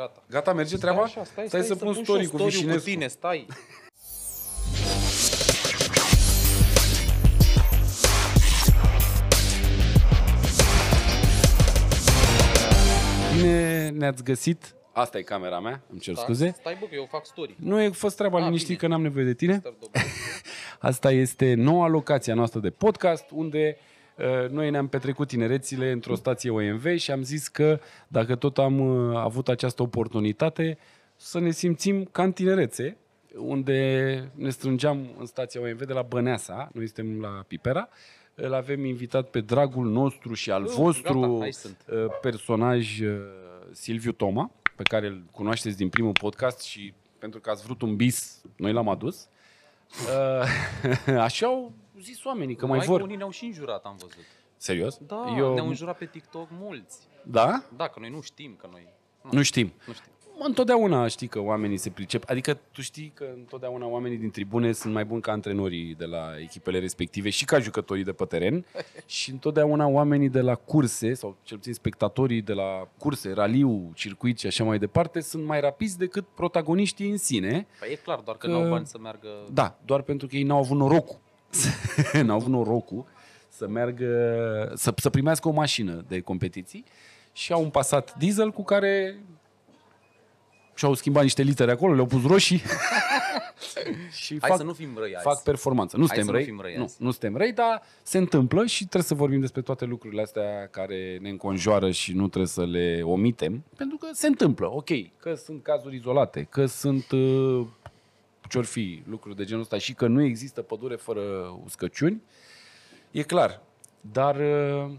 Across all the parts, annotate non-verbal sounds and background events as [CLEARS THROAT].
Gata. Gata, merge treaba? Stai, așa, stai, stai, să pun și story eu cu story Vișinescu. tine, stai. Bine ne-ați găsit. Asta e camera mea, îmi cer Da, scuze. Stai bă, că eu fac story. Nu e fost treaba Ah, liniștit bine. că n-am nevoie de tine. Stai, domnule. Asta este noua locație a noastră de podcast, unde uh, noi ne-am petrecut tinerețile într-o stație OMV și am zis că dacă tot am uh, avut această oportunitate, să ne simțim ca în tinerețe, unde ne strângeam în stația OMV de la Băneasa, noi suntem la Pipera, îl avem invitat pe dragul nostru și al Uh, vostru gata, aici sunt. uh, personaj uh, Silviu Toma, pe care îl cunoașteți din primul podcast și pentru că ați vrut un bis, noi l-am adus. Uh, [LAUGHS] Așa au zis oamenii că mai, Mai vor. Unii ne-au și înjurat, am văzut. Serios? Da, Eu... ne-au înjurat pe TikTok mulți. Da? Da, că noi nu știm că noi... Nu știm. Nu știm. Mă, Întotdeauna știi că oamenii se pricep. Adică tu știi că întotdeauna oamenii din tribune sunt mai buni ca antrenorii de la echipele respective și ca jucătorii de pe teren. [LAUGHS] și întotdeauna oamenii de la curse, sau cel puțin spectatorii de la curse, raliu, circuit și așa mai departe, sunt mai rapizi decât protagoniștii în sine. Păi e clar, doar că, Că- n-au bani să meargă... Da, doar pentru că ei n-au avut norocul. [LAUGHS] n-au avut norocul să meargă, să, să primească o mașină de competiții și au un pasat diesel cu care și-au schimbat niște litere acolo, le-au pus roșii [LAUGHS] și Hai fac, să nu fim răi azi. fac performanță. Nu Hai suntem să nu răi, fim răi nu, azi. nu suntem răi, dar se întâmplă și trebuie să vorbim despre toate lucrurile astea care ne înconjoară și nu trebuie să le omitem, pentru că se întâmplă, ok, că sunt cazuri izolate, că sunt uh, ce-or fi lucruri de genul ăsta și că nu există pădure fără uscăciuni, e clar. Dar uh,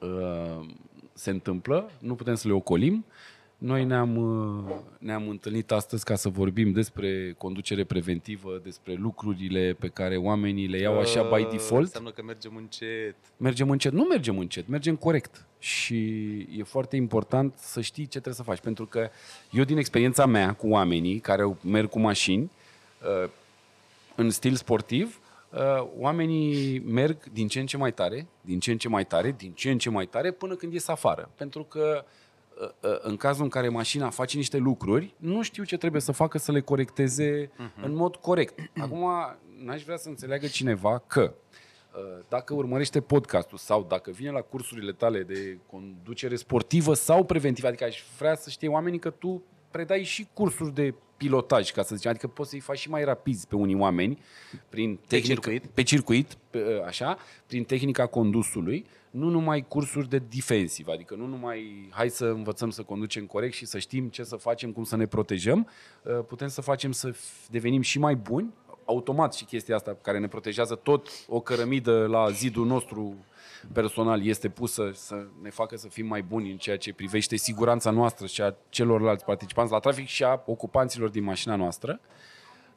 uh, se întâmplă, nu putem să le ocolim. Noi ne-am, uh, ne-am întâlnit astăzi ca să vorbim despre conducere preventivă, despre lucrurile pe care oamenii le iau așa by Uh, default. Înseamnă că mergem încet. Mergem încet. Nu mergem încet, mergem corect. Și e foarte important să știi ce trebuie să faci. Pentru că eu, din experiența mea cu oamenii care merg cu mașini, uh, în stil sportiv, uh, oamenii merg din ce în ce mai tare, din ce în ce mai tare, din ce în ce mai tare, până când ies afară. Pentru că uh, uh, în cazul în care mașina face niște lucruri, nu știu ce trebuie să facă să le corecteze în mod corect. Acum, n-aș vrea să înțeleagă cineva că uh, dacă urmărește podcastul sau dacă vine la cursurile tale de conducere sportivă sau preventivă, adică aș vrea să știe oamenii că tu predai și cursuri de pilotaj, ca să zicem, adică poți să-i faci și mai rapizi pe unii oameni prin tehnică, circuit. pe circuit, pe, așa, prin tehnica condusului, nu numai cursuri de defensiv, adică nu numai hai să învățăm să conducem corect și să știm ce să facem, cum să ne protejăm, uh, putem să facem să f- devenim și mai buni, automat și chestia asta care ne protejează tot o cărămidă la zidul nostru personal este pusă să ne facă să fim mai buni în ceea ce privește siguranța noastră și a celorlalți participanți la trafic și a ocupanților din mașina noastră.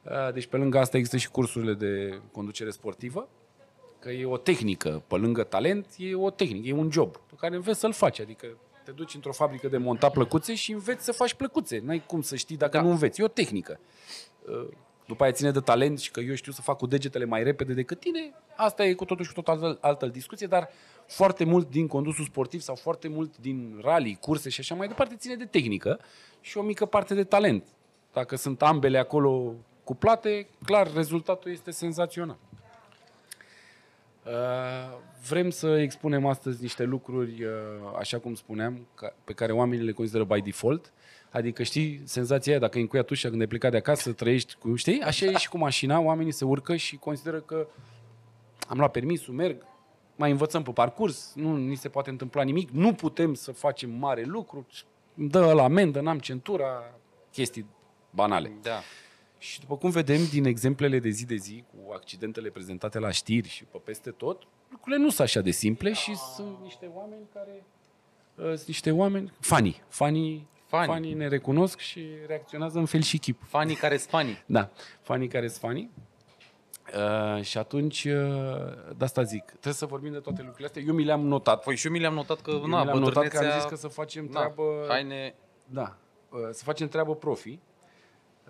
Uh, Deci pe lângă asta există și cursurile de conducere sportivă, că e o tehnică, pe lângă talent, e o tehnică, e un job pe care înveți să-l faci, adică te duci într-o fabrică de monta plăcuțe și înveți să faci plăcuțe. N-ai cum să știi dacă Da. nu înveți. E o tehnică. Uh, După aia ține de talent și că eu știu să fac cu degetele mai repede decât tine, asta e cu totul și cu tot altă, altă discuție, dar foarte mult din condusul sportiv sau foarte mult din rally, curse și așa mai departe ține de tehnică și o mică parte de talent. Dacă sunt ambele acolo cuplate, clar, rezultatul este senzațional. Uh, Vrem să expunem astăzi niște lucruri, uh, așa cum spuneam, ca- pe care oamenii le consideră by default. Adică știi, senzația aia, dacă încuiat ușa când ai plecat de acasă, trăiești cu, știi? Așa e și cu mașina, oamenii se urcă și consideră că am luat permisul, merg, mai învățăm pe parcurs, nu ni se poate întâmpla nimic, nu putem să facem mare lucru, îmi dă la amendă, n-am centura, chestii banale. Da. Și după cum vedem din exemplele de zi de zi, cu accidentele prezentate la știri și pe peste tot, lucrurile nu sunt așa de simple și sunt niște oameni care... uh, Sunt niște oameni... Fanii. Fanii, Fani. fanii ne recunosc și reacționează în fel și chip. Fanii care sunt fanii. [LAUGHS] Da, fanii care sunt fanii. Uh, și atunci, uh, de asta zic, trebuie să vorbim de toate lucrurile astea. Eu mi le-am notat. Păi și eu mi le-am notat că, Eu na, mi le-am notat că am bătrânețea... zis că să facem na, treabă... Haine... Da, uh, să facem treabă profi.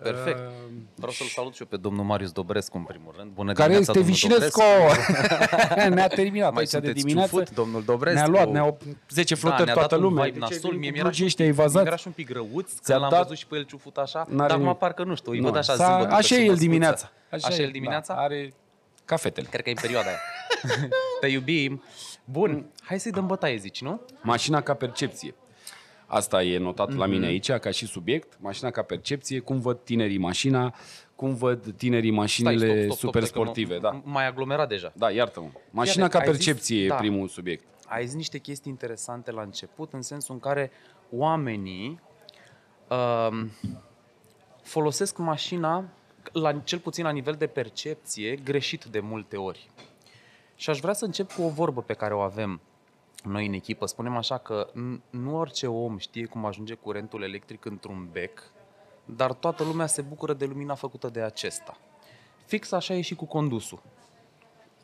Perfect. Uh, Vreau să-l salut și eu pe domnul Marius Dobrescu, în primul rând. Bună care dimineața, este domnul Vișinescu. Dobrescu. [LAUGHS] ne-a terminat Mai aici de sunteți dimineață. ciufut, domnul Dobrescu. Ne-a luat, ne-au 10 flotări ne-a toată dat un lumea. vibe De ce nasol. vin Mie cu mi-era blugii și- ăștia mi-era evazați? și un pic răuț, că Ți-a l-am dat- văzut și pe el ciufut așa, N-are dar acum nimic. parcă nu știu, îi Nu, văd așa s-a- zâmbătă Așa e și el măscuță. dimineața. Așa e el dimineața? Da, are cafetele. Cred că e în perioada aia. [LAUGHS] Te iubim. Bun, hai să-i dăm bătaie, zici, nu? Mașina ca percepție. Asta e notat la Mhm. mine aici, ca și subiect. Mașina ca percepție, cum văd tinerii mașina, cum văd tinerii mașinile super stai că sportive. mă- Da. Mai aglomerat deja. da, iartă-mă. Mașina Fiare, ca ai zis- percepție e da. primul subiect. ai zis niște chestii interesante la început, în sensul în care oamenii um, folosesc mașina, la, cel puțin la nivel de percepție, greșit de multe ori. Și aș vrea să încep cu o vorbă pe care o avem noi în echipă. Spunem așa că n- nu orice om știe cum ajunge curentul electric într-un bec, dar toată lumea se bucură de lumina făcută de acesta. Fix așa e și cu condusul.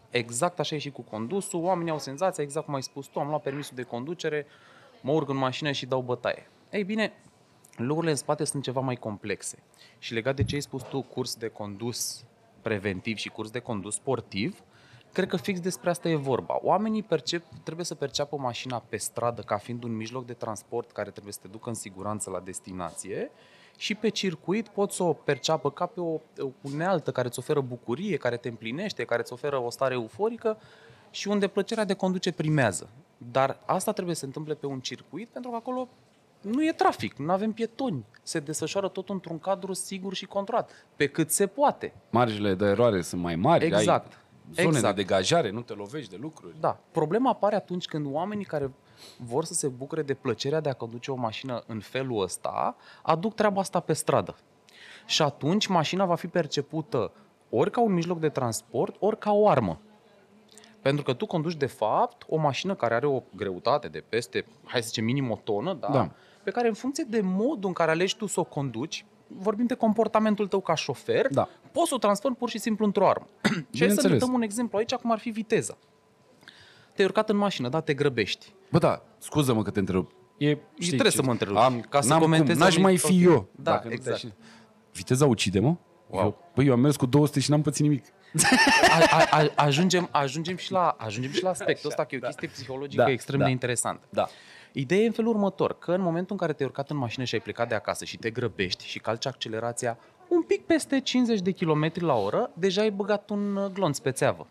Exact așa e și cu condusul. Oamenii au senzația, exact cum ai spus tu, am luat permisul de conducere, mă urc în mașină și dau bătaie. Ei bine, lucrurile în spate sunt ceva mai complexe. Și legat de ce ai spus tu, curs de condus preventiv și curs de condus sportiv, cred că fix despre asta e vorba. Oamenii percep, trebuie să perceapă mașina pe stradă ca fiind un mijloc de transport care trebuie să te ducă în siguranță la destinație și pe circuit poți să o perceapă ca pe o unealtă care îți oferă bucurie, care te împlinește, care îți oferă o stare euforică și unde plăcerea de conduce primează. Dar asta trebuie să se întâmple pe un circuit pentru că acolo nu e trafic, nu avem pietoni. Se desfășoară tot într-un cadru sigur și controlat, pe cât se poate. Marjele de eroare sunt mai mari, Exact. ai zone Exact. de degajare, nu te lovești de lucruri. Da. Problema apare atunci când oamenii care vor să se bucure de plăcerea de a conduce o mașină în felul ăsta, aduc treaba asta pe stradă. Și atunci mașina va fi percepută ori ca un mijloc de transport, ori ca o armă. Pentru că tu conduci, de fapt, o mașină care are o greutate de peste, hai să zicem, minim o tonă, da? Da. pe care în funcție de modul în care alegi tu să o conduci, vorbim de comportamentul tău ca șofer, Da. poți să o transformi pur și simplu într-o armă. [CLEARS THROAT] și hai să ne Bineînțeles. dăm un exemplu aici, cum ar fi viteza. Te-ai urcat în mașină, da, te grăbești. Bă, da, scuză-mă că te întreb. E, știi trebuie ce- să mă întrerupi, Am, ca să n-am comentezi cum, n-aș mai oamenii- fi ok. eu. Da, dacă nu exact. te-aș- Viteza ucide, mă? Wow. Eu, băi, eu am mers cu 200 și n-am pățit nimic. A, a, a, ajungem, ajungem, și la, ajungem și la aspectul ăsta, că e o chestie psihologică Da, extrem da. de interesantă. Da. Ideea e în felul următor, că în momentul în care te-ai urcat în mașină și ai plecat de acasă și te grăbești și calci accelerația un pic peste 50 de km la oră, deja ai băgat un uh, glonț pe țeavă.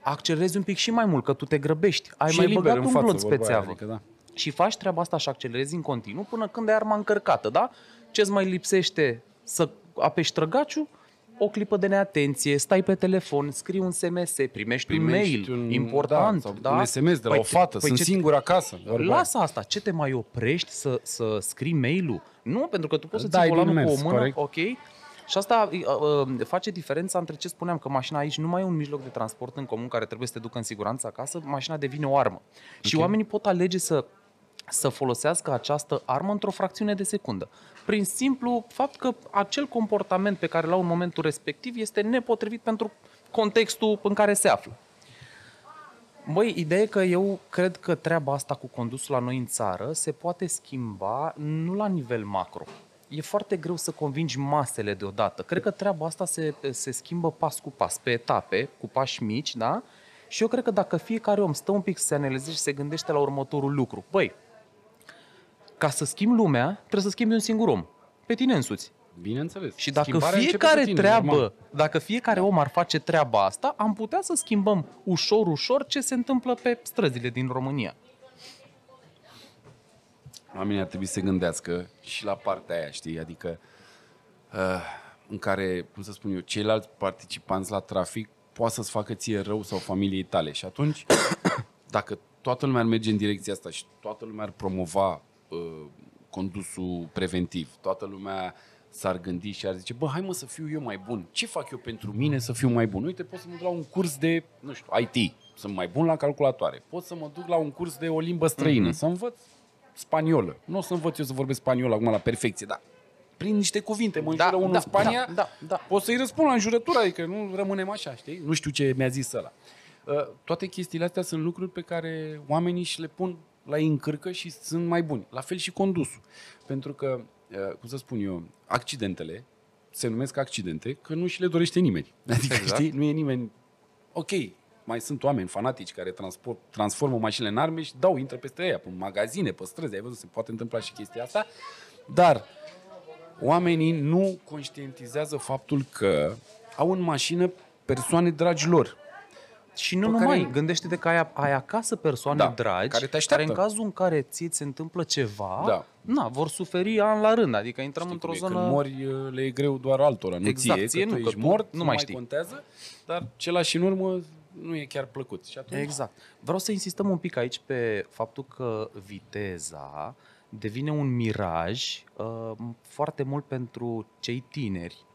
Accelerezi un pic și mai mult, că tu te grăbești. Ai și mai e liber băgat în un față, glonț pe vorba aia, țeavă. Adică, da. și faci treaba asta și accelerezi în continuu până când ai arma încărcată, da? Ce-ți mai lipsește să apeși trăgaciul? O clipă de neatenție, stai pe telefon, scrii un SMS, primești, un mail un, important, da, sau da? un SMS de la Păi o ce- fată, păi sunt ce- singur acasă. vorba aia. Lasă asta, ce te mai oprești să, să scrii mail-ul? Nu, pentru că tu poți să Da, ții e din volanul cu o mers, mână, corect. ok? Și asta uh, uh, face diferența între ce spuneam, că mașina aici nu mai e un mijloc de transport în comun care trebuie să te ducă în siguranță acasă, mașina devine o armă. Și Ok. oamenii pot alege să să folosească această armă într-o fracțiune de secundă. Prin simplu fapt că acel comportament pe care l-au în momentul respectiv este nepotrivit pentru contextul în care se află. Băi, ideea e că eu cred că treaba asta cu condusul la noi în țară se poate schimba nu la nivel macro. E foarte greu să convingi masele deodată. Cred că treaba asta se, se schimbă pas cu pas, pe etape, cu pași mici, da? Și eu cred că dacă fiecare om stă un pic să se analizeze și se gândește la următorul lucru. Băi, ca să schimbi lumea, trebuie să schimbi un singur om. Pe tine însuți. Bineînțeles. Și dacă Schimbarea începe fiecare cu tine, treabă, normal. dacă fiecare om ar face treaba asta, am putea să schimbăm ușor, ușor ce se întâmplă pe străzile din România. Oamenii ar trebui să se gândească și la partea aia, știi? Adică uh, în care, cum să spun eu, ceilalți participanți la trafic poate să-ți facă ție rău sau familiei tale. Și atunci, [COUGHS] dacă toată lumea ar merge în direcția asta și toată lumea ar promova uh, condusul preventiv, toată lumea s-ar gândi și ar zice, bă, hai mă să fiu eu mai bun. Ce fac eu pentru mine să fiu mai bun? Uite, pot să mă duc la un curs de, nu știu, IT. Sunt mai bun la calculatoare. Pot să mă duc la un curs de o limbă străină, mm-hmm. să învăț spaniolă. Nu o să învăț eu să vorbesc spaniolă acum la perfecție, dar prin niște cuvinte. Mă înjură unul în Spania, da, da, da. pot să-i răspund la înjurătură, adică nu rămânem așa, știi? Nu știu ce mi-a zis ăla. Uh, Toate chestiile astea sunt lucruri pe care oamenii și le pun la ei în cârcă și sunt mai buni. La fel și condusul. Pentru că, uh, cum să spun eu, accidentele se numesc accidente că nu și le dorește nimeni. [LAUGHS] Adică, Exact. știi, nu e nimeni... Ok, mai sunt oameni fanatici care transport, transformă mașinile în arme și dau, intră peste ea, pe magazine, pe străzi, ai văzut, se poate întâmpla și chestia asta, dar oamenii nu conștientizează faptul că au în mașină persoane dragi lor. Și nu Pe numai, care- gândește-te că ai, ai acasă persoane Da, dragi care te așteaptă. care în cazul în care ție ți se întâmplă ceva, Da. na, vor suferi an la rând, adică intrăm Știi într-o cum e, zonă... Când mori, le e greu doar altora, nu Exact, ție, ție că nu, tu că ești tu mort, nu mai știi. contează, dar cel și în urmă nu e chiar plăcut. Și atunci, Exact. Vreau să insistăm un pic aici pe faptul că viteza devine un miraj uh, foarte mult pentru cei tineri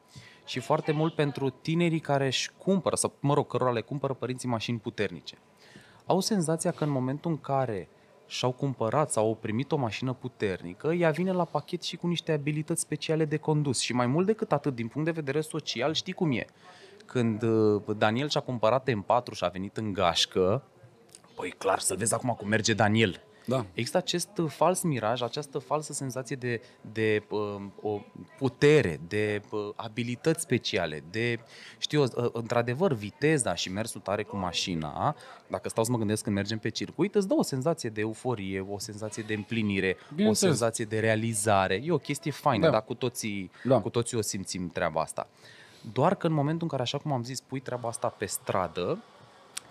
și foarte mult pentru tinerii care își cumpără, sau mă rog, cărora le cumpără părinții mașini puternice. Au senzația că în momentul în care și-au cumpărat sau au primit o mașină puternică, ea vine la pachet și cu niște abilități speciale de condus. Și mai mult decât atât, din punct de vedere social, știi cum e. Când uh, Daniel și-a cumpărat M4 și a venit în gașcă, păi clar, să vezi acum cum merge Daniel. Da. Există acest uh, fals miraj, această falsă senzație de, de uh, o putere, de uh, abilități speciale, de, știu, eu, uh, într-adevăr, viteza și mersul tare cu mașina, dacă stau să mă gândesc când mergem pe circuit, îți dă o senzație de euforie, o senzație de împlinire, o Bineînțeles. senzație de realizare. E o chestie faină, Da. dar cu toții, Da. cu toții o simțim treaba asta. Doar că în momentul în care, așa cum am zis, pui treaba asta pe stradă,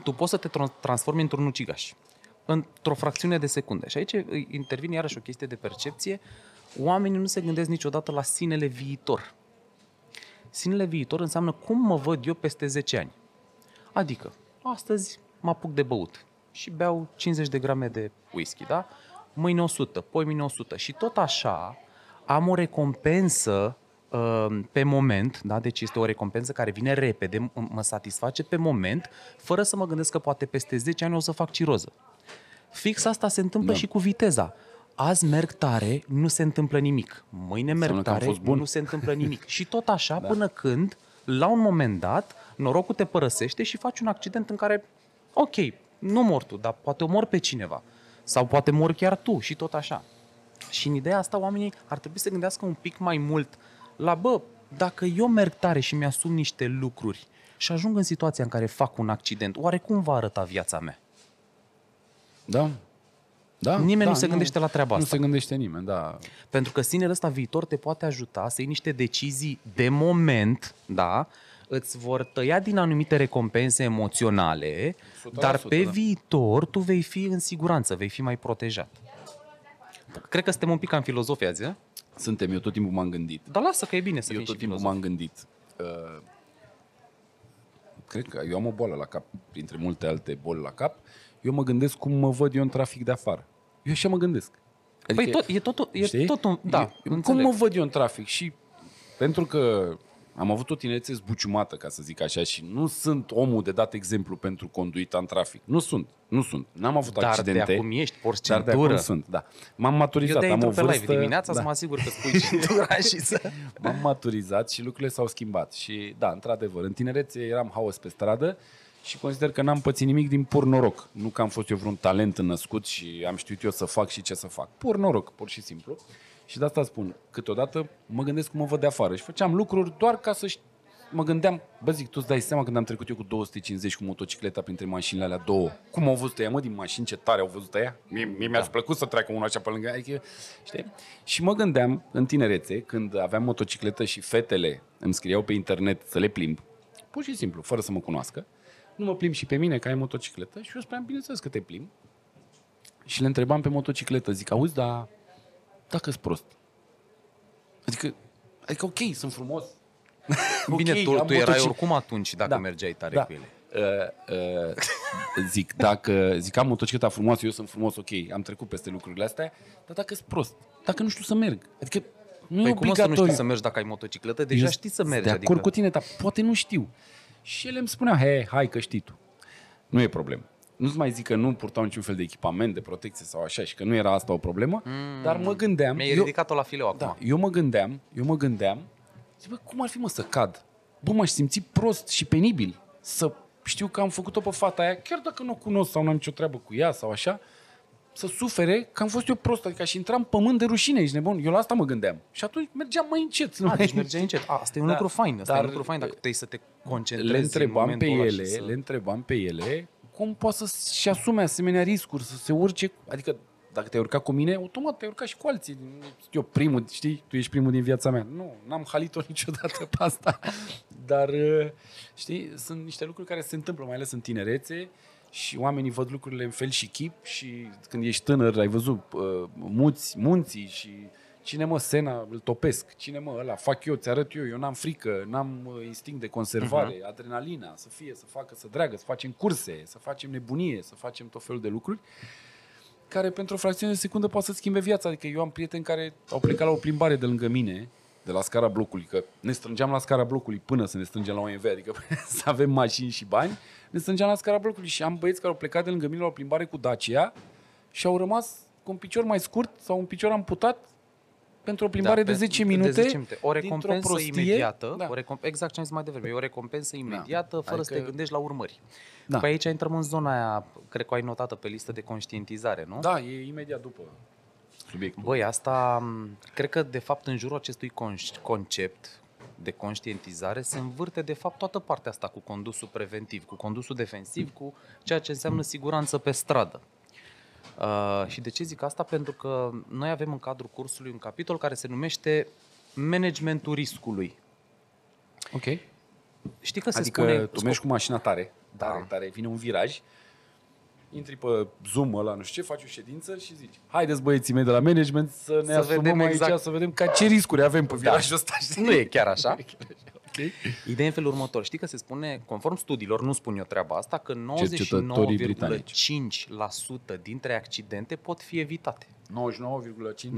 tu poți să te tran- transformi într-un ucigaș. Într-o fracțiune de secunde. Și aici îi intervine iarăși o chestie de percepție. Oamenii nu se gândesc niciodată la sinele viitor. Sinele viitor înseamnă cum mă văd eu peste 10 ani. Adică, astăzi mă apuc de băut și beau 50 de grame de whisky, da? Mâine 100, poi mâine 100. Și tot așa am o recompensă uh, pe moment, da? deci este o recompensă care vine repede, m- mă satisface pe moment, fără să mă gândesc că poate peste 10 ani o să fac ciroză. Fix asta se întâmplă Da. și cu viteza. Azi merg tare, nu se întâmplă nimic. Mâine merg Înseamnă că am tare, fost bun. nu se întâmplă nimic. și tot așa [LAUGHS] da. până când, la un moment dat, norocul te părăsește și faci un accident în care, ok, nu mor tu, dar poate omor pe cineva. Sau poate mor chiar tu și tot așa. Și în ideea asta oamenii ar trebui să gândească un pic mai mult la, bă, dacă eu merg tare și mi-asum niște lucruri și ajung în situația în care fac un accident, oare cum va arăta viața mea? Da. Da, Nimeni da, nu se gândește la treaba Nu asta. se gândește nimeni, da. Pentru că sinele ăsta viitor te poate ajuta să iei niște decizii de moment, da, îți vor tăia din anumite recompense emoționale, 100%, dar pe da. viitor tu vei fi în siguranță, vei fi mai protejat. Cred că suntem un pic ca în filozofia azi, eh? Suntem, eu tot timpul m-am gândit. dar lasă că e bine să eu fii tot și timpul filozof. m-am gândit. Uh, cred că eu am o boală la cap, printre multe alte boli la cap. Eu mă gândesc cum mă văd eu în trafic de afară. Eu așa mă gândesc. Păi tot, e tot, e știi? tot un... Da, Eu- cum înțeleg. mă văd eu în trafic? Și pentru că am avut o tinerețe zbuciumată, ca să zic așa, și nu sunt omul de dat exemplu pentru conduita în trafic. Nu sunt, nu sunt. N-am avut Dar accidente. de acum ești, porți dar de centură. acum sunt, da. M-am Eu maturizat, de am o intru pe vârstă... live dimineața da. să mă asigur că spui centura [LAUGHS] și să... M-am maturizat și lucrurile s-au schimbat. Și da, într-adevăr, în tinerețe eram haos pe stradă și consider că n-am pățit nimic din pur noroc. Nu că am fost eu vreun talent născut și am știut eu să fac și ce să fac. Pur noroc, pur și simplu. Și de asta spun, câteodată mă gândesc cum mă văd de afară și făceam lucruri doar ca să ș- mă gândeam, bă zic, tu îți dai seama când am trecut eu cu 250 cu motocicleta printre mașinile alea două. Cum au văzut ea, mă, din mașini, ce tare au văzut ea? Mie, mie mi-aș plăcut să treacă unul așa pe lângă, adică, știi? Și mă gândeam în tinerețe, când aveam motocicletă și fetele îmi scriau pe internet să le plimb, pur și simplu, fără să mă cunoască, nu mă plimb și pe mine că ai motocicletă și eu spuneam, bineînțeles că te plimb. Și le întrebam pe motocicletă, zic, auzi, dar dacă-s prost? Adică, adică ok, sunt frumos. [LAUGHS] Bine, Ok, tu, am tu erai motoci- oricum atunci dacă Da. mergeai tare Da. cu ele. Uh, uh, zic, dacă zic am motocicleta frumoasă, eu sunt frumos, ok, am trecut peste lucrurile astea, dar dacă sunt prost, dacă nu știu să merg, adică nu Păi e cum o să nu obligatoriu. știi să mergi dacă ai motocicletă? Deja Eu știi să mergi. De acord adică... cu tine, dar poate nu știu. Și ele îmi spuneau, hei, hai că știi tu. Nu e problemă. Nu-ți mai zic că nu purtau niciun fel de echipament de protecție sau așa și că nu era asta o problemă, mm, dar mă gândeam... Mi-ai eu- ridicat-o la fileu acum. da, eu mă gândeam, eu mă gândeam, zic, bă, cum ar fi mă să cad? Bă, m-aș simți prost și penibil să știu că am făcut-o pe fata aia, chiar dacă nu o cunosc sau n-am nicio treabă cu ea sau așa, să sufere că am fost eu prost, adică și intram pământ de rușine, ești nebun. Eu la asta mă gândeam. Și atunci mergeam mai încet. A, deci merge încet. A, asta e un Da, lucru fain. Asta e dar- un lucru fain dacă trebuie să te concentrezi le în întrebam pe momentul ăla și ele, să- le întrebam pe ele cum poate să-și asume asemenea riscuri, să se urce, adică dacă te-ai urcat cu mine, automat te-ai urcat și cu alții. Nu sunt Eu primul, știi, tu ești primul din viața mea. Nu, n-am halit-o [LAUGHS] niciodată pe asta. Dar, uh, știi, sunt niște lucruri care se întâmplă, mai ales în tinerețe și oamenii văd lucrurile în fel și chip și când ești tânăr, ai văzut uh, muți, munții și cine mă, Sena, îl topesc, cine mă, ăla, fac eu, ți-arăt eu, eu n-am frică, n-am uh, instinct de conservare, uh-huh. adrenalina, să fie, să facă, să dreagă, să facem curse, să facem nebunie, să facem tot felul de lucruri care pentru o fracțiune de secundă poate să schimbe viața. Adică eu am prieteni care au plecat la o plimbare de lângă mine, de la scara blocului, că ne strângeam la scara blocului până să ne strângem la OMV, adică [LAUGHS] să avem mașini și bani, ne strângeam la scara blocului și am băieți care au plecat de lângă mine la o plimbare cu Dacia și au rămas cu un picior mai scurt sau un picior amputat pentru o plimbare de pe- 10 minute. De 10 minute. O dintr-o recompensă prostie. imediată, Da. o recom- exact ce am zis mai devreme, e o recompensă imediată, fără Adică- să te gândești la urmări. Da. Păi aici intrăm în zona aia, cred că o ai notată pe listă de conștientizare, nu? Da, e imediat după subiectul. Băi, asta, m, cred că de fapt în jurul acestui conș- concept de conștientizare se învârte de fapt toată partea asta cu condusul preventiv, cu condusul defensiv, cu ceea ce înseamnă siguranță pe stradă. Uh, și de ce zic asta? Pentru că noi avem în cadrul cursului un capitol care se numește managementul riscului. Ok. Știi că se Adică spune... tu mergi cu mașina tare, Da. tare, tare, vine un viraj, intri pe Zoom ăla, nu știu ce, faci o ședință și zici haideți băieții mei de la management să ne Să asumăm vedem aici, exact. să vedem ca ce riscuri avem pe virajul ăsta. știi? [LAUGHS] Nu e chiar așa. Ok. Ideea e în felul următor. Știi că se spune, conform studiilor, nu spun eu treaba asta, că Cercetătorii britanici. 99,5% dintre accidente pot fi evitate. 99,5.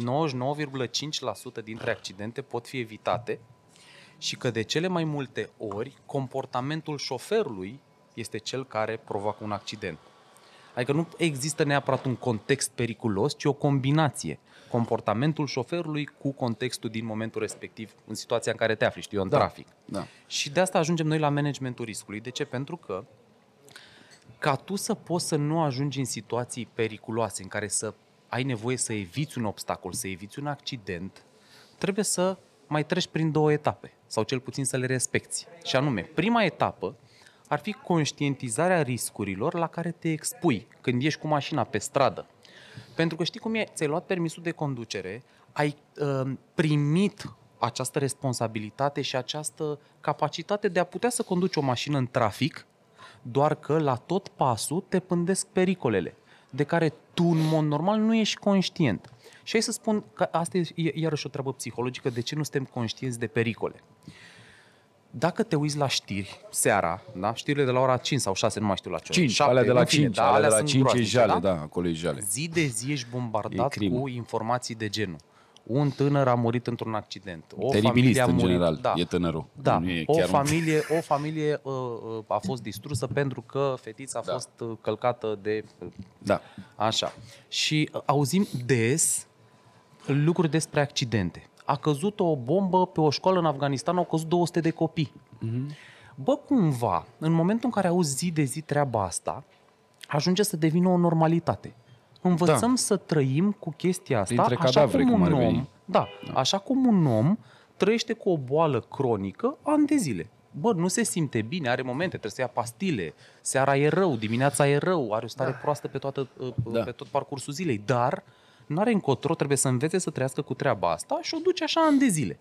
99,5% dintre accidente pot fi evitate și că de cele mai multe ori comportamentul șoferului este cel care provoacă un accident. Adică nu există neapărat un context periculos, ci o combinație. Comportamentul șoferului cu contextul din momentul respectiv, în situația în care te afli, știu eu, în Da. trafic. Da. Și de asta ajungem noi la managementul riscului. De ce? Pentru că ca tu să poți să nu ajungi în situații periculoase în care să ai nevoie să eviți un obstacol, să eviți un accident, trebuie să mai treci prin două etape sau cel puțin să le respecti. Și anume, prima etapă ar fi conștientizarea riscurilor la care te expui când ești cu mașina pe stradă. Pentru că știi cum e, ți-ai luat permisul de conducere, ai uh, primit această responsabilitate și această capacitate de a putea să conduci o mașină în trafic, doar că la tot pasul te pândesc pericolele, de care tu în mod normal nu ești conștient. Și hai să spun că asta e iarăși o treabă psihologică, de ce nu suntem conștienți de pericole. Dacă te uiți la știri seara, da? știrile de la ora 5 sau 6, nu mai știu la ce oră, 5, șapte, alea de la în fine, 5, da, alea de la sunt 5 e groaznice, jale, da, acolo e jale. Zi de zi ești bombardat E crimă. cu informații de genul. Un tânăr a murit într-un accident. O Teribilist familie a în murit. general, da. e tânărul. Da, Nu e o chiar un- familie, o familie uh, uh, a fost distrusă pentru că fetița a Da. fost uh, călcată de... uh, Da. Așa. Și uh, auzim des lucruri despre accidente. A căzut o bombă pe o școală în Afganistan, au căzut 200 de copii. Bă, cumva, în momentul în care auzi zi de zi treaba asta, ajunge să devină o normalitate. Învățăm da. să trăim cu chestia asta Printre așa cadavre, cum cum un ar veni. om, da, așa cum un om trăiește cu o boală cronică ani de zile. Bă, nu se simte bine, are momente, trebuie să ia pastile, seara e rău, dimineața e rău, are o stare da. proastă pe, toată, Da. pe tot parcursul zilei, dar nu are încotro, trebuie să învețe să trăiască cu treaba asta și o duce așa ani de zile.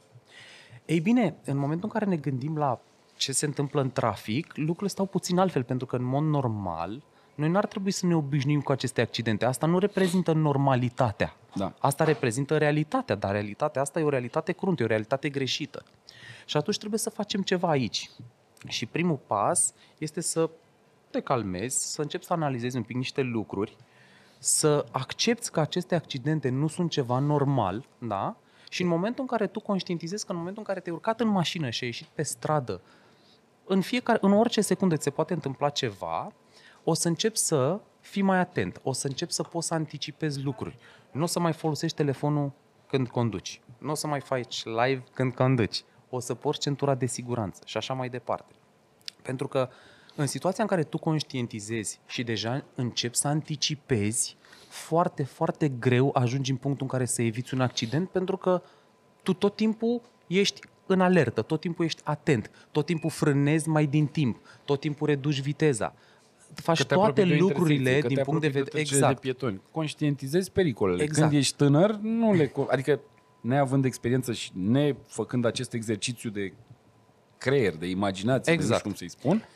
Ei bine, în momentul în care ne gândim la ce se întâmplă în trafic, lucrurile stau puțin altfel, pentru că în mod normal noi n-ar trebui să ne obișnuim cu aceste accidente. Asta nu reprezintă normalitatea. Da. Asta reprezintă realitatea, dar realitatea asta e o realitate cruntă, e o realitate greșită. Și atunci trebuie să facem ceva aici. Și primul pas este să te calmezi, să începi să analizezi un pic niște lucruri, să accepti că aceste accidente nu sunt ceva normal, da? Și în momentul în care tu conștientizezi că în momentul în care te-ai urcat în mașină și ai ieșit pe stradă, în, fiecare, în orice secundă ți se poate întâmpla ceva, o să începi să fii mai atent, o să începi să poți să anticipezi lucruri. Nu o să mai folosești telefonul când conduci, nu o să mai faci live când conduci, o să porți centura de siguranță și așa mai departe. Pentru că În situația în care tu conștientizezi și deja începi să anticipezi, foarte, foarte greu ajungi în punctul în care să eviți un accident pentru că tu tot timpul ești în alertă, tot timpul ești atent, tot timpul frânezi mai din timp, tot timpul reduci viteza. Faci Că te toate apropii de o lucrurile intersecție, că din te punct de apropii vedere. trecerea Exact. De pietoni. Conștientizezi pericolele. Exact. Când ești tânăr, nu le... co- Adică, neavând experiență și nefăcând acest exercițiu de creier, de imaginație, Exact. de nu știu cum să-i spun,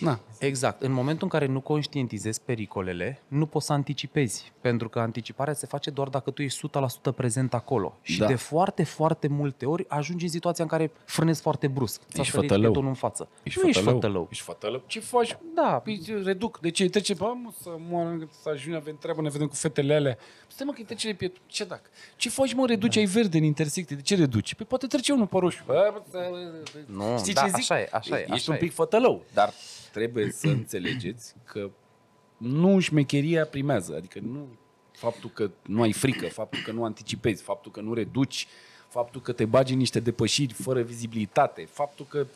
na, Exact. În momentul în care nu conștientizezi pericolele, nu poți să anticipezi. Pentru că anticiparea se face doar dacă tu ești 100% prezent acolo. Și Da. de foarte, foarte multe ori ajungi în situația în care frânezi foarte brusc. Ți-a Ești sărit fătălău. pietonul în față. ești nu ești fătălău. fătălău. Ești fătălău. Ce faci? Da. Păi reduc. De ce? Trece, bă, mă, să moară, să ajungem, avem treabă, ne vedem cu fetele alea. Stai mă, că îi trece de pieton. Ce dacă? Ce faci, mă, reduci, ai verde în intersecție. De ce reduci? Păi poate trece unul pe roșu. Bă, bă, să- Nu, Știi da, ce zic? așa e, așa e, Ești așa un e. pic fătălău, dar trebuie să [CLEARS THROAT] înțelegeți că nu șmecheria primează. Adică nu faptul că nu ai frică, faptul că nu anticipezi, faptul că nu reduci, faptul că te bagi în niște depășiri fără vizibilitate, faptul că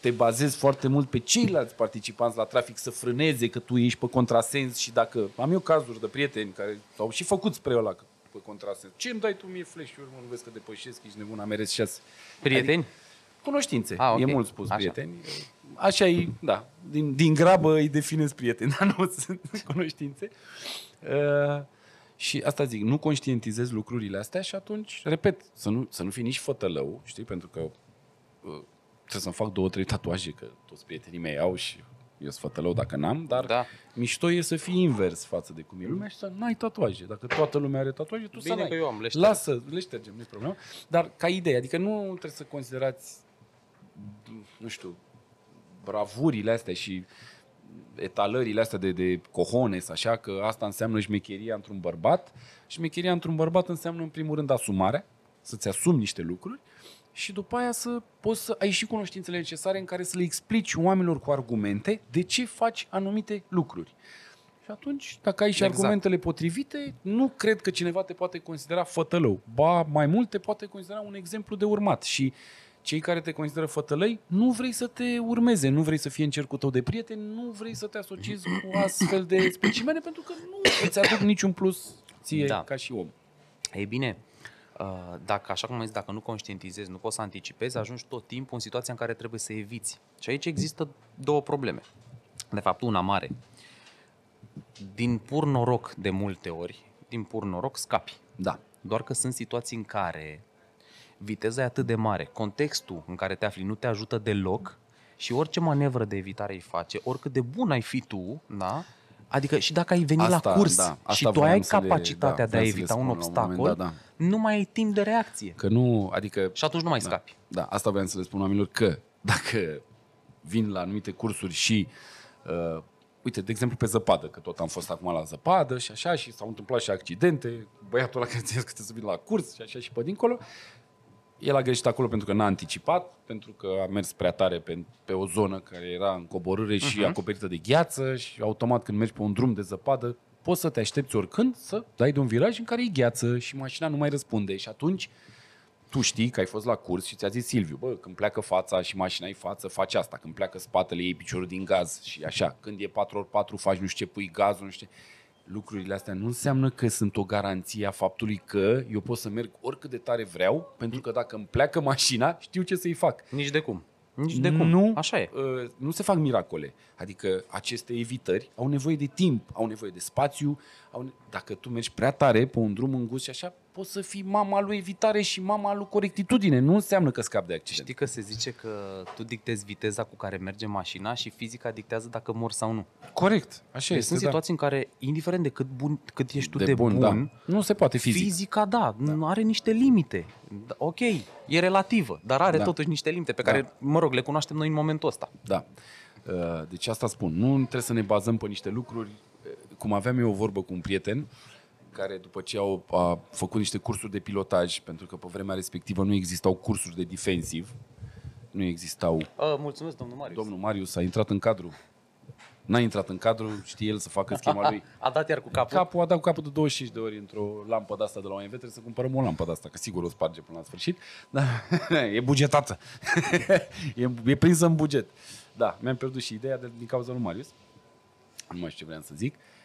te bazezi foarte mult pe ceilalți participanți la trafic să frâneze, că tu ești pe contrasens și dacă... Am eu cazuri de prieteni care au și făcut spre ăla că pe contrasens. Ce îmi dai tu mie flash-uri, mă, nu vezi că depășesc, ești nebun, am mers șase. Prieteni? Cunoștințe. Ah, ok. E mult spus, Așa. prieteni. Așa e, da. Din, din grabă îi definez prieteni, [LAUGHS] dar nu sunt cunoștințe. Uh, și asta zic, nu conștientizezi lucrurile astea și atunci, repet, să nu, să nu fii nici fătălău, știi, pentru că uh, trebuie să-mi fac două, trei tatuaje, că toți prietenii mei au și eu sunt fătălău dacă n-am, dar Da. mișto e să fii invers față de cum e lumea și să n-ai tatuaje. Dacă toată lumea are tatuaje, tu să Bine n-ai. că eu am, le șterg. Lasă, le ștergem, nu-i problemă. Dar ca idee, adică nu trebuie să considerați, nu știu, bravurile astea și etalările astea de, de cojones, așa că asta înseamnă șmecheria într-un bărbat. Șmecheria într-un bărbat înseamnă în primul rând asumarea, să-ți asumi niște lucruri și după aia să poți să ai și cunoștințele necesare în care să le explici oamenilor cu argumente de ce faci anumite lucruri. Și atunci, dacă ai și Exact. argumentele potrivite, nu cred că cineva te poate considera fătălău. Ba, mai mult te poate considera un exemplu de urmat. Și cei care te consideră fătălăi, nu vrei să te urmeze, nu vrei să fie în cercul tău de prieteni, nu vrei să te asociezi cu astfel de specimene, pentru că nu îți aduc niciun plus ție Da. ca și om. Ei bine, uh, dacă, așa cum am zis, dacă nu conștientizezi, nu poți să anticipezi, ajungi tot timpul în situația în care trebuie să eviți. Și aici există două probleme. De fapt, una mare. Din pur noroc, de multe ori, din pur noroc, scapi. Da. Doar că sunt situații în care viteza e atât de mare, contextul în care te afli nu te ajută deloc și orice manevră de evitare îi face, oricât de bun ai fi tu, da? Adică și dacă ai venit Asta, la curs da, și asta tu voiam ai să le- capacitatea da, de a vreau să le evita spun un la un obstacol, moment dat, da. nu mai ai timp de reacție. Că nu, adică... Și atunci nu mai scapi. Da, asta vreau să le spun oamenilor că dacă vin la anumite cursuri și uh, uite, de exemplu pe zăpadă, că tot am fost acum la zăpadă și așa și s-au întâmplat și accidente, băiatul ăla [LAUGHS] care ți că trebuie să vin la curs și așa și pe dincolo, el a greșit acolo pentru că n-a anticipat, pentru că a mers prea tare pe, pe o zonă care era în coborâre și acoperită de gheață și automat când mergi pe un drum de zăpadă, poți să te aștepți oricând să dai de un viraj în care e gheață și mașina nu mai răspunde. Și atunci tu știi că ai fost la curs și ți-a zis Silviu, bă, când pleacă fața și mașina ai față, faci asta, când pleacă spatele iei piciorul din gaz și așa, când e 4x4 faci nu știu ce, pui gazul, nu știu ce. Lucrurile astea nu înseamnă că sunt o garanție a faptului că eu pot să merg oricât de tare vreau, pentru că dacă îmi pleacă mașina, știu ce să-i fac. Nici de cum. Nici de cum. Nu, Așa e. uh, nu se fac miracole. Adică aceste evitări au nevoie de timp, au nevoie de spațiu. Au ne- Dacă tu mergi prea tare pe un drum îngust și așa, poți să fii mama lui evitare și mama lui corectitudine. Nu înseamnă că scapi de accident. Știi că se zice că tu dictezi viteza cu care merge mașina și fizica dictează dacă mor sau nu. Corect, așa Deci este. sunt situații în care, indiferent de cât, bun, cât ești tu da. de, bun, da. Nu se poate fizic. fizica, da, da, are niște limite. Da, Ok, e relativă, dar are Da. totuși niște limite pe Da. care, mă rog, le cunoaștem noi în momentul ăsta. Da. Uh, Deci asta spun. Nu trebuie să ne bazăm pe niște lucruri. Uh, Cum aveam eu o vorbă cu un prieten care după ce au, a făcut niște cursuri de pilotaj, pentru că pe vremea respectivă nu existau cursuri de defensiv, nu existau. Uh, mulțumesc, domnul Marius. Domnul Marius a intrat în cadru. N-a intrat în cadru, știe el să facă schema lui. [LAUGHS] A dat iar cu capul. Capul a dat cu capul de 25 de ori într-o lampă de asta de la OMV, trebuie să cumpărăm o lampă de asta, că sigur o sparge până la sfârșit. Da, [LAUGHS] e bugetată. [LAUGHS] e, e prinsă în buget. Da, mi-am pierdut și ideea de, din cauza lui Marius. Nu mai știu ce vreau să zic. Uh,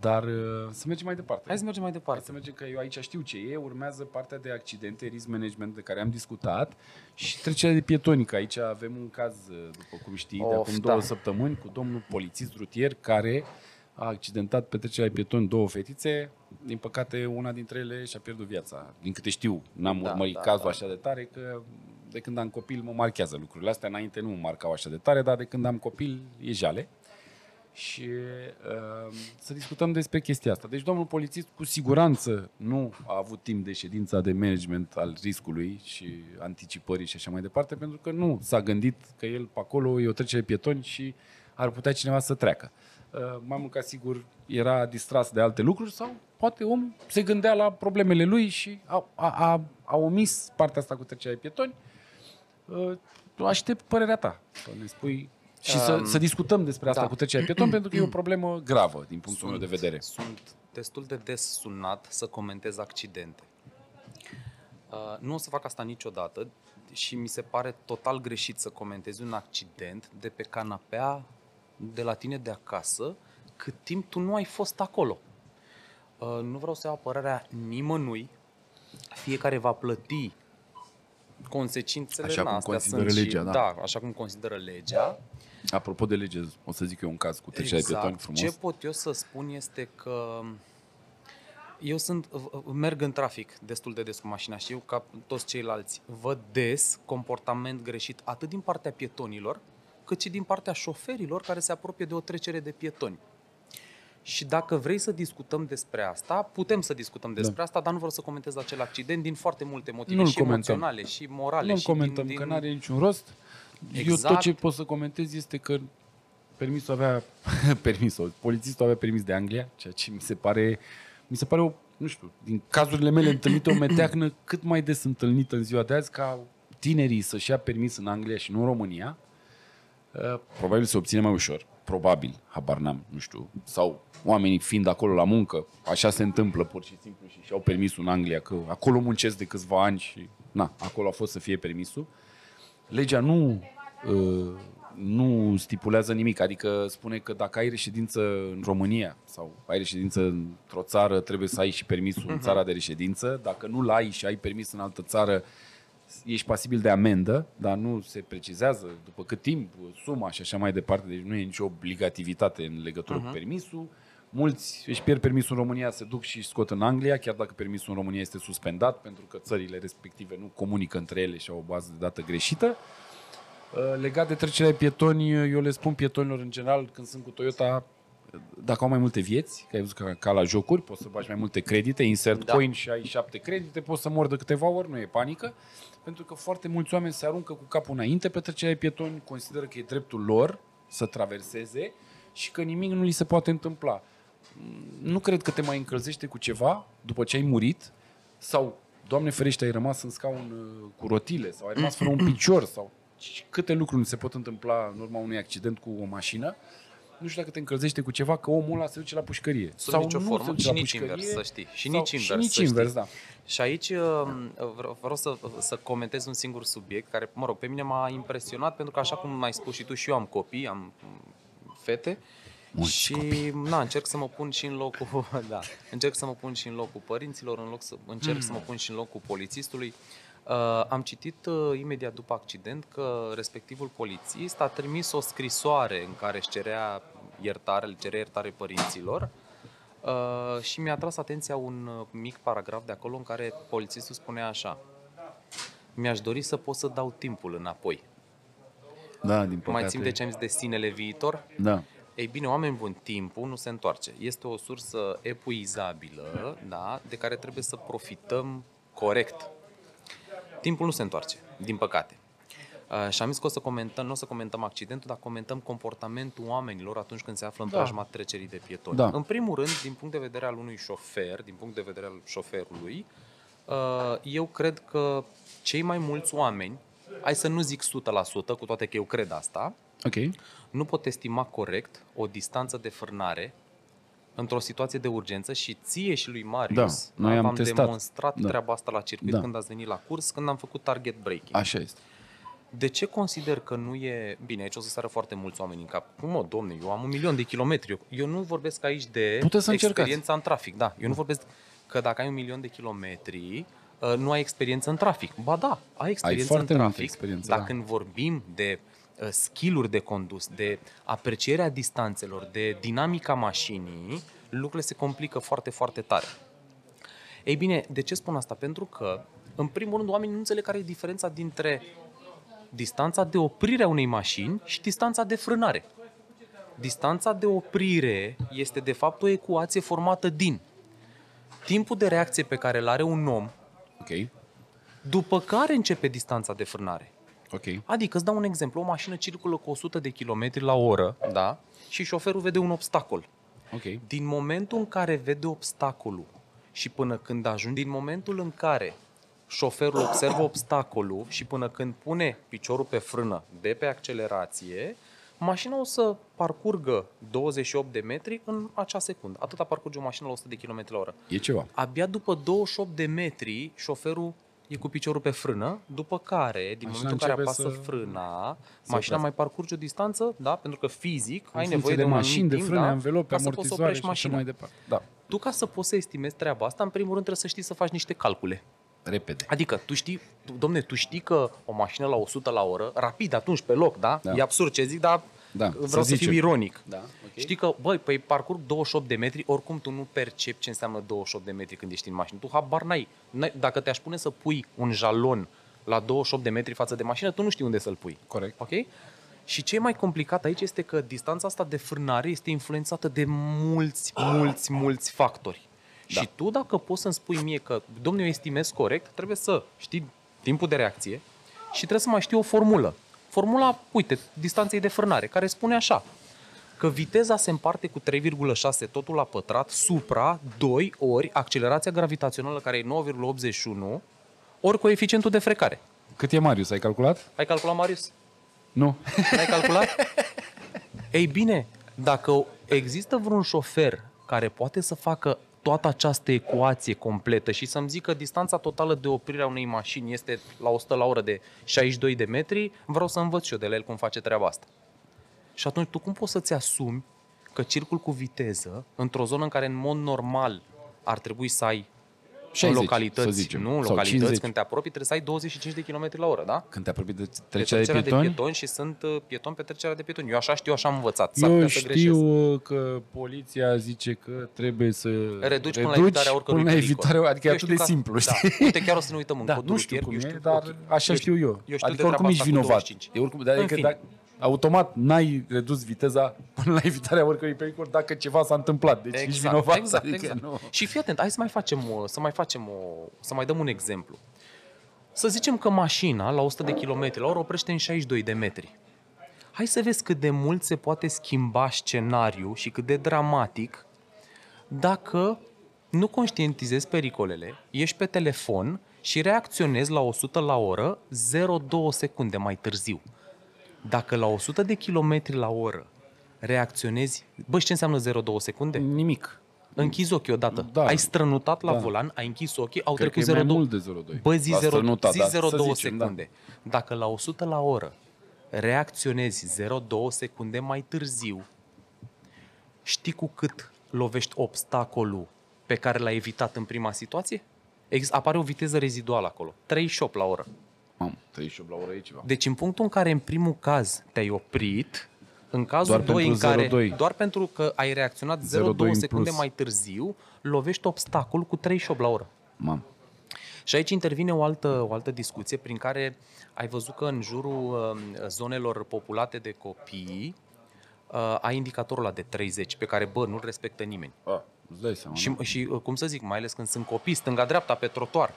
dar uh, să mergem mai departe. Hai să mergem mai Hai departe. să mergem că eu aici știu ce e, urmează partea de accidente, risk management de care am discutat și trecerea de pietoni, că aici avem un caz, după cum știi, de Of, acum da. două săptămâni cu domnul polițist rutier care a accidentat pe trecerea de pietoni două fetițe. Din păcate, una dintre ele și-a pierdut viața. Din câte știu, n-am Da, urmărit da, cazul da. așa de tare că de când am copil mă marchează lucrurile astea. Înainte nu mă marcau așa de tare, dar de când am copil e jale și uh, să discutăm despre chestia asta. Deci domnul polițist cu siguranță nu a avut timp de ședința de management al riscului și anticipării și așa mai departe, pentru că nu s-a gândit că el pe acolo e o trecere de pietoni și ar putea cineva să treacă. Uh, mai mult ca sigur era distras de alte lucruri sau poate om se gândea la problemele lui și a, a, a, a omis partea asta cu trecerea de pietoni. Uh, aștept părerea ta, să ne spui și să, Um, să discutăm despre asta da. cu trecerea de pieton, [CLEARS THROAT] pentru că e o problemă gravă din punctul meu de vedere. Sunt destul de des sunat să comentez accidente. Uh, nu o să fac asta niciodată și mi se pare total greșit să comentezi un accident de pe canapea de la tine de acasă cât timp tu nu ai fost acolo. Uh, nu vreau să iau părerea nimănui. Fiecare va plăti consecințele Așa cum astea consideră sunt legea, și, da. da, așa cum consideră legea. Apropo de lege, o să zic eu un caz cu trecerea de pietoni frumos. Ce pot eu să spun este că eu sunt, merg în trafic destul de des cu mașina și eu, ca toți ceilalți, văd des comportament greșit atât din partea pietonilor, cât și din partea șoferilor care se apropie de o trecere de pietoni. Și dacă vrei să discutăm despre asta, putem să discutăm despre Da. asta, dar nu vreau să comentez acel accident din foarte multe motive, Nu-l și comentăm. emoționale, și morale, Nu-l și comentăm, din, că din... n-are niciun rost. Eu Exact. tot ce pot să comentez este că permisul avea, [LAUGHS] permisul, polițistul avea permis de Anglia, ceea ce mi se pare, mi se pare o, nu știu, din cazurile mele întâlnite o meteahnă cât mai des întâlnită în ziua de azi ca tinerii să-și ia permis în Anglia și nu în România. Uh, Probabil se obține mai ușor. Probabil, habar n-am, nu știu. Sau oamenii fiind acolo la muncă, așa se întâmplă pur și simplu și și-au permisul în Anglia, că acolo muncesc de câțiva ani și na, acolo a fost să fie permisul. Legea nu, uh, nu stipulează nimic, adică spune că dacă ai reședință în România sau ai reședință într-o țară, trebuie să ai și permisul în țara de reședință. Dacă nu-l ai și ai permis în altă țară, ești pasibil de amendă, dar nu se precizează după cât timp, suma și așa mai departe, deci nu e nicio obligativitate în legătură uh-huh. cu permisul. Mulți își pierd permisul în România, se duc și își scot în Anglia, chiar dacă permisul în România este suspendat, pentru că țările respective nu comunică între ele și au o bază de dată greșită. Uh, Legat de trecerea de pietoni, eu le spun pietonilor în general, când sunt cu Toyota, dacă au mai multe vieți, că ai văzut ca, ca la jocuri, poți să bagi mai multe credite, insert Da. da. coin și ai șapte credite, poți să mor de câteva ori, nu e panică, pentru că foarte mulți oameni se aruncă cu capul înainte pe trecerea de pietoni, consideră că e dreptul lor să traverseze și că nimic nu li se poate întâmpla. Nu cred că te mai încălzește cu ceva după ce ai murit sau, Doamne ferește, ai rămas în scaun uh, cu rotile sau ai rămas fără un picior sau și câte lucruri nu se pot întâmpla în urma unui accident cu o mașină. Nu știu dacă te încălzește cu ceva, că omul ăla se duce la pușcărie. Sub nicio nu formă se duce și la nici pușcărie, invers, să știi. Și sau- nici invers, Și nici să invers, știi. da. Și aici uh, vreau, vreau să, să comentez un singur subiect care, mă rog, pe mine m-a impresionat pentru că așa cum ai spus și tu și eu am copii, am mm, fete Mulți și na, încerc să mă pun și în locul [LAUGHS] da, încerc să mă pun și în locul părinților, în loc să încerc să mă pun și în locul polițistului. Uh, am citit uh, imediat după accident că respectivul polițist a trimis o scrisoare în care își cerea iertare, le cerea iertare părinților Uh, și mi-a tras atenția un uh, mic paragraf de acolo în care polițistul spunea așa Mi-aș dori să pot să dau timpul înapoi. Da, din păcate. Mai țin de ce am zis de sinele viitor? Da. Ei bine, oameni buni, timpul nu se întoarce. Este o sursă epuizabilă, da, de care trebuie să profităm corect. Timpul nu se întoarce, din păcate. Uh, și am zis că o să comentăm, nu o să comentăm accidentul, dar comentăm comportamentul oamenilor atunci când se află în Da. preajma trecerii de pietoni. Da. În primul rând, din punct de vedere al unui șofer, din punct de vedere al șoferului, uh, eu cred că cei mai mulți oameni, hai să nu zic 100%, cu toate că eu cred asta, Ok. Nu pot estima corect o distanță de frânare într-o situație de urgență și ție și lui Marius Da, noi am v-am testat. demonstrat Da. treaba asta la circuit Da. când ați venit la curs, când am făcut target breaking. Așa este. De ce consider că nu e... Bine, aici o să sară foarte mulți oameni în cap. Cum mă, domne, eu am un milion de kilometri. Eu, eu nu vorbesc aici de Puteți să încercați. experiența în trafic. Da, eu nu vorbesc că dacă ai un milion de kilometri, uh, nu ai experiență în trafic. Ba da, ai experiență foarte în multă trafic, experiență, dar da. când vorbim de uh, skill-uri de condus, de aprecierea distanțelor, de dinamica mașinii, lucrurile se complică foarte, foarte tare. Ei bine, de ce spun asta? Pentru că, în primul rând, oamenii nu înțeleg care e diferența dintre distanța de oprire a unei mașini și distanța de frânare. Distanța de oprire este, de fapt, o ecuație formată din timpul de reacție pe care îl are un om, Ok, după care începe distanța de frânare. Ok. Adică, îți dau un exemplu, o mașină circulă cu 100 de km la oră, da? Și șoferul vede un obstacol. Ok. Din momentul în care vede obstacolul și până când ajunge, din momentul în care șoferul observă obstacolul și până când pune piciorul pe frână de pe accelerație, mașina o să parcurgă 28 de metri în acea secundă. Atâta parcurge o mașină la 100 de km la oră. E ceva. Abia după 28 de metri, șoferul e cu piciorul pe frână, după care, din Mașina momentul în care începe apasă să- frâna, să mașina oprească. mai parcurge o distanță, da? Pentru că fizic ai În funcție nevoie de, de un mașini, anumit de timp, frâne, da? anvelope, ca să poți să amortizoare oprești și așa mașina. mai departe. Da, Tu ca să poți să estimezi treaba asta, în primul rând trebuie să știi să faci niște calcule. repede. Adică, tu știi, tu, domne, tu știi că o mașină la 100 la oră, rapid, atunci, pe loc, da? Da. E absurd ce zic, dar Da, vreau să să, fiu zicem. ironic. Da, ok. Știi că, băi, păi parcurg 28 de metri, oricum tu nu percepi ce înseamnă 28 de metri când ești în mașină. Tu habar n-ai. N-ai- Dacă te-aș pune să pui un jalon la 28 de metri față de mașină, tu nu știi unde să-l pui. Corect. Ok? Și ce e mai complicat aici este că distanța asta de frânare este influențată de mulți, mulți, mulți factori. Da. Și tu dacă poți să-mi spui mie că, domnule, eu estimez corect, trebuie să știi timpul de reacție și trebuie să mai știi o formulă. Formula, uite, distanței de frânare, care spune așa, că viteza se împarte cu 3,6 totul la pătrat supra 2 ori accelerația gravitațională care e 9,81 ori coeficientul de frecare. Cât e Marius? Ai calculat? Ai calculat, Marius? Nu. Ai calculat? Ei bine, dacă există vreun șofer care poate să facă toată această ecuație completă și să-mi zică distanța totală de oprire a unei mașini este la 100 la oră de 62 de metri, vreau să învăț și eu de la el cum face treaba asta. Și atunci tu cum poți să-ți asumi că circul cu viteză într-o zonă în care în mod normal ar trebui să ai 60, în localități, să zicem, nu, în sau localități 50. când te apropii trebuie să ai 25 de km la oră, da? Când te apropii de Pe trecerea de trecerea pietoni? de pietoni și sunt uh, pietoni pe trecerea de pietoni. Eu așa știu, așa am învățat. S-ar Eu putea să greșesc. știu că poliția zice că trebuie să Reduci până la evitarea oricărui până la pericol. evitarea, adică e Eu atât știu de că- simplu, da. știi? Uite, chiar o să ne uităm în Da, codul nu știu rutier, cum eu e, știu, dar ok. așa Eu știu eu. Eu știu adică de oricum treaba ești asta cu vinovat. 25. E oricum, adică fin. dacă, automat n-ai redus viteza până la evitarea oricărui pericol dacă ceva s-a întâmplat. Deci ești vinovat. exact, adică exact. nu. Și fii atent, hai să mai facem, o- să mai facem o, să mai dăm un exemplu. Să zicem că mașina la 100 de km la oră oprește în 62 de metri. Hai să vezi cât de mult se poate schimba scenariul și cât de dramatic dacă nu conștientizezi pericolele, ești pe telefon și reacționezi la 100 la oră 0,2 secunde mai târziu. Dacă la 100 de km la oră reacționezi... Bă, știi ce înseamnă 0,2 secunde? Nimic. Închizi ochii odată. Da. Ai strănutat la Da. volan, ai închis ochii, au Cred că trecut e mai 0,2 mult de 0,2. Bă, zi La 0, strănutat, zi da, să 0,2 zicem, secunde. Dacă la 100 la oră reacționezi 0,2 secunde mai târziu, știi cu cât lovești obstacolul pe care l-ai evitat în prima situație? Ex- apare o viteză reziduală acolo, 38 la oră. Da. Mam, 38 la oră e ceva. Deci în punctul în care în primul caz te-ai oprit, în cazul Doar 2 în pentru care 0,2. doar pentru că ai reacționat 0,2 0,2 în secunde plus. mai târziu, lovești obstacol cu 38 la oră. Mam. Și aici intervine o altă, o altă discuție prin care ai văzut că în jurul uh, zonelor populate de copii uh, ai indicatorul ăla de 30 pe care, bă, nu-l respectă nimeni. A, îți dai seama, Și, nu? și, uh, cum să zic, mai ales când sunt copii, stânga-dreapta, pe trotuar.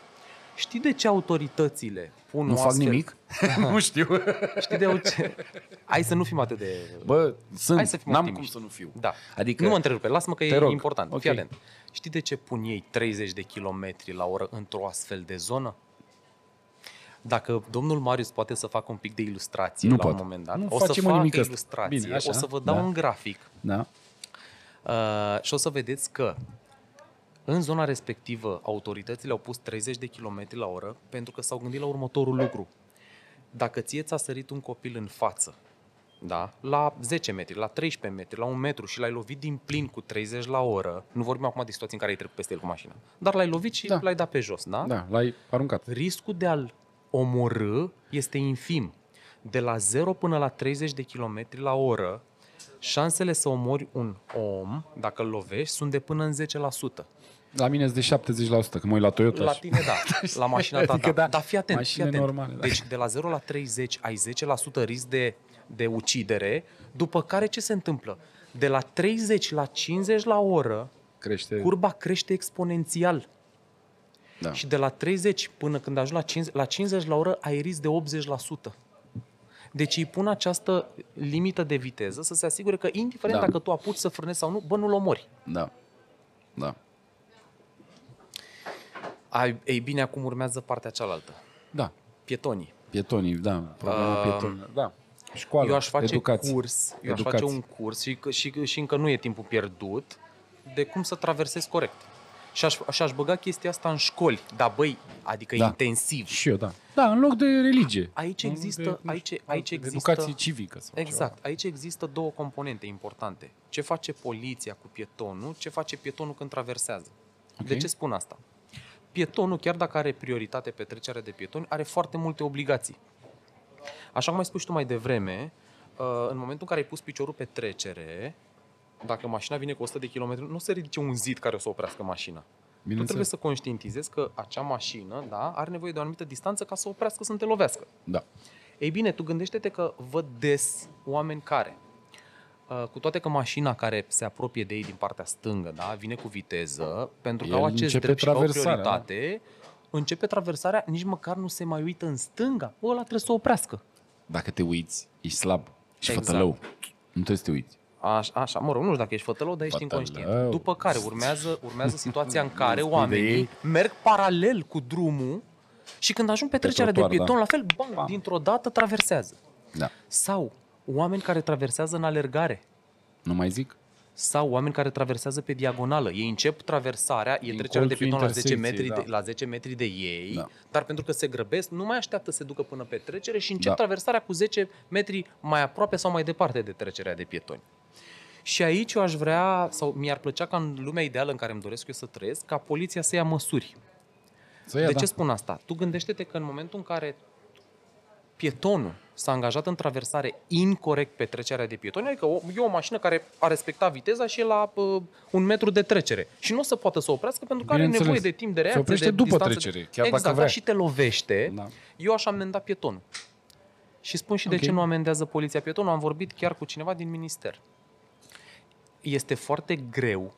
Știi de ce autoritățile pun Nu o fac astfel... nimic? [LAUGHS] nu știu. Știi de ce? Hai să nu fim atât de... Bă, sunt, Hai să fim n-am cum optimiști. să nu fiu. Da. Adică, Nu mă întrerupe, lasă-mă că Te e rog. important. Ok. Fii atent. Știi de ce pun ei 30 de kilometri la oră într-o astfel de zonă? Dacă domnul Marius poate să facă un pic de ilustrație Nu la un pot. moment dat, Nu o să facem facă nimic ăsta. ilustrație, Bine, așa, o să vă dau da. un grafic da, uh, și o să vedeți că în zona respectivă autoritățile au pus 30 de km la oră pentru că s-au gândit la următorul lucru. Dacă ție ți-a sărit un copil în față, da, la 10 metri, la 13 metri, la un metru și l-ai lovit din plin cu 30 la oră, nu vorbim acum de situații în care ai trecut peste el cu mașina, dar l-ai lovit și Da. l-ai dat pe jos, da? Da, l-ai aruncat. riscul de a-l omorâ este infim. De la 0 până la 30 de km la oră, șansele să omori un om, dacă îl lovești, sunt de până în 10%. La mine sunt de 70%, că mă uit la Toyota La și- tine, da. [LAUGHS] La mașina ta, Adică da. da, Dar fii atent, fii mașini atent. normale, da. Deci de la 0 la 30 ai 10% risc de, de ucidere, după care ce se întâmplă? De la 30 la 50 la oră, crește. curba crește exponențial. Da. Și de la 30 până când ajungi la 50, la 50 la oră ai risc de 80%. Deci îi pun această limită de viteză să se asigure că indiferent Da. dacă tu apuci să frânezi sau nu, bă, nu-l omori. Da. Da. Ai, ei bine, acum urmează partea cealaltă. Da. Pietonii. Pietonii, da. Problema Um, pietonilor. Da. Școală, eu aș face educație. curs, eu aș Educație. face un curs și, că- și, și încă nu e timpul pierdut de cum să traversezi corect. Și aș, și aș băga chestia asta în școli, dar băi, adică Da. intensiv. Și eu, da. Da, în loc de religie. Aici În loc există- de, nu aici- știu, aici de există- Educație civică. Sau Exact. Aici există două componente importante. Ce face poliția cu pietonul, ce face pietonul când traversează. Ok. De ce spun asta? Pietonul, chiar dacă are prioritate pe trecerea de pietoni, are foarte multe obligații. Așa cum ai spus și tu mai devreme, uh, în momentul în care ai pus piciorul pe trecere, dacă mașina vine cu 100 de km, nu se ridice un zid care o să oprească mașina. Tu trebuie Bineînțeles. să conștientizezi că acea mașină da, are nevoie de o anumită distanță ca să oprească să nu te lovească. Da. Ei bine, tu gândește-te că văd des oameni care, uh, cu toate că mașina care se apropie de ei din partea stângă, da, vine cu viteză, pentru că El au acest începe drept și că au traversarea, prioritate, începe traversarea, nici măcar nu se mai uită în stânga, ăla trebuie să oprească. Dacă te uiți, ești slab. Și Exact. fătălău. Nu trebuie să te uiți. Așa, așa, mă rog, nu știu dacă ești fătălău, dar ești Fătălău. inconștient. După care urmează, urmează [LAUGHS] situația în care Spui de oamenii ei. merg paralel cu drumul și când ajung pe trecerea de trotuar, pieton, da. la fel, bang, Bam. dintr-o dată traversează. Da. Sau oameni care traversează în alergare. Nu mai zic? Sau oameni care traversează pe diagonală. Ei încep traversarea, e Din trecerea de colțul pieton la 10, metri intersecției, de, da. la 10 metri de ei, Da. dar pentru că se grăbesc, nu mai așteaptă să se ducă până pe trecere și încep Da. traversarea cu 10 metri mai aproape sau mai departe de trecerea de pietoni. Și aici eu aș vrea, sau mi-ar plăcea ca în lumea ideală în care îmi doresc eu să trăiesc, ca poliția să ia măsuri. Să ia, de da. ce spun asta? Tu gândește-te că în momentul în care pietonul s-a angajat în traversare incorrect pe trecerea de pietoni, adică o, e o mașină care a respectat viteza și e la uh, un metru de trecere. Și nu o să poată să oprească pentru că are Bineînțeles. nevoie de timp de Se reacție. oprește de după distanță trecere, de... chiar dacă exact, vrea. dar și te lovește. Da. Eu aș amenda pietonul. Și spun și de Ok. ce nu amendează poliția pietonul. Am vorbit chiar cu cineva din minister. Este foarte greu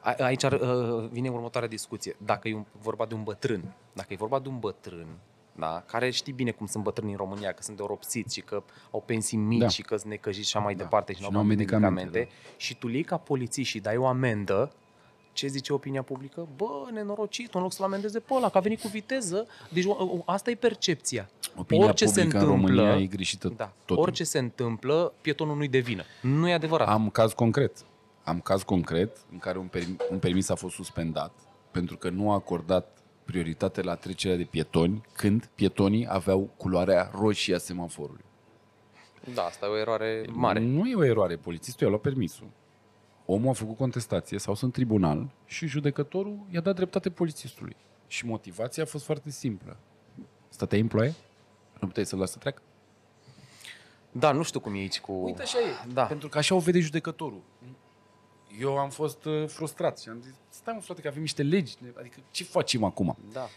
a- Aici ar, uh, vine următoarea discuție. Dacă e un, vorba de un bătrân, dacă e vorba de un bătrân, da, care știi bine cum sunt bătrâni în România, că sunt oropsiți și că au pensii mici Da. și că sunt necăjiți și așa mai Da. departe și, Și nu n-au au medicamente, medicamente, medicamente și tu le iei ca polițist și dai o amendă, ce zice opinia publică? Bă, nenorocit, în loc să-l amendeze pe ăla, că a venit cu viteză. Deci o- o- asta e percepția. Opinia orice se publică în întâmplă, România e greșită da, tot orice se întâmplă, pietonul nu-i de vină. Nu e adevărat. Am caz concret. Am caz concret în care un, permis, un permis a fost suspendat pentru că nu a acordat prioritate la trecerea de pietoni când pietonii aveau culoarea roșie a semaforului. Da, asta e o eroare mare. Nu e o eroare. Polițistul i-a luat permisul. Omul a făcut contestație sau sunt tribunal și judecătorul i-a dat dreptate polițistului. Și motivația a fost foarte simplă. Stăteai în ploaie? Nu puteai să-l lași să treacă? Da, nu știu cum e aici cu... Uite așa e. Da. Pentru că așa o vede judecătorul. Eu am fost uh, frustrat și am zis, stai mă frate că avem niște legi, adică ce facem acum? Da.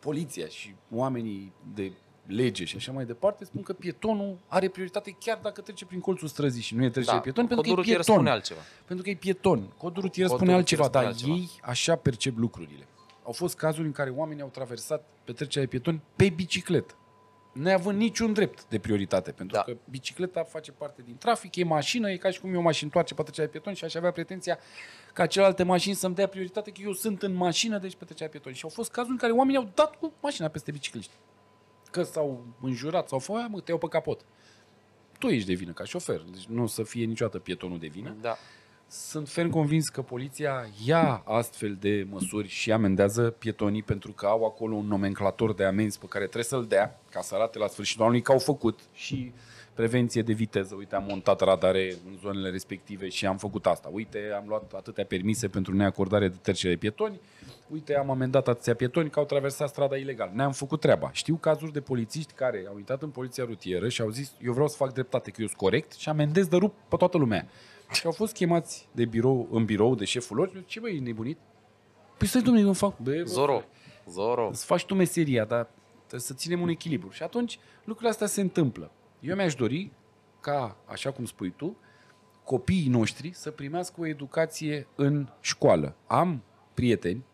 Poliția și oamenii de lege și așa mai departe spun că pietonul are prioritate chiar dacă trece prin colțul străzii și nu e trecere da. de pieton, pentru că e Codul rutier pieton. spune altceva. Pentru că e pieton. Codul rutier Codul spune rutier altceva, spune dar altceva. ei așa percep lucrurile. Au fost cazuri în care oamenii au traversat pe trecerea de pietoni pe bicicletă. Neavând niciun drept de prioritate, pentru Da. că bicicleta face parte din trafic, e mașină, e ca și cum e o mașină întoarce pe trecerea de pietoni și aș avea pretenția ca celelalte mașini să-mi dea prioritate, că eu sunt în mașină, deci pe trecerea de pietoni. Și au fost cazuri în care oamenii au dat cu mașina peste bicicliști. Că s-au înjurat sau fă, mă, te iau pe capot. Tu ești de vină ca șofer, deci nu o să fie niciodată pietonul de vină. Da. Sunt ferm convins că poliția ia astfel de măsuri și amendează pietonii pentru că au acolo un nomenclator de amenzi pe care trebuie să-l dea ca să arate la sfârșitul anului că au făcut și prevenție de viteză. Uite, am montat radare în zonele respective și am făcut asta. Uite, am luat atâtea permise pentru neacordare de trecere de pietoni. Uite, am amendat atâția pietoni că au traversat strada ilegal. Ne-am făcut treaba. Știu cazuri de polițiști care au intrat în poliția rutieră și au zis eu vreau să fac dreptate, că eu sunt corect și amendez de rup pe toată lumea. Și au fost chemați de birou, în birou de șeful lor. Ce băi, nebunit? Păi stai, domnule, nu fac. Bă, bă, Zoro. Zoro. Îți faci tu meseria, dar trebuie să ținem un echilibru. Și atunci lucrurile astea se întâmplă. Eu mi-aș dori ca, așa cum spui tu, copiii noștri să primească o educație în școală. Am prieteni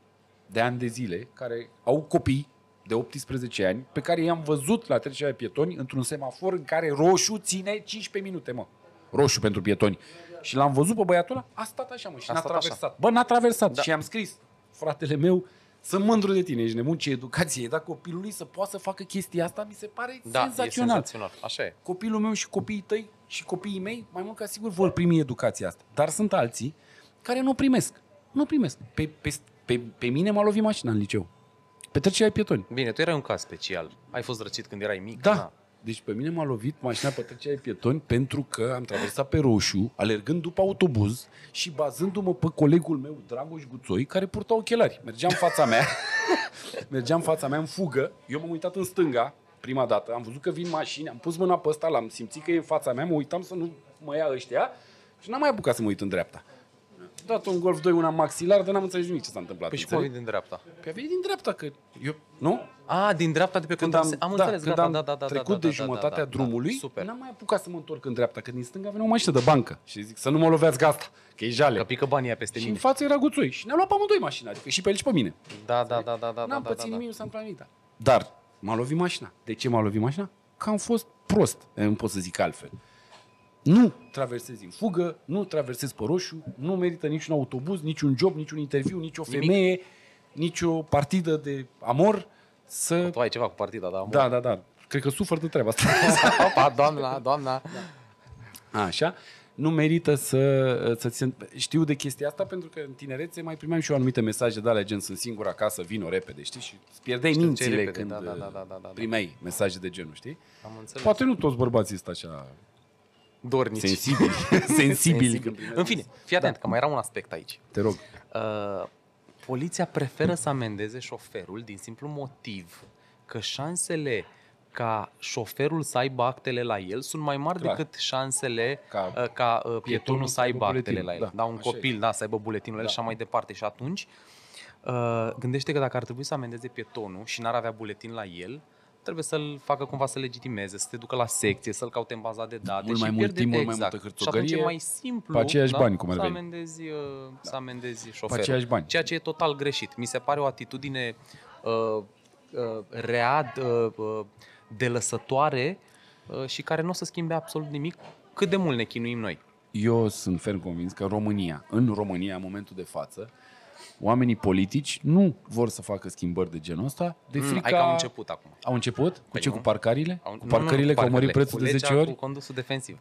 de ani de zile care au copii de 18 ani pe care i-am văzut la trecerea de pietoni într-un semafor în care roșu ține 15 minute, mă. Roșu pentru pietoni. Și l-am văzut pe băiatul ăla, a stat așa, mă, și A n-a stat așa. traversat. Bă, n-a traversat. Da. Și am scris, fratele meu, sunt mândru de tine, ești nebun, ce educație e, dar copilului să poată să facă chestia asta, mi se pare Da, senzațional. e senzațional. Așa e. Copilul meu și copiii tăi și copiii mei, mai mult ca sigur, vor primi educația asta. Dar sunt alții care nu o primesc. Nu o primesc. Pe, pe, pe, pe mine m-a lovit mașina în liceu. Pe trecerea pietoni. Bine, tu erai un caz special. Ai fost răcit când erai mic? Da. Na. Deci pe mine m-a lovit mașina pe trecerea de pietoni pentru că am traversat pe roșu, alergând după autobuz și bazându-mă pe colegul meu, Dragoș Guțoi, care purta ochelari. Mergea în fața mea, [LAUGHS] mergea în fața mea în fugă, eu m-am uitat în stânga, prima dată, am văzut că vin mașini, am pus mâna pe ăsta, l-am simțit că e în fața mea, mă uitam să nu mă ia ăștia și n-am mai apucat să mă uit în dreapta. Dat un Golf 2, una maxilar, dar n-am înțeles nimic ce s-a întâmplat. Păi și cum a înțelegi? venit din dreapta? Păi a venit din dreapta, că eu, nu? A, din dreapta de pe Când când am, am da, înțeles, când gata, am da, da, da, trecut da, de da, jumătatea da, da, drumului, Da, super. n-am mai apucat să mă întorc în dreapta, că din stânga venea o mașină de bancă. Și zic să nu mă loveați gata, că e jale. Că pică banii aia peste și mine. în față era guțoi. Și ne-a luat pe amândoi mașina, adică și pe el și pe mine. Da, da, da, da, da, N-am da, da, pățit da. nimic, nu s-a întâmplat nimic. Dar m-a lovit mașina. De ce m-a lovit mașina? Că am fost prost, Eh, nu pot să zic altfel. Nu traversezi în fugă, nu traversezi pe roșu, nu merită niciun autobuz, niciun job, niciun interviu, nici o Nimic. femeie, nici o partidă de amor să... Tu ai ceva cu partida, da? Da, da, da. Cred că sufăr de treaba asta. [LAUGHS] Opa, doamna, doamna. Așa. Nu merită să, să ți Știu de chestia asta pentru că în tinerețe mai primeam și eu anumite mesaje de alea gen sunt singur acasă, vino repede, știi? Și îți pierdeai Știu ce mințile repede, când da, da, da, da, da, da. primeai mesaje de genul, știi? Am înțeles. Poate nu toți bărbații sunt așa Dornici. sensibili. sensibili. Sensibil. [LAUGHS] când primesc În fine, fii atent, Da. că mai era un aspect aici. Te rog. Uh, poliția preferă să amendeze șoferul din simplu motiv că șansele ca șoferul să aibă actele la el sunt mai mari Clar. decât șansele Ca ca, ca uh, pietonul să aibă actele buletinul, la el. da, Da, un așa copil, da, să aibă buletinul la el Da. și așa mai departe. Și atunci, uh, gândește că dacă ar trebui să amendeze pietonul și n-ar avea buletin la el, trebuie să-l facă cumva să legitimeze, să te ducă la secție, să-l caute în baza de date Mult și mai mult pierde timp, mult mai exact. multă Și atunci e hârțogărie, mai simplu pe aceiași da, bani, cum ar să veni. amendezi, uh, să amendezi șoferul. aceiași bani. Ceea ce e total greșit. Mi se pare o atitudine uh, uh, rea, uh, uh, delăsătoare uh, și care nu o să schimbe absolut nimic cât de mult ne chinuim noi. Eu sunt ferm convins că România, în România, în momentul de față, oamenii politici nu vor să facă schimbări de genul ăsta de Mm, frica... Hai că am început acum. Au început? Cu Păi ce? nu. Cu parcările? Au- Cu nu, nu, parcările, că au mărit parcările, prețul cu de legea 10 ori? cu condusul defensiv.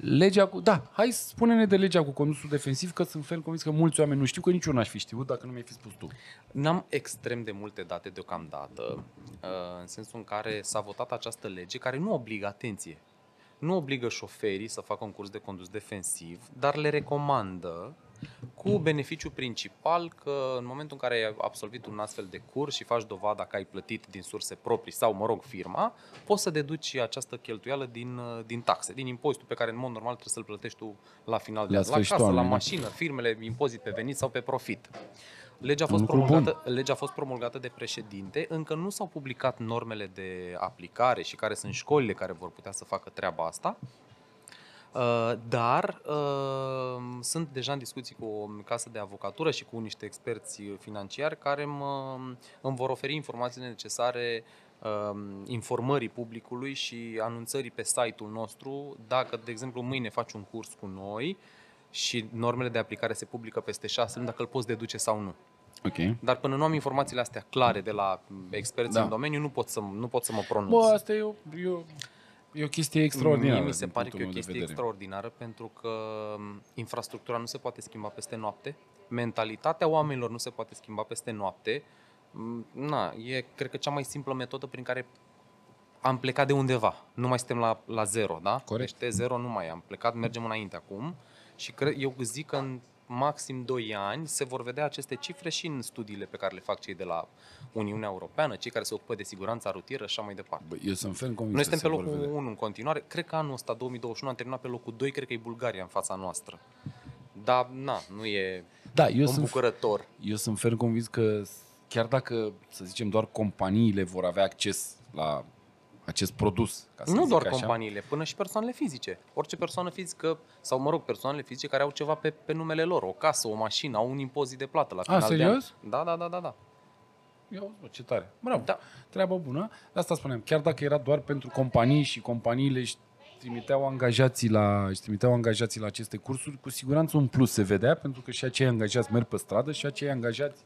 Legea cu... Da, hai spune-ne de legea cu condusul defensiv, că sunt ferm convins că mulți oameni nu știu, că nici eu n-aș fi știut dacă nu mi-ai fi spus tu. N-am extrem de multe date deocamdată, uh, în sensul în care s-a votat această lege care nu obligă, atenție, nu obligă șoferii să facă un curs de condus defensiv, dar le recomandă cu beneficiu principal că în momentul în care ai absolvit un astfel de curs și faci dovada că ai plătit din surse proprii sau, mă rog, firma, poți să deduci această cheltuială din, uh, din taxe, din impozitul pe care în mod normal trebuie să-l plătești tu la final de La an, la sfârșitul casă, la anului, da. mașină, firmele, impozit pe venit sau pe profit. Legea a, fost Un lucru promulgată, legea a fost promulgată de președinte, încă nu s-au publicat normele de aplicare și care sunt școlile care vor putea să facă treaba asta. Uh, Dar uh, sunt deja în discuții cu o casă de avocatură și cu niște experți financiari care mă, îmi vor oferi informațiile necesare uh, informării publicului și anunțării pe site-ul nostru dacă, de exemplu, mâine faci un curs cu noi și normele de aplicare se publică peste șase luni, dacă îl poți deduce sau nu. Ok. Dar până nu am informațiile astea clare de la experți Da. în domeniu, nu pot să, nu pot să mă pronunț. Bă, asta e o, e o E o chestie extraordinară. Mie mi se din pare că punctul e o meu de chestie vedere. extraordinară pentru că m, infrastructura nu se poate schimba peste noapte, mentalitatea oamenilor nu se poate schimba peste noapte. M, Na, e, cred că, cea mai simplă metodă prin care am plecat de undeva. Nu mai suntem la, la zero, da? Corect. Deci zero nu mai am plecat, mergem înainte acum și cred, eu zic că în maxim 2 ani se vor vedea aceste cifre și în studiile pe care le fac cei de la Uniunea Europeană, cei care se ocupă de siguranța rutieră și așa mai departe. Bă, eu sunt ferm convins Noi că suntem pe se vor locul vedea. 1 în continuare. Cred că anul ăsta, 2021, am terminat pe locul 2, cred că e Bulgaria în fața noastră. Dar, na, nu e Da, eu sunt, îmbucurător. eu sunt ferm convins că chiar dacă, să zicem, doar companiile vor avea acces la acest produs, ca să Nu zic doar așa, companiile, până și persoanele fizice. Orice persoană fizică, sau mă rog, persoanele fizice care au ceva pe, pe numele lor, o casă, o mașină, au un impozit de plată la final de serios? an. Da, da, da, da, da. Ia uzi, bă, ce tare. Bravo. Da. Treabă bună. De asta spuneam. Chiar dacă era doar pentru companii și companiile își trimiteau angajații la, își trimiteau angajații la aceste cursuri, cu siguranță un plus se vedea, pentru că și acei angajați merg pe stradă și acei angajați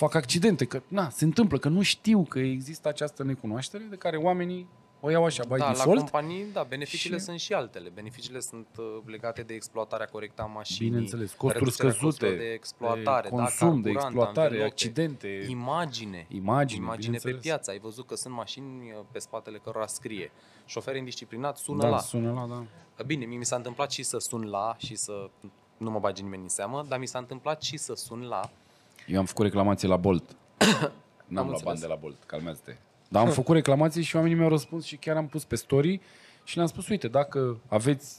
fac accidente, că na, se întâmplă, că nu știu că există această necunoaștere de care oamenii o iau așa, by da, la default. companii, da, beneficiile Și- sunt și altele. Beneficiile sunt uh, legate de exploatarea corectă a mașinii. Bineînțeles, costuri reducerea scăzute, costurilor de exploatare, de consum, da, de carburant, exploatare, anvelope, accidente. Imagine. Imagine, Imagine pe bineînțeles. piață. Ai văzut că sunt mașini uh, pe spatele cărora scrie. Șofer indisciplinat sună da, la. sună la, da. Bine, mie mi s-a întâmplat și să sun la și să nu mă bagi nimeni în seamă, dar mi s-a întâmplat și să sun la. Eu am făcut reclamație la Bolt. [COUGHS] N-am luat înțeles. bani de la Bolt, calmează-te. Dar am făcut reclamații și oamenii mi-au răspuns și chiar am pus pe story și le-am spus, uite, dacă aveți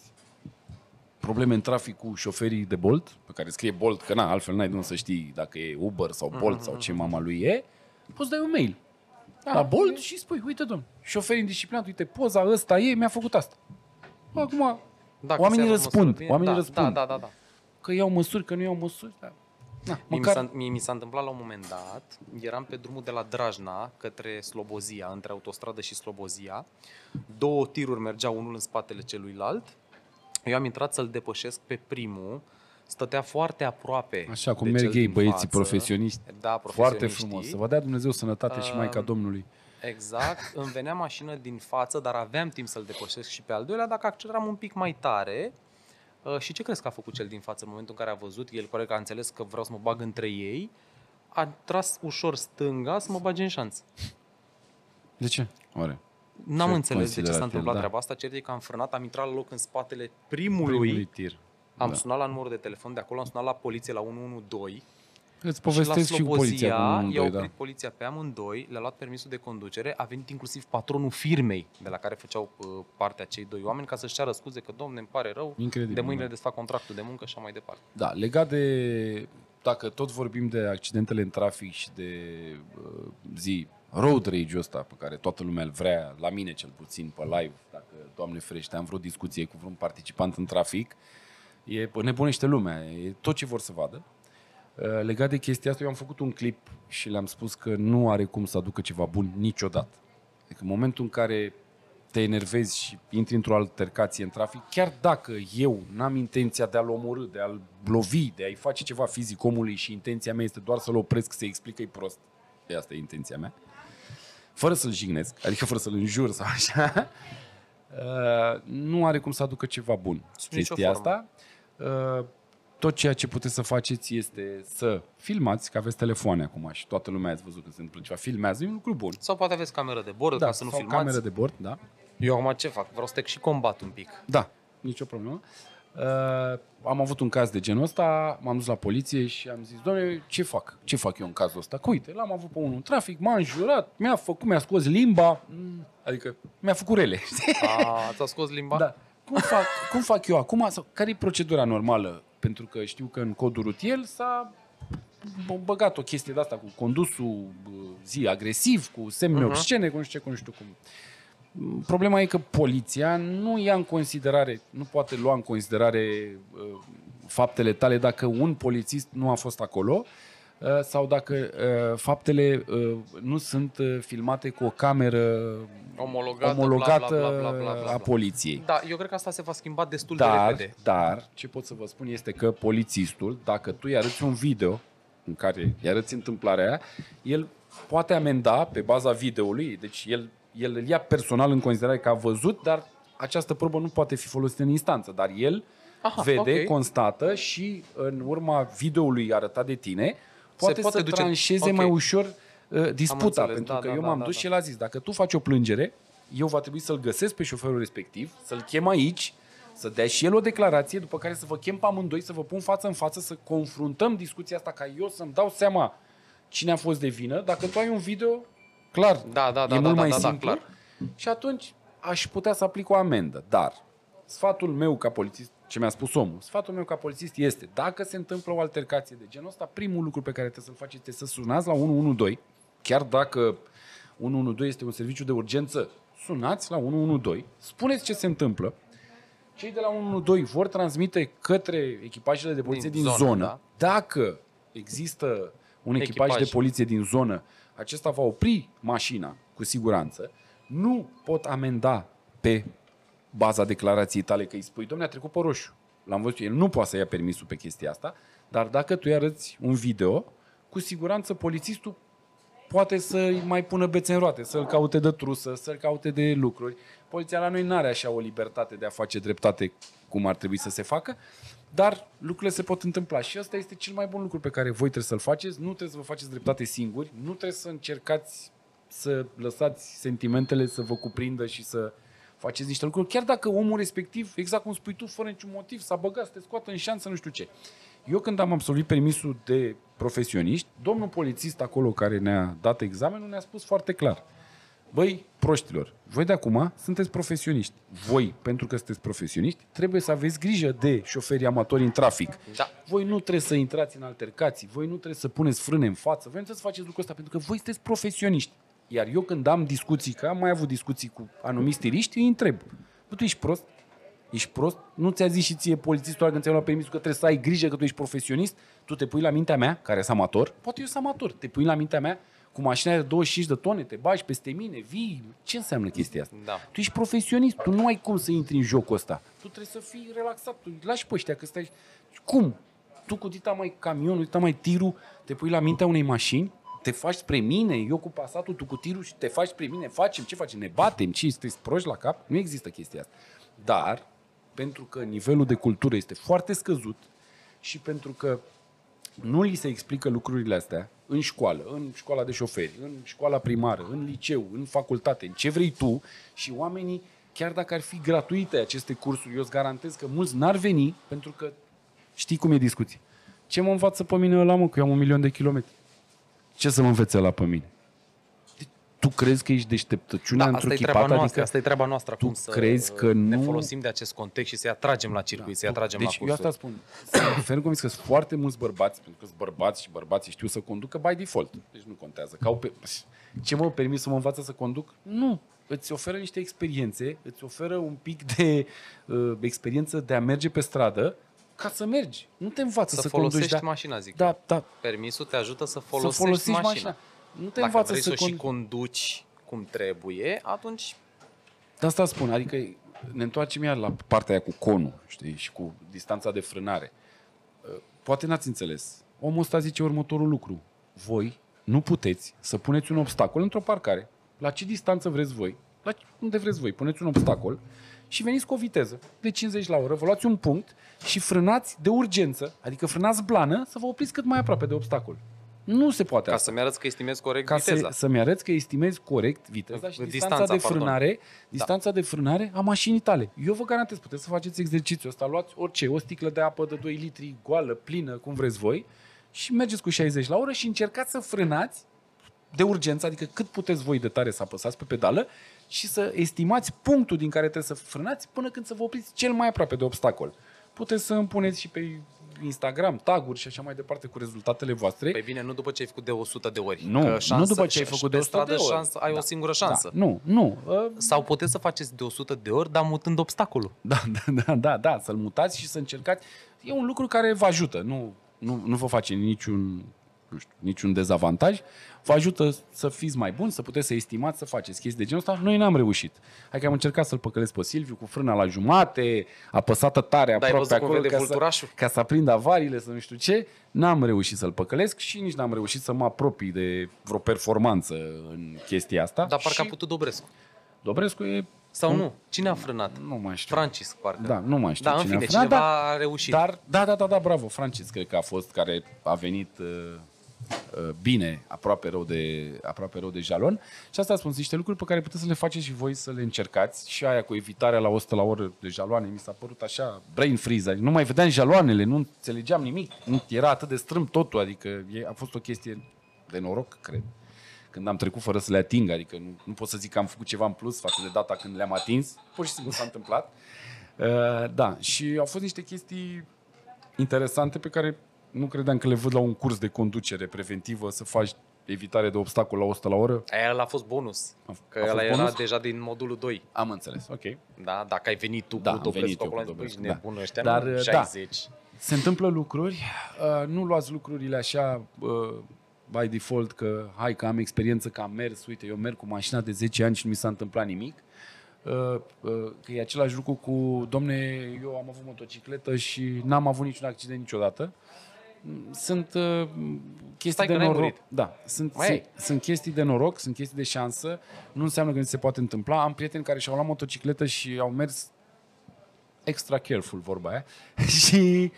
probleme în trafic cu șoferii de Bolt, pe care scrie Bolt, că na, altfel n-ai de unde să știi dacă e Uber sau Bolt sau ce mama lui e, poți dai un mail la Bolt și spui, uite domn, șofer indisciplinat, uite, poza ăsta e, mi-a făcut asta. Acum, Dacă Oamenii se ia răspund, măsură bine- oamenii da, răspund. Da, da, da. da. că iau măsuri, că nu iau măsuri, da. Na, Mie, măcar... mi s-a, mie mi s-a întâmplat la un moment dat, eram pe drumul de la Drajna către Slobozia, între autostradă și Slobozia. Două tiruri mergeau unul în spatele celuilalt. Eu am intrat să-l depășesc pe primul, stătea foarte aproape Așa cum de merg cel ei, din băieții față. profesioniști. Da, Foarte profesioniștii. frumos. Să vă dea Dumnezeu sănătate și Maica Um, Domnului. Exact, îmi venea mașină din față, dar aveam timp să-l depășesc și pe al doilea, dacă acceleram un pic mai tare. Uh, Și ce crezi că a făcut cel din față în momentul în care a văzut? El corect că a înțeles că vreau să mă bag între ei, a tras ușor stânga să mă bage în șanț. De ce? Oare? N-am Ce înțeles de ce considerat s-a el, întâmplat da. treaba asta, cert e că am frânat, am intrat la loc în spatele primului, Primului tir. am Da. sunat la numărul de telefon de acolo, am sunat la poliție la 112 Îți povestesc și, și la cu poliția cu Slobozia unul, i-a doi, oprit da. poliția pe amândoi, le-a luat permisul de conducere, a venit inclusiv patronul firmei de la care făceau uh, partea cei doi oameni ca să-și ceară scuze că, domne, îmi pare rău, Incredibil, de mâine da. le desfac contractul de muncă și așa mai departe. Da, legat de... Dacă tot vorbim de accidentele în trafic și de uh, zi, road rage-ul ăsta pe care toată lumea îl vrea, la mine cel puțin, pe live, dacă, Doamne ferește, am vreo discuție cu vreun participant în trafic, e nebunește lumea, e tot ce vor să vadă. Uh, Legat de chestia asta, eu am făcut un clip și le-am spus că nu are cum să aducă ceva bun niciodată. Adică în momentul în care te enervezi și intri într-o altercație în trafic, chiar dacă eu n-am intenția de a-l omorâ, de a-l lovi, de a-i face ceva fizic omului și intenția mea este doar să-l opresc, să-i explic că e prost, e asta e intenția mea, fără să-l jignesc, adică fără să-l înjur sau așa, uh, [LAUGHS] nu are cum să aducă ceva bun Sub nicio chestia formă. asta. Uh, tot ceea ce puteți să faceți este să filmați, că aveți telefoane acum și toată lumea ați văzut că se întâmplă ceva, filmează, e un lucru bun. Sau poate aveți cameră de bord ca să nu sau filmați. cameră de bord, da. Eu acum ce fac? Vreau să te și combat un pic. Da, nicio problemă. Uh, am avut un caz de genul ăsta, m-am dus la poliție și am zis, doamne, ce fac? Ce fac eu în cazul ăsta? Că uite, l-am avut pe unul în trafic, m-a înjurat, mi-a făcut, mi-a scos limba, mm, adică mi-a făcut rele. știi? A, ți-a scos limba? Da. Cum fac, cum fac eu acum? Sau care e procedura normală? Pentru că știu că în codul rutier s-a b- băgat o chestie de asta cu condusul bă, zi agresiv, cu semne uh-huh. obscene, cu nu știu ce, cu nu știu cum. Problema e că poliția nu ia în considerare, nu poate lua în considerare uh, faptele tale dacă un polițist nu a fost acolo uh, sau dacă uh, faptele uh, nu sunt uh, filmate cu o cameră Omologată, omologată bla, bla, bla, bla, bla, bla, a bla. poliției. Da, eu cred că asta se va schimba destul de Dar, repede. dar, ce pot să vă spun este că polițistul, dacă tu îi arăți un video în care îi arăți întâmplarea aia, el poate amenda pe baza videoului, deci el, el îl ia personal în considerare că a văzut, dar această probă nu poate fi folosită în instanță, dar el Aha, vede, ok. constată și în urma videoului arătat de tine poate, poate să duce- tranșeze ok. mai ușor uh, disputa. înțeles, pentru da, că da, eu da, m-am da, dus da. și el a zis, dacă tu faci o plângere, eu va trebui să-l găsesc pe șoferul respectiv, să-l chem aici, să dea și el o declarație, după care să vă chem pe amândoi, să vă pun față în față, să confruntăm discuția asta, ca eu să-mi dau seama cine a fost de vină. Dacă tu ai un video, clar, Da, da, da, e da, mult da, mai da, da, simplu. clar. Și atunci aș putea să aplic o amendă. Dar sfatul meu ca polițist, ce mi-a spus omul, sfatul meu ca polițist este, dacă se întâmplă o altercație de genul ăsta, primul lucru pe care trebuie să-l faceți este să sunați la 112, chiar dacă 112 este un serviciu de urgență, sunați la 112, spuneți ce se întâmplă, cei de la 112 vor transmite către echipajele de poliție din, Din din zonă, zonă, da. dacă există un echipaj, Echipaj. de poliție din zonă, acesta va opri mașina cu siguranță, nu pot amenda pe baza declarației tale că îi spui, domnule, a trecut pe roșu. L-am văzut, el nu poate să ia permisul pe chestia asta, dar dacă tu îi arăți un video, cu siguranță polițistul poate să mai pună bețe în roate, să-l caute de trusă, să-l caute de lucruri. Poliția la noi nu are așa o libertate de a face dreptate cum ar trebui să se facă, dar lucrurile se pot întâmpla și ăsta este cel mai bun lucru pe care voi trebuie să-l faceți. Nu trebuie să vă faceți dreptate singuri, nu trebuie să încercați să lăsați sentimentele să vă cuprindă și să faceți niște lucruri, chiar dacă omul respectiv, exact cum spui tu, fără niciun motiv, s-a băgat să te scoată în șansă, nu știu ce. Eu când am absolvit permisul de profesioniști, domnul polițist acolo care ne-a dat examenul ne-a spus foarte clar. Băi, proștilor, voi de acum sunteți profesioniști. Voi, pentru că sunteți profesioniști, trebuie să aveți grijă de șoferii amatori în trafic. Da. Voi nu trebuie să intrați în altercații, voi nu trebuie să puneți frâne în față, voi nu trebuie să faceți lucrul ăsta, pentru că voi sunteți profesioniști. Iar eu când am discuții, că am mai avut discuții cu anumiți tiriști, îi întreb. Bă, tu ești prost? Ești prost? Nu ți-a zis și ție polițistul ăla când ți-a luat permisul că trebuie să ai grijă că tu ești profesionist? Tu te pui la mintea mea, care sunt amator? Poate eu sunt amator. Te pui la mintea mea cu mașina de 25 de tone, te bagi peste mine, vii. Ce înseamnă chestia asta? Da. Tu ești profesionist, tu nu ai cum să intri în jocul ăsta. Tu trebuie să fii relaxat, tu îi lași pe ăștia că stai... Cum? Tu cu dita mai camionul, dita mai tirul, te pui la mintea unei mașini, te faci spre mine, eu cu pasatul, tu cu tirul și te faci spre mine, facem, ce facem, ne batem, ce, sunteți proști la cap? Nu există chestia asta. Dar, pentru că nivelul de cultură este foarte scăzut și pentru că nu li se explică lucrurile astea în școală, în școala de șoferi, în școala primară, în liceu, în facultate, în ce vrei tu și oamenii, chiar dacă ar fi gratuite aceste cursuri, eu îți garantez că mulți n-ar veni pentru că știi cum e discuția. Ce mă învață pe mine ăla, mă, că eu am un milion de kilometri? Ce să mă învețe la pe mine? Deci, Tu crezi că ești deșteptăciunea Da, într-o asta e treaba chipată? noastră, Adică asta e treaba noastră tu acum să crezi că ne nu- folosim de acest context și să-i atragem la circuit, să-i atragem deci la eu cursuri. asta spun. Sunt ferm convins că sunt foarte mulți bărbați, pentru că sunt bărbați și bărbații știu să conducă by default. Deci nu contează. Că au pe... Ce mă permis să mă învață să conduc? Nu. Îți oferă niște experiențe, îți oferă un pic de uh, experiență de a merge pe stradă ca să mergi. Nu te învață Să să, folosești conduci. mașina, zic. Da, da, Permisul te ajută să să folosești, folosești mașina. mașina. Nu te Dacă învață vrei să să o și conduci. conduci cum trebuie, atunci De asta spun, adică ne întoarcem iar la partea aia cu conul, știi, și cu distanța de frânare. Uh, Poate n-ați înțeles. Omul ăsta zice următorul lucru. Voi nu puteți să puneți un obstacol într-o parcare. La ce distanță vreți voi? La unde vreți voi? Puneți un obstacol și veniți cu o viteză de 50 la oră, vă luați un punct și frânați de urgență, adică frânați blană să vă opriți cât mai aproape de obstacol. Nu se poate ca asta să-mi arăți că estimezi corect ca viteza. să, să-mi arăți că estimezi corect viteza și distanța, Distanța, de pardon. frânare, distanța de frânare a mașinii tale. Eu vă garantez, puteți să faceți exercițiul ăsta, luați orice, o sticlă de apă de 2 litri, goală, plină, cum vreți voi, și mergeți cu 60 la oră și încercați să frânați de urgență, adică cât puteți voi de tare să apăsați pe pedală și să estimați punctul din care trebuie să frânați până când să vă opriți cel mai aproape de obstacol. Puteți să îmi puneți și pe Instagram taguri și așa mai departe cu rezultatele voastre. Păi bine, nu după ce ai făcut de 100 de ori. Nu, Că nu după ce ai și- făcut pe de 100 de stradă ori. Șansă, ai Da, o singură șansă. Da, nu, nu. Uh, Sau puteți să faceți de 100 de ori, dar mutând obstacolul. Da, [LAUGHS] da, da, da, da, să-l mutați și să încercați. E un lucru care vă ajută, nu, nu, nu vă face niciun, nu știu, niciun dezavantaj. Vă ajută să fiți mai buni, să puteți să estimați, să faceți chestii de genul ăsta. Noi n-am reușit. Hai că am încercat să-l păcălesc pe Silviu cu frâna la jumate, apăsată tare ai aproape văzut cum acolo vede ca să, vulturașul? ca să aprindă avariile, să nu știu ce. N-am reușit să-l păcălesc și nici n-am reușit să mă apropii de vreo performanță în chestia asta. Dar parcă și... a putut Dobrescu. Dobrescu e... Sau nu? Cine a frânat? Nu mai știu. Francis, parcă. Da, nu mai știu Da, în cine fine, a frânat, cineva dar- a reușit. Dar, da, da, da, da, bravo, Francis cred că a fost care a venit uh, uh, bine, aproape rău, de, aproape rău de jalon. Și asta spun, sunt niște lucruri pe care puteți să le faceți și voi să le încercați. Și aia cu evitarea la 100 la oră de jaloane, mi s-a părut așa brain freeze. Adică nu mai vedeam jaloanele, nu înțelegeam nimic. Nu, era atât de strâmb totul, adică e, a fost o chestie de noroc, cred. Când am trecut fără să le ating, adică nu, nu pot să zic că am făcut ceva în plus față de data când le-am atins. Pur și simplu s-a întâmplat. Uh, da, și au fost niște chestii interesante pe care nu credeam că le văd la un curs de conducere preventivă, să faci evitare de obstacol la 100 la oră. Aia a fost bonus. A- Că a fost ăla era bonus? deja din modulul 2. Am înțeles, ok. Da? Dacă ai venit tu Da, cu am Dobrescu venit eu acolo, cu am zis, Dobrescu, băi, da. nebună ăștia, Dar, nu, da. 60. Se întâmplă lucruri, uh, nu luați lucrurile așa uh, by default că hai că am experiență, că am mers, uite, eu merg cu mașina de 10 ani și nu mi s-a întâmplat nimic. Uh, uh, Că e același lucru cu, domne, eu am avut motocicletă și n-am avut niciun accident niciodată. Sunt uh, chestii Stai că de n-ai noroc. murit. Da, sunt, Mai sunt, ai. sunt chestii de noroc, sunt chestii de șansă. Nu înseamnă că nu se poate întâmpla. Am prieteni care și-au luat motocicletă și au mers extra careful, vorba aia, [LAUGHS] și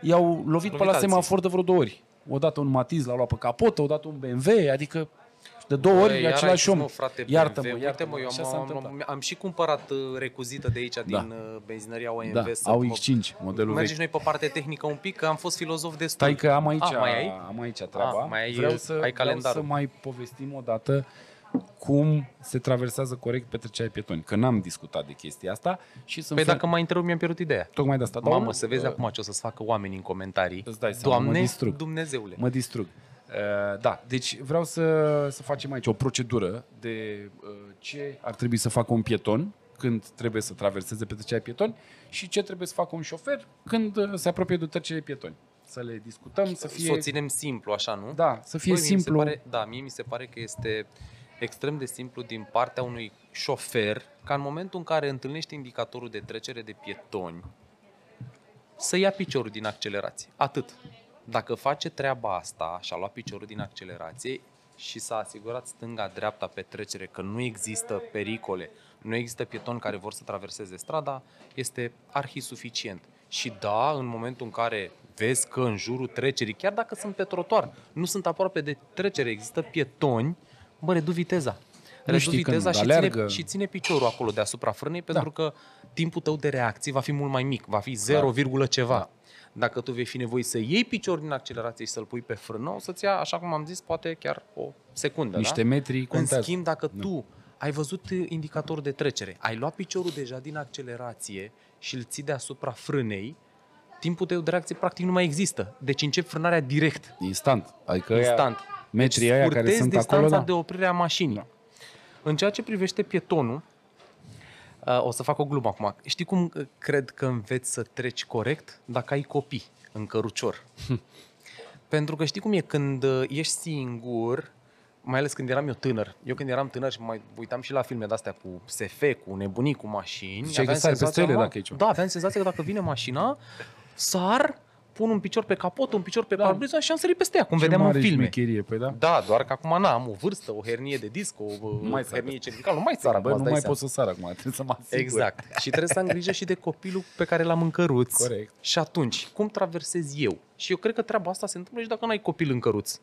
i-au lovit pe la alții. semafor de vreo două ori. Odată un Matiz l-a luat pe capotă, odată un BMW, adică de două ori Băi, e iar ai același zis, om. mă, frate, Iartă-mă, BMW. iartă-mă, Uite, mă, așa eu s-a am, întâmplat. am, am și cumpărat uh, recuzită de aici, din uh, benzinăria OMV. Da, să au mă- X5, modelul Mergem vechi. și noi pe partea tehnică un pic, că am fost filozof de Stai că am aici, Ah, mai ai? am aici treaba. Ah, mai ai- vreau să, ai vreau calendarul. să mai povestim o dată cum se traversează corect petrecerea pietoni. Că n-am discutat de chestia asta și sunt Păi fel- dacă m-ai întrerupt, mi-am pierdut ideea. tocmai de asta. Mamă, Dar, să vezi uh, acum ce o să-ți facă oamenii în comentarii. Îți dai seama, mă Doamne, distrug. Dumnezeule. Mă distrug. Uh, da, deci vreau să, să facem aici o procedură de uh, ce ar trebui să facă un pieton când trebuie să traverseze petrecerea pietoni și ce trebuie să facă un șofer când uh, se apropie de trecerea pietoni. Să le discutăm, să fie... Să o ținem simplu, așa, nu? Da, să fie Băi, mie mi se simplu. pare, da, mie mi se pare că este extrem de simplu din partea unui șofer ca în momentul în care întâlnește indicatorul de trecere de pietoni să ia piciorul din accelerație. Atât. Dacă face treaba asta și a luat piciorul din accelerație și s-a asigurat stânga-dreapta pe trecere că nu există pericole, nu există pietoni care vor să traverseze strada, este arhi suficient. Și da, în momentul în care vezi că în jurul trecerii, chiar dacă sunt pe trotuar, nu sunt aproape de trecere, există pietoni, bă, redu viteza. Redu știi viteza când și ține, aleargă. și ține piciorul acolo deasupra frânei, Da. pentru că timpul tău de reacție va fi mult mai mic, va fi 0, ceva. Da. Dacă tu vei fi nevoit să iei piciorul din accelerație și să-l pui pe frână, o să-ți ia, așa cum am zis, poate chiar o secundă. Niște da? metri În contează. schimb, dacă tu ai văzut indicatorul de trecere, ai luat piciorul deja din accelerație și îl ții deasupra frânei, timpul tău de reacție practic nu mai există. Deci începi frânarea direct, Instant. Adică aia- instant. metrii deci aia care scurtezi sunt distanța acolo, da. de oprire a mașinii. Da. În ceea ce privește pietonul, uh, o să fac o glumă acum. Știi cum uh, cred că înveți să treci corect? Dacă ai copii în cărucior. [LAUGHS] Pentru că știi cum e când uh, ești singur, mai ales când eram eu tânăr. Eu când eram tânăr și mă mai uitam și la filme de-astea cu SF, cu nebunii, cu mașini. Ziceai că aveam sari peste senzația, ele mă, dacă e ceva. Da, aveam senzația că dacă vine mașina, sar, pun un picior pe capot, un picior pe Da. parbriza și am sărit peste ea, cum Ce vedeam în mare filme. șmecherie, păi da? Da, doar că acum n-am o vârstă, o hernie de disc, o mai mai sar hernie cervicală, nu mai țara, Bă, nu mai pot să sar acum, [LAUGHS] trebuie să mă asigur. Exact. Și trebuie să am grijă și de copilul pe care l-am în căruț. Corect. Și atunci, cum traversez eu? Și eu cred că treaba asta se întâmplă și dacă nu ai copil în căruț.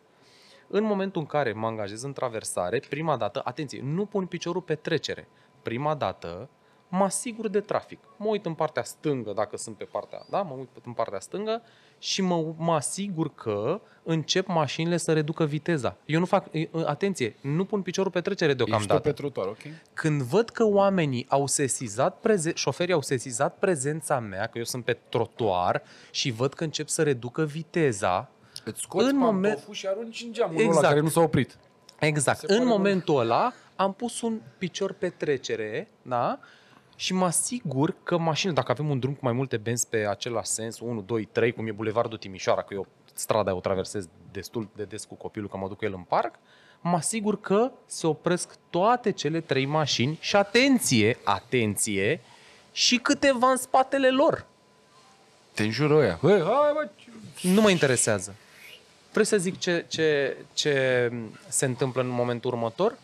În momentul în care mă angajez în traversare, prima dată, atenție, nu pun piciorul pe trecere. Prima dată mă asigur de trafic. Mă uit în partea stângă, dacă sunt pe partea, da? Mă uit în partea stângă și mă, mă asigur că încep mașinile să reducă viteza. Eu nu fac, e, atenție, nu pun piciorul pe trecere Ești deocamdată tot pe trotuar, ok? când văd că oamenii au sesizat, preze- șoferii au sesizat prezența mea, că eu sunt pe trotuar și văd că încep să reducă viteza, Îți scoți În în moment- pantoful și arunci în geamul Exact. ăla care nu s-a oprit. exact, Se în pare momentul ăla am pus un picior pe trecere, da? Și mă asigur că mașina, dacă avem un drum cu mai multe benzi pe același sens, 1, 2, 3, cum e Bulevardul Timișoara, că eu strada o traversez destul de des cu copilul, că mă duc cu el în parc, mă asigur că se opresc toate cele trei mașini și atenție, atenție, și câteva în spatele lor. Te înjură ăia. Băi, hai, bă, ce- Nu mă interesează. Vreți să zic ce, ce, ce se întâmplă în momentul următor?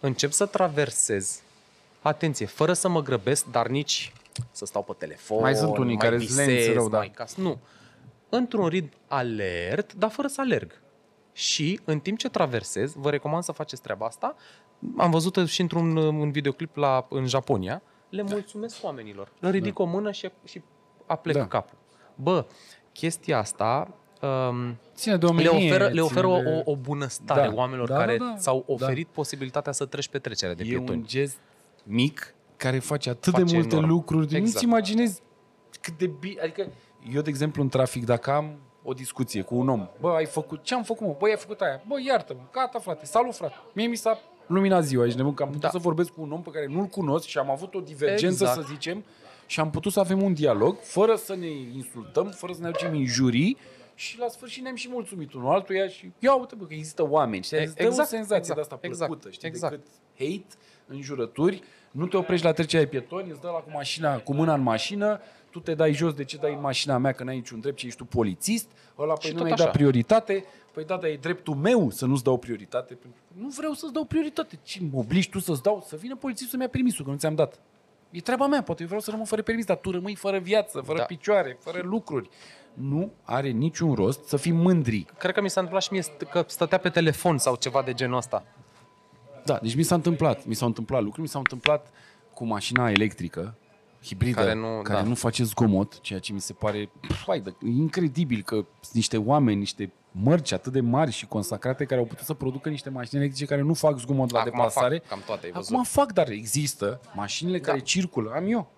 Încep să traversez atenție, fără să mă grăbesc, dar nici să stau pe telefon, Mai sunt unii care visez, lenți rău, da. mai cas. Nu. Într-un ritm alert, dar fără să alerg. Și în timp ce traversez, vă recomand să faceți treaba asta. Am văzut și într-un un videoclip la, în Japonia. Le mulțumesc oamenilor. Le ridic o mână și, și aplec Da. capul. Bă, chestia asta um, Ține de le omenie. oferă, le ține oferă de... o, o bunăstare Da, oamenilor da, care da, da. ți-au Da. oferit posibilitatea să treci pe trecerea de E pietoni. un gest mic care face atât Face de multe enorm. lucruri. Exact. Exact. Nu-ți imaginezi cât de bine... Adică eu, de exemplu, în trafic, dacă am o discuție cu un om, bă, ai făcut, ce am făcut, mă? Bă, ai făcut aia. Bă, iartă-mă, gata, frate, salut, frate. Mie mi s-a luminat ziua, ești nebun, că am putut Da. să vorbesc cu un om pe care nu-l cunosc și am avut o divergență, Exact. să zicem, și am putut să avem un dialog, fără să ne insultăm, fără să ne aducem injurii, și la sfârșit ne-am și mulțumit unul altuia și ia uite bă, că există oameni și îți dă Exact, o senzație exact, de asta exact, plăcută, știi, exact. decât hate, înjurături, nu te oprești la trecerea de pietoni, îți dă la cu mașina, cu mâna în mașină, tu te dai jos, de ce dai în mașina mea că n-ai niciun drept, ce ești tu polițist, ăla păi Și nu tot mi-ai dat așa. prioritate, păi da, dar e dreptul meu să nu-ți dau prioritate, pentru că nu vreau să-ți dau prioritate, ce mă obligi tu să-ți dau, să vină polițistul să-mi ia permisul, că nu ți-am dat. E treaba mea, poate eu vreau să rămân fără permis, dar tu rămâi fără viață, fără Da. picioare, fără lucruri. Nu are niciun rost să fim mândri. Cred că mi s-a întâmplat și mie st- că stătea pe telefon sau ceva de genul ăsta. Da, deci mi s-a întâmplat, mi s-au întâmplat lucruri, mi s-au întâmplat cu mașina electrică, hibridă, Care nu- care da. nu face zgomot, ceea ce mi se pare fai, de, incredibil că sunt niște oameni, niște mărci atât de mari și consacrate care au putut să producă niște mașini electrice care nu fac zgomot la Acum deplasare. fac cam toate, ai văzut. Acum fac, dar există mașinile care Da. circulă, am eu,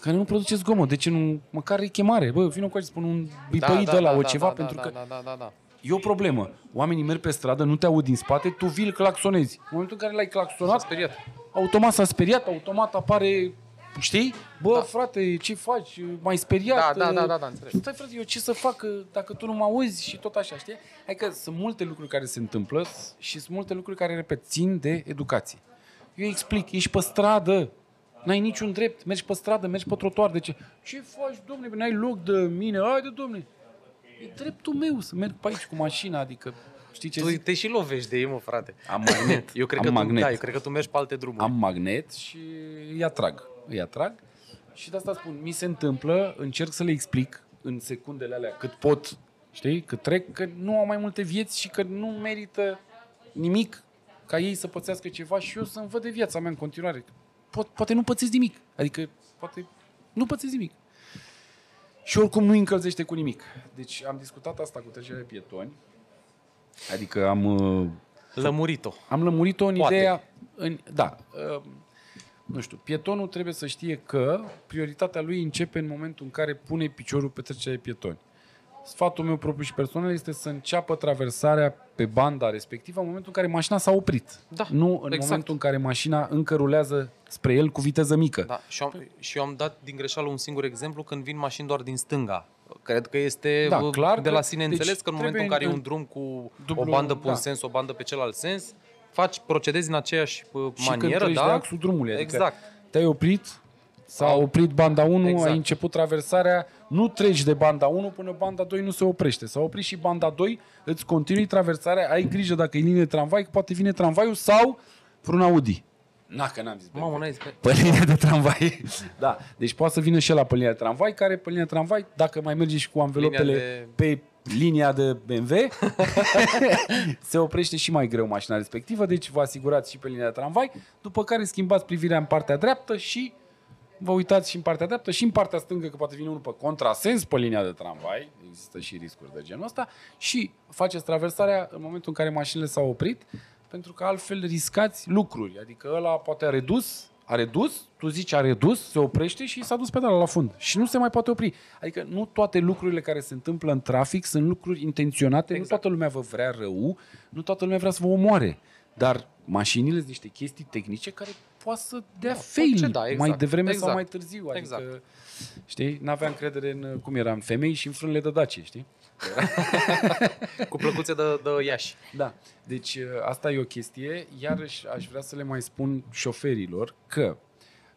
care nu produce zgomot. De ce nu? Măcar e chemare. Bă, vină cu aici, spun un bipăit de la o ceva, da, pentru da, că Da, da, da, da. E o problemă. Oamenii merg pe stradă, nu te aud din spate, tu vii îl claxonezi. În momentul în care l-ai S-a claxonat, speriat. automat s-a speriat, automat apare, știi? Bă, Da. frate, ce faci? Mai speriat? Da, da, da, da, da, înțeleg. Stai, frate, eu ce să fac uh, dacă tu nu mă auzi și tot așa, știi? Adică sunt multe lucruri care se întâmplă și sunt multe lucruri care, repet, țin de educație. Eu explic, ești pe stradă, n-ai niciun drept, mergi pe stradă, mergi pe trotuar, de ce? Ce faci, domne, n-ai loc de mine, haide, domne. E dreptul meu să merg pe aici cu mașina, adică, știi ce Tu zic? te și lovești de ei, mă, frate. Am magnet. [LAUGHS] Eu cred, am că tu, magnet. da, eu cred că tu mergi pe alte drumuri. Am magnet și îi atrag. Îi atrag și de asta spun, mi se întâmplă, încerc să le explic în secundele alea cât pot, știi, cât trec, că nu au mai multe vieți și că nu merită nimic ca ei să pățească ceva și eu să-mi văd de viața mea în continuare. Po- poate nu pățesc nimic, adică poate nu pățesc nimic. Și oricum nu îi încălzește cu nimic. Deci am discutat asta cu trecerea de pietoni, adică am uh, Lămurit-o. am lămurit-o în Poate. ideea... În, da. Uh, nu știu, pietonul trebuie să știe că prioritatea lui începe în momentul în care pune piciorul pe trecerea de pietoni. Sfatul meu propriu și personal este să înceapă traversarea pe banda respectivă în momentul în care mașina s-a oprit. Da, nu în exact. momentul în care mașina încă rulează spre el cu viteză mică. Da, și, am, și eu am dat din greșeală un singur exemplu când vin mașini doar din stânga. Cred că este Da, uh, clar de că- la sine deci înțeles că în momentul în trebuie care e în- un drum cu dublu- o bandă pe un da. sens, o bandă pe celălalt sens, faci, procedezi în aceeași uh, și când manieră, treci da? de axul drumului. Adică Exact. te-ai oprit, s-a Au- oprit banda 1, Exact. ai început traversarea, nu treci de banda 1 până banda 2 nu se oprește. S-a oprit și banda 2, îți continui traversarea, ai grijă dacă e linie de tramvai, că poate vine tramvaiul sau vreun Audi. Na, că n-am zis. bă. Mamă, n-ai zis, bă, Pe linia de tramvai. da, deci poate să vină și la pe linia de tramvai, care pe linia de tramvai, dacă mai merge și cu anvelopele Linia de- pe linia de BMW, [LAUGHS] se oprește și mai greu mașina respectivă, deci vă asigurați și pe linia de tramvai, după care schimbați privirea în partea dreaptă și vă uitați și în partea dreaptă și în partea stângă, că poate vine unul pe contrasens pe linia de tramvai, există și riscuri de genul ăsta, și faceți traversarea în momentul în care mașinile s-au oprit, pentru că altfel riscați lucruri. Adică ăla poate a redus, a redus, tu zici a redus, se oprește și s-a dus pedala la fund. Și nu se mai poate opri. Adică nu toate lucrurile care se întâmplă în trafic sunt lucruri intenționate, exact. nu toată lumea vă vrea rău, nu toată lumea vrea să vă omoare. Dar mașinile sunt niște chestii tehnice care poate să dea fail orice, da, mai exact. devreme sau Exact. mai târziu. Adică, Exact. știi, n-aveam încredere în, cum era, în femei și în frânele de dacie, știi? [LAUGHS] cu plăcuțe de, de Iași. Da, deci uh, asta e o chestie. Iarăși aș vrea să le mai spun șoferilor că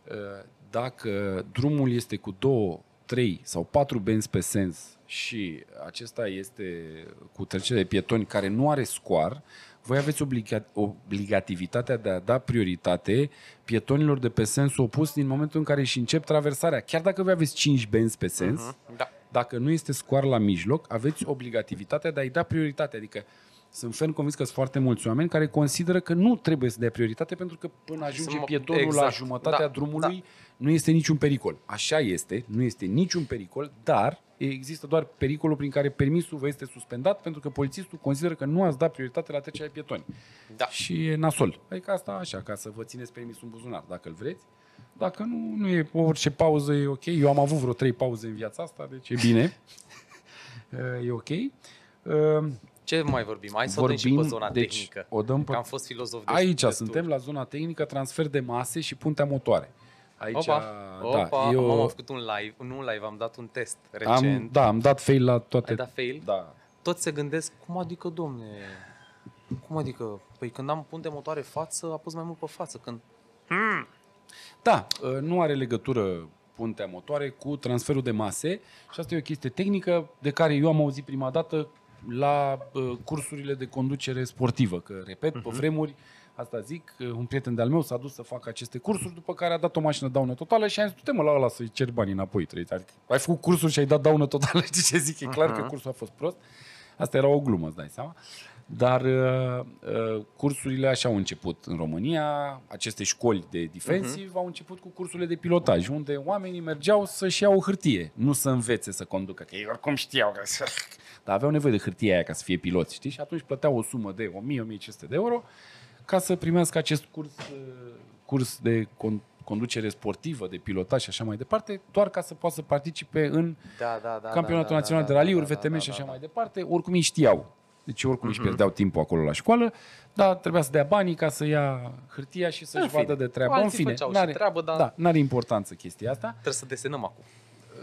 uh, dacă drumul este cu două 3 sau 4 benzi pe sens și acesta este cu trecere de pietoni care nu are scoar, voi aveți obliga- obligativitatea de a da prioritate pietonilor de pe sens opus din momentul în care își încep traversarea. Chiar dacă voi aveți 5 benzi pe sens, Da. dacă nu este scoar la mijloc, aveți obligativitatea de a-i da prioritate. Adică sunt ferm convins că sunt foarte mulți oameni care consideră că nu trebuie să dea prioritate pentru că până ajunge mă- pietonul la exact. jumătatea Da, drumului nu este niciun pericol. Așa este, nu este niciun pericol, dar există doar pericolul prin care permisul vă este suspendat pentru că polițistul consideră că nu ați dat prioritate la trecerea de pietoni. Da. Și e nasol. Adică asta așa, ca să vă țineți permisul în buzunar, dacă îl vreți. Dacă nu, nu e orice pauză, e ok. Eu am avut vreo trei pauze în viața asta, deci e bine. [LAUGHS] e ok. Uh, Ce mai vorbim? Hai să o dăm și pe Vorbim, zona deci, tehnică. o dăm pe- Că am fost filozof de Aici destul. suntem la zona tehnică, transfer de mase și puntea motoare. Aici, Opa, da, opa, eu am făcut un live, nu un live, am dat un test recent. am, da, am dat fail la toate. Ai dat fail? Da. Toți se gândesc, cum adică, domne, cum adică? Păi când am punte motoare față, a pus mai mult pe față. Când... Da, uh, nu are legătură puntea motoare cu transferul de mase și asta e o chestie tehnică de care eu am auzit prima dată la uh, cursurile de conducere sportivă, că, repet, pe vremuri, asta zic, uh, un prieten de-al meu s-a dus să facă aceste cursuri, după care a dat o mașină daună totală și am zis, du-te mă la ăla să-i cer banii înapoi. Trei. Adică, ai făcut cursuri și ai dat daună totală, [LAUGHS] știi ce zic? E clar că cursul a fost prost. Asta era o glumă, îți dai seama. Dar uh, uh, cursurile așa au început în România, aceste școli de defensiv uh-huh. au început cu cursurile de pilotaj, unde oamenii mergeau să-și iau o hârtie, nu să învețe să conducă, că ei oricum știau că să... [LAUGHS] Dar aveau nevoie de hârtia aia ca să fie piloți, știi? Și atunci plăteau o sumă de 1000-1500 de euro ca să primească acest curs, uh, curs de con- conducere sportivă, de pilotaj și așa mai departe, doar ca să poată să participe în Da, da, da. campionatul da, național da, de da, raliuri, da, VTM da, și da, așa da. mai departe, oricum ei știau. Deci oricum își pierdeau timpul acolo la școală, dar trebuia să dea banii ca să ia hârtia și să-și În fine, vadă de treabă. În alții fine, făceau și n-are, treabă, dar- da, n-are importanță chestia asta. Trebuie să desenăm acum.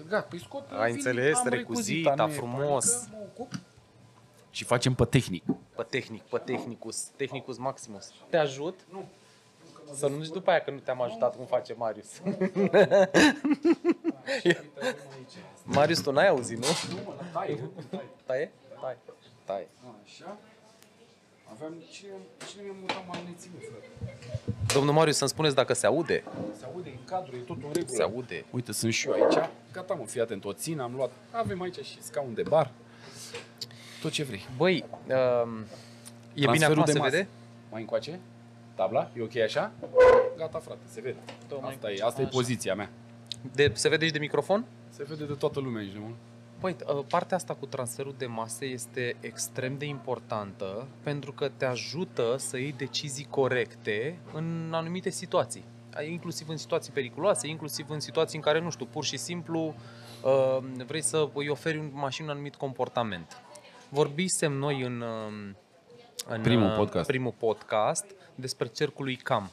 Da, păi scot, Ai vin, înțeles? am Recuzita, recuzita, nu e frumos. panică, mă ocup. Și facem pe tehnic. Pe tehnic, pe technicus, technicus maximus. Te ajut? Nu. Să nu zici după aia că nu te-am ajutat cum face Marius. [LAUGHS] Marius, tu n-ai auzit, nu? Taie? Taie? Taie. Așa. Aveam, cine, cine mi-a mutat magneții, frate? Domnul Marius, să-mi spuneți dacă se aude. Se aude în cadru, e tot în regulă. Se aude. Uite, sunt și eu aici. Gata, mă, fii atent, o țin, am luat. Avem aici și scaun de bar. Tot ce vrei. Băi, um, e bine Transferul acum, de se masă. vede? Mai încoace? Tabla? E ok așa? Gata, frate, se vede. Tocmai. Asta e, asta e poziția mea. De, se vede și de microfon? Se vede de toată lumea aici, de mult. Păi, uh, partea asta cu transferul de mase este extrem de importantă pentru că te ajută să iei decizii corecte în anumite situații. Inclusiv în situații periculoase, inclusiv în situații în care, nu știu, pur și simplu uh, vrei să îi oferi un mașină un anumit comportament. Vorbisem noi în, uh, în Primul uh, podcast. primul podcast despre cercul lui Cam.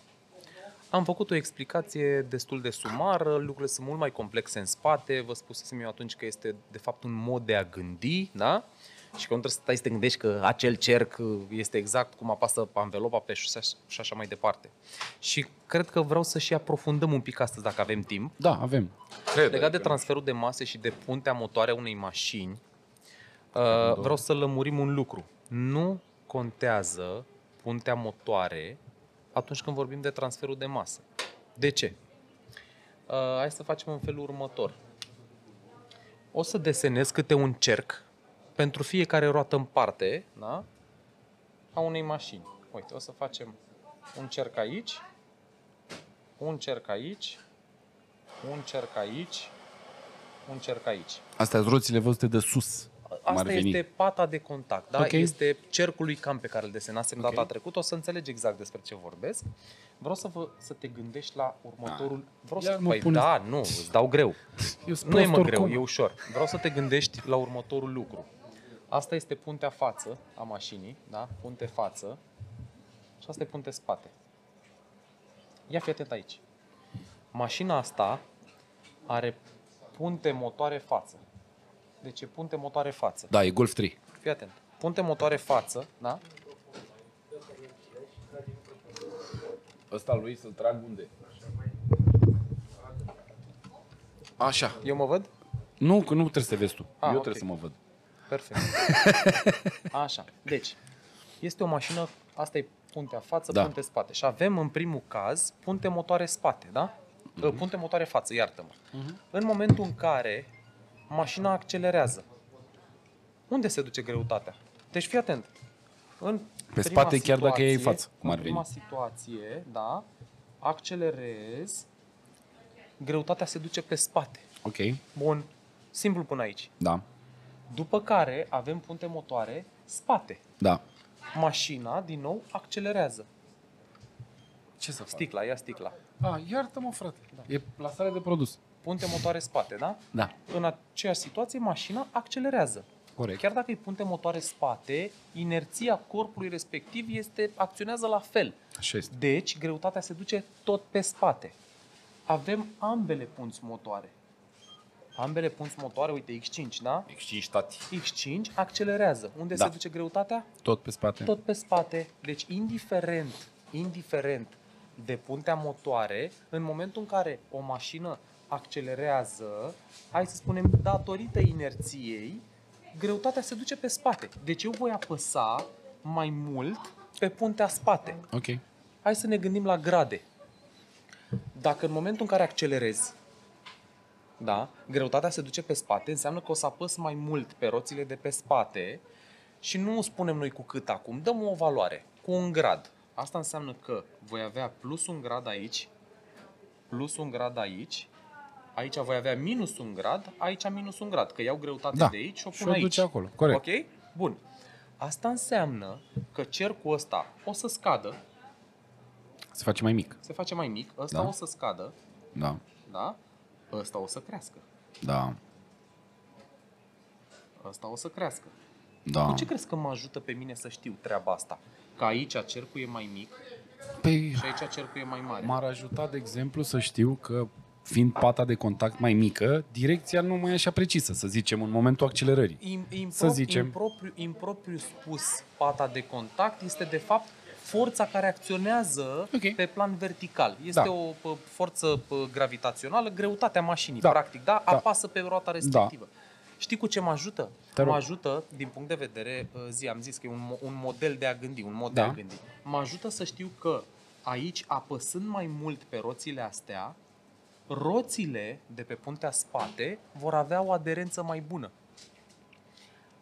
Am făcut o explicație destul de sumară, lucrurile sunt mult mai complexe în spate, vă spusesem eu atunci că este de fapt un mod de a gândi, da? Și că nu trebuie să stai să te gândești că acel cerc este exact cum apasă pe anvelopa pe șosea și așa mai departe. Și cred că vreau să și aprofundăm un pic astăzi dacă avem timp. Da, avem. Cred. Legat de transferul de mase și de puntea motoare a unei mașini, uh, vreau să lămurim un lucru. Nu contează puntea motoare atunci când vorbim de transferul de masă. De ce? Uh, hai să facem în felul următor. O să desenez câte un cerc pentru fiecare roată în parte da? a unei mașini. Uite, o să facem un cerc aici, un cerc aici, un cerc aici, un cerc aici. Astea sunt roțile văzute de sus. Cum ar Asta veni. este pata de contact, da? Ok. Este cercul lui Cam pe care îl desenasem Ok. data trecută. O să înțelegi exact despre ce vorbesc. Vreau să, vă, să te gândești la următorul... Vreau Iar să... mă Păi puneți- da, nu, îți dau greu. Eu sunt Nu e prost mă greu, oricum. e ușor. Vreau să te gândești la următorul lucru. Asta este puntea față a mașinii, da? Punte față. Și asta e punte spate. Ia fi atent aici. Mașina asta are punte motoare față. Deci e punte motoare față. Da, e Golf 3. Fii atent. Punte motoare față, da? Ăsta lui să-l trag unde? Așa. Eu mă văd? Nu, că nu trebuie să te vezi tu. Ah, Eu ok. trebuie să mă văd. Perfect. [LAUGHS] Așa. Deci, este o mașină, asta e puntea față, Da. punte spate. Și avem în primul caz punte motoare spate, da? Mhm. Uh, Punte motoare față, iartă-mă. În momentul în care mașina accelerează, unde se duce greutatea? Deci fii atent. În Pe prima spate, chiar dacă e în situație- față, cum ar în prima veni. situație, da, accelerez, greutatea se duce pe spate. Ok, Bun, simplu până aici. da, După care avem punte motoare spate. da. Mașina, din nou, accelerează. Ce să fac? Sticla, ia sticla. Ah, iartă-mă, frate. Da. E plasare de produs. Punte motoare spate, da? Da, În aceeași situație, mașina accelerează. corect. Chiar dacă îi punte motoare spate, inerția corpului respectiv este, acționează la fel. Așa este. Deci, greutatea se duce tot pe spate. Avem ambele punți motoare. Ambele punți motoare, uite, X5, da? Extingi tati. X5 accelerează. Unde Da. se duce greutatea? Tot pe spate. tot pe spate. Deci, indiferent, indiferent de puntea motoare, în momentul în care o mașină accelerează, hai să spunem, datorită inerției, greutatea se duce pe spate. Deci eu voi apăsa mai mult pe puntea spate. Ok. Hai să ne gândim la grade. Dacă în momentul în care accelerezi, da, greutatea se duce pe spate, înseamnă că o să apăs mai mult pe roțile de pe spate și nu spunem noi cu cât acum, dăm o valoare, cu un grad. Asta înseamnă că voi avea plus un grad aici, plus un grad aici, aici voi avea minus un grad, aici minus un grad, că iau greutate Da. de aici și o Și pun o aici. duce acolo. Corect. Ok? Bun. Asta înseamnă că cercul ăsta o să scadă, Se face mai mic. se face mai mic, ăsta Da. o să scadă, Da. da? Ăsta o să crească. Da. Ăsta o să crească. Da. Cu ce crezi că mă ajută pe mine să știu treaba asta? Că aici cercul e mai mic Păi, și aici cercul e mai mare. m-ar ajuta, de exemplu, să știu că fiind pata de contact mai mică, direcția nu mai e așa precisă, să zicem, în momentul accelerării. Im, impro, Să zicem. Impropriu, impropriu spus, pata de contact este de fapt forța care acționează Ok. pe plan vertical. Este Da. o pă, forță pă, gravitațională, greutatea mașinii, Da. practic, da? Da. Apasă pe roata respectivă. Știi cu ce mă ajută? Te rog. Mă ajută, din punct de vedere, uh, zi, am zis că e un, mo- un model de a gândi, un mod Da. de a gândi. Mă ajută să știu că aici, apăsând mai mult pe roțile astea, roțile de pe puntea spate vor avea o aderență mai bună.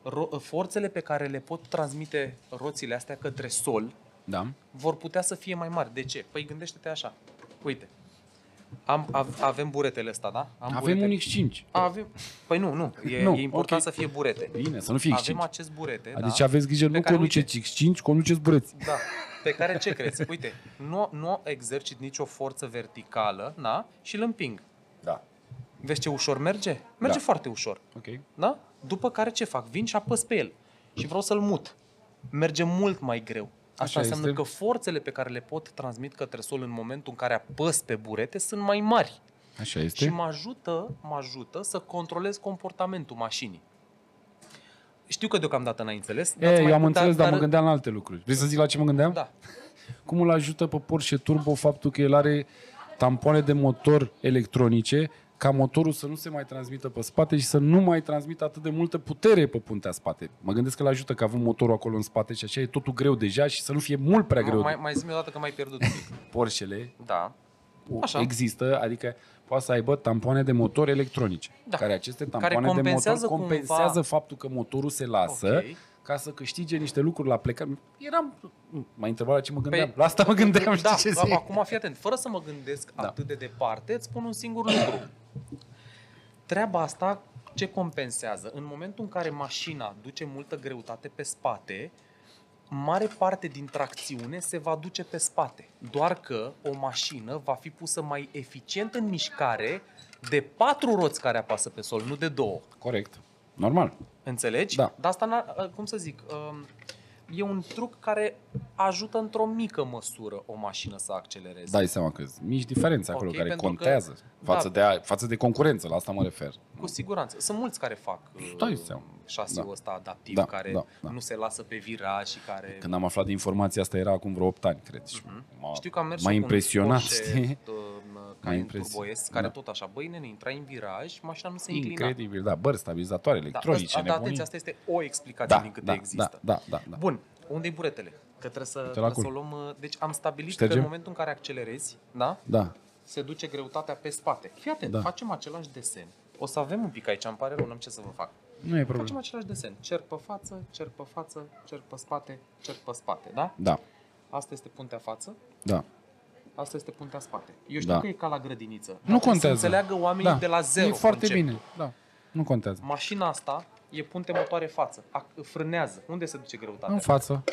Ro- forțele pe care le pot transmite roțile astea către sol Da. vor putea să fie mai mari. De ce? Păi gândește-te așa. Uite. Am, av- avem buretele ăsta, da? Am Avem burete. un X5. Avem... Păi nu, nu. E, Nu, e important ok. să fie burete. Bine, să nu fie X5. Avem acest burete, Adică da? aveți grijă, Pe nu care, conduceți X5, conduceți bureți. Da. Pe care ce crezi? Uite, nu, nu exercit nicio forță verticală, da? Și îl împing. Da. Vezi ce ușor merge? Merge Da. foarte ușor. Ok. Da? După care ce fac? Vin și apăs pe el. Și vreau să-l mut. Merge mult mai greu. Asta Așa înseamnă este. că forțele pe care le pot transmit către sol în momentul în care apăs pe burete sunt mai mari. Așa Și este. mă ajută, mă ajută să controlez comportamentul mașinii. Știu că deocamdată n-ai înțeles. E, eu am înțeles, dar, dar mă gândeam la alte lucruri. Vrei să zic la ce mă gândeam? Da. Cum îl ajută pe Porsche Turbo faptul că el are tampoane de motor electronice ca motorul să nu se mai transmită pe spate și să nu mai transmită atât de multă putere pe puntea spate. Mă gândesc că îl ajută că avem motorul acolo în spate și așa e totul greu deja și să nu fie mult prea greu. Mai, mai zi-mi o dată că m-ai pierdut un pic. Porschele Da. Așa. există, adică poate să aibă tampoane de motor electronice, Da. care aceste Care tampoane de motor compensează compensează cumva- faptul că motorul se lasă Ok. ca să câștige niște lucruri la plecare. Eram, m-ai întrebat la ce mă gândeam. Păi- la asta mă gândeam, [LAUGHS] da, știi ce zic? acum fii atent. Fără să mă gândesc Da. atât de departe, îți spun un singur lucru. Treaba asta ce compensează? În momentul în care mașina duce multă greutate pe spate, mare parte din tracțiune se va duce pe spate. Doar că o mașină va fi pusă mai eficient în mișcare de patru roți care apasă pe sol, nu de două. Corect. Normal. Înțelegi? Da. Dar asta, n-ar- cum să zic, um, e un truc care ajută într-o mică măsură o mașină să accelereze. Dai seama că sunt mici diferențe acolo Ok, care pentru că- contează față, da. de, față de concurență, la asta mă refer. Cu siguranță. Sunt mulți care fac uh, Dai seama. șasiul Da. ăsta adaptiv, Da, care da, da. nu se lasă pe viraj și care... Când am aflat de informația asta era acum vreo 8 ani, cred. Și m-a, Mhm. Știu că am mers m-a și cu un impresionat, Porsche, știi? uh, care e în impresie. turbo S, care Da. tot așa, băi nene, intrai în viraj, mașina nu se inclina. Incredibil, da, bări, stabilizatoare Da, electronice, asta, da, nebunii. atenție, asta este o explicație da, din câte da, există. Da, da, da, da. Bun, unde e buretele? Că trebuie să, la trebuie cul. să o luăm... uh, Deci am stabilit Ștergem? că în momentul în care accelerezi, da, Da, se duce greutatea pe spate. Fii atent, Da. facem același desen. O să avem un pic aici, îmi pare rău, n-am ce să vă fac. nu e Facem problemă. același desen. Cerc pe față, cerc pe față, cerc pe spate, cerc pe spate, da? Da, Asta este puntea față, da. asta este puntea spate. Eu știu Da. că e ca la grădiniță. dar Nu trebuie contează. Să înțeleagă oamenii da. de la zero E foarte conceptul. bine, da. Nu contează. Mașina asta e punte motoare față, ac- frânează. Unde se duce greutatea? În față,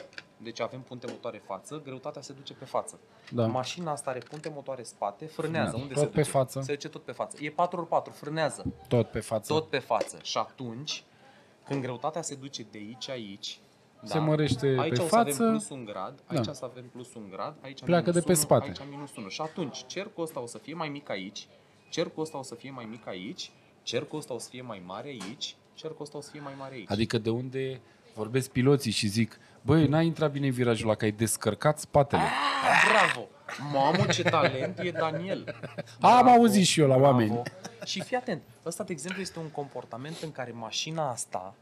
Deci avem punte motoare față, greutatea se duce pe față. da. Mașina asta are punte motoare spate, frânează. Frânează. Unde Tot se pe duce? față. Se duce tot pe față. E 4x4, frânează. Tot pe față. Tot pe față. Și atunci, când greutatea se duce de aici aici, Se mărește aici pe o să avem față. plus un grad, aici Da. o să avem plus un grad, aici Pleacă minus de pe unu, spate. Aici minus 1. Și atunci, cercul ăsta o să fie mai mic aici, cercul ăsta o să fie mai mic aici, cercul ăsta o să fie mai mare aici, cercul ăsta o să fie mai mare aici. Adică de unde vorbesc piloții și zic, băi, n-ai intrat bine în virajul ăla, că ai descărcat spatele. Ah, bravo! Mamă, ce talent e Daniel! Am auzit și eu la oameni. Și fii atent, ăsta, de exemplu, este un comportament în care mașina asta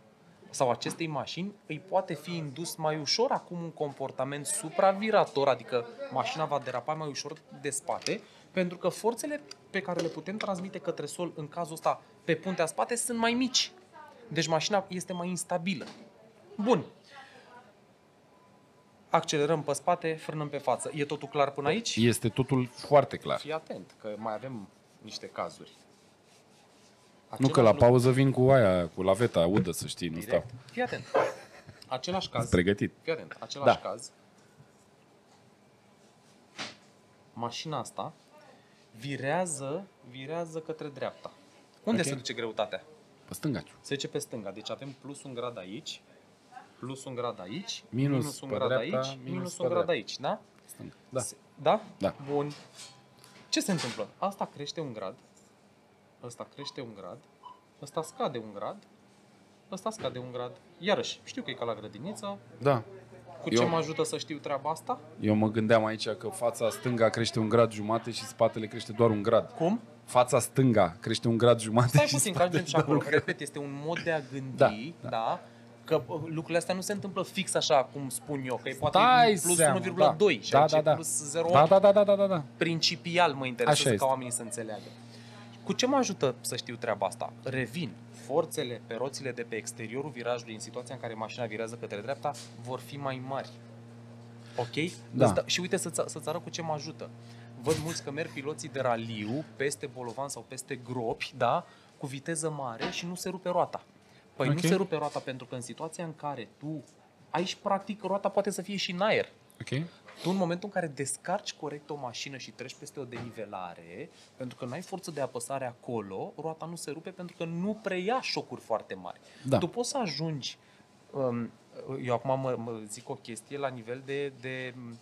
sau acestei mașini îi poate fi indus mai ușor acum un comportament supravirator, adică mașina va derapa mai ușor de spate, pentru că forțele pe care le putem transmite către sol în cazul ăsta pe puntea spate sunt mai mici. Deci mașina este mai instabilă. Bun. Accelerăm pe spate, frânăm pe față. E totul clar până aici? Este totul foarte clar. Fii atent, că mai avem niște cazuri. Nu că la pauză vin cu aia, cu laveta udă, să știi, nu stau. Direct. Fii atent. Același caz. Sunt pregătit. Fii atent. Același Da. caz. Mașina asta virează, virează către dreapta. Unde Ok. se duce greutatea? Pe stânga. Se duce pe stânga. Deci avem plus un grad aici, plus un grad aici, Minus minus un pe grad dreapta, aici, minus minus pe un grad dreapta. aici, da? Stânga. Da. Se- Da? Da. Bun. Ce se întâmplă? Asta crește un grad, ăsta crește un grad, ăsta scade un grad, ăsta scade un grad. Iarăși, știu că e ca la grădiniță. Da. Cu Eu- ce mă ajută să știu treaba asta? Eu mă gândeam aici că fața stânga crește un grad jumate și spatele crește doar un grad. Cum? Fața stânga crește un grad jumate Stai și puțin, că spatele ajungem și doar acolo. un grad. Repet, este un mod de a gândi, Da, da, da. Da că uh, lucrurile astea nu se întâmplă fix așa cum spun eu, că e poate Stai plus seama, 1,2 da. și Da, aici da, e da. plus 0,8. Da, da, da, da, da, da, da. principial mă interesează Așa ca este. oamenii să înțeleagă. Cu ce mă ajută să știu treaba asta? Revin. Forțele pe roțile de pe exteriorul virajului, în situația în care mașina virează către dreapta, vor fi mai mari. Ok? Da. Îți Și uite să-ți, să-ți arăt cu ce mă ajută. Văd mulți că merg piloții de raliu peste bolovan sau peste gropi, da? Cu viteză mare și nu se rupe roata. Păi Ok. nu se rupe roata pentru că în situația în care tu aici practic roata poate să fie și în aer. Ok? Tu în momentul în care descarci corect o mașină și treci peste o denivelare, pentru că nu ai forță de apăsare acolo, roata nu se rupe pentru că nu preia șocuri foarte mari. Da. Tu poți să ajungi, um, eu acum mă, mă zic o chestie la nivel de, de um,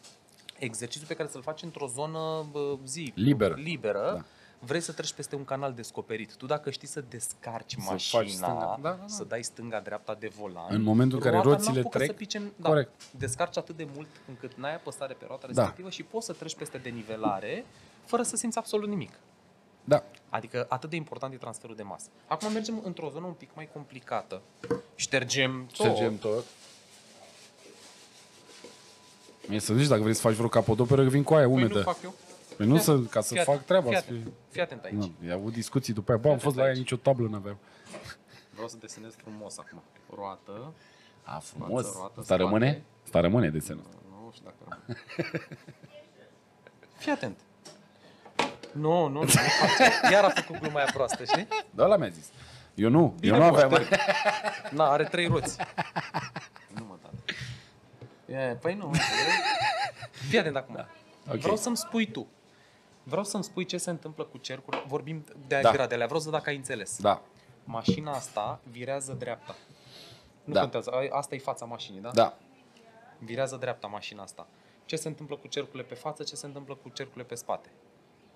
exercițiu pe care să-l faci într-o zonă bă, zi, Liberă. liberă Da. Vrei să treci peste un canal descoperit. Tu dacă știi să descarci Să mașina, faci stânga. Da, da, da. să dai stânga-dreapta de volan, În momentul în care roata roțile n-apucă trec, să pice în, da, corect. descarci atât de mult încât n-ai apăsare pe roata Da. respectivă și poți să treci peste denivelare fără să simți absolut nimic. Da. Adică atât de important e transferul de masă. Acum mergem într-o zonă un pic mai complicată. Ștergem tot. Ștergem tot. Mie să zici, dacă vrei să faci vreo capodoperă, vin cu aia Păi nu umedă. fac eu. Păi nu Fii să, atent, ca să fii fac atent, treaba. Fii Să atent, fie... fii atent aici. Nu, i-a avut discuții după aia. Bă, am Fii fost la atent aia, aici. nicio tablă n-aveau. Vreau să desenez frumos acum. Roată. A, frumos. roată, Asta spate. rămâne? Asta rămâne desenul. Nu știu dacă rămâne. [LAUGHS] Fii atent. Nu, nu, nu. nu face. Iar a făcut gluma aia proastă, știi? Da, ăla mi-a zis. Eu nu, Bine, eu nu mă, aveam. șterg. Na, are trei roți. Nu mă, tată. E, păi nu. Fii atent acum. Ok. Vreau să-mi spui tu. Vreau să-mi spui ce se întâmplă cu cercul. Vorbim de Da. gradele. Vreau să văd dacă ai înțeles. Da, Mașina asta virează dreapta. Nu Da. contează. Ai- Asta e fața mașinii, da? da. Virează dreapta mașina asta. Ce se întâmplă cu cercurile pe față, ce se întâmplă cu cercurile pe spate?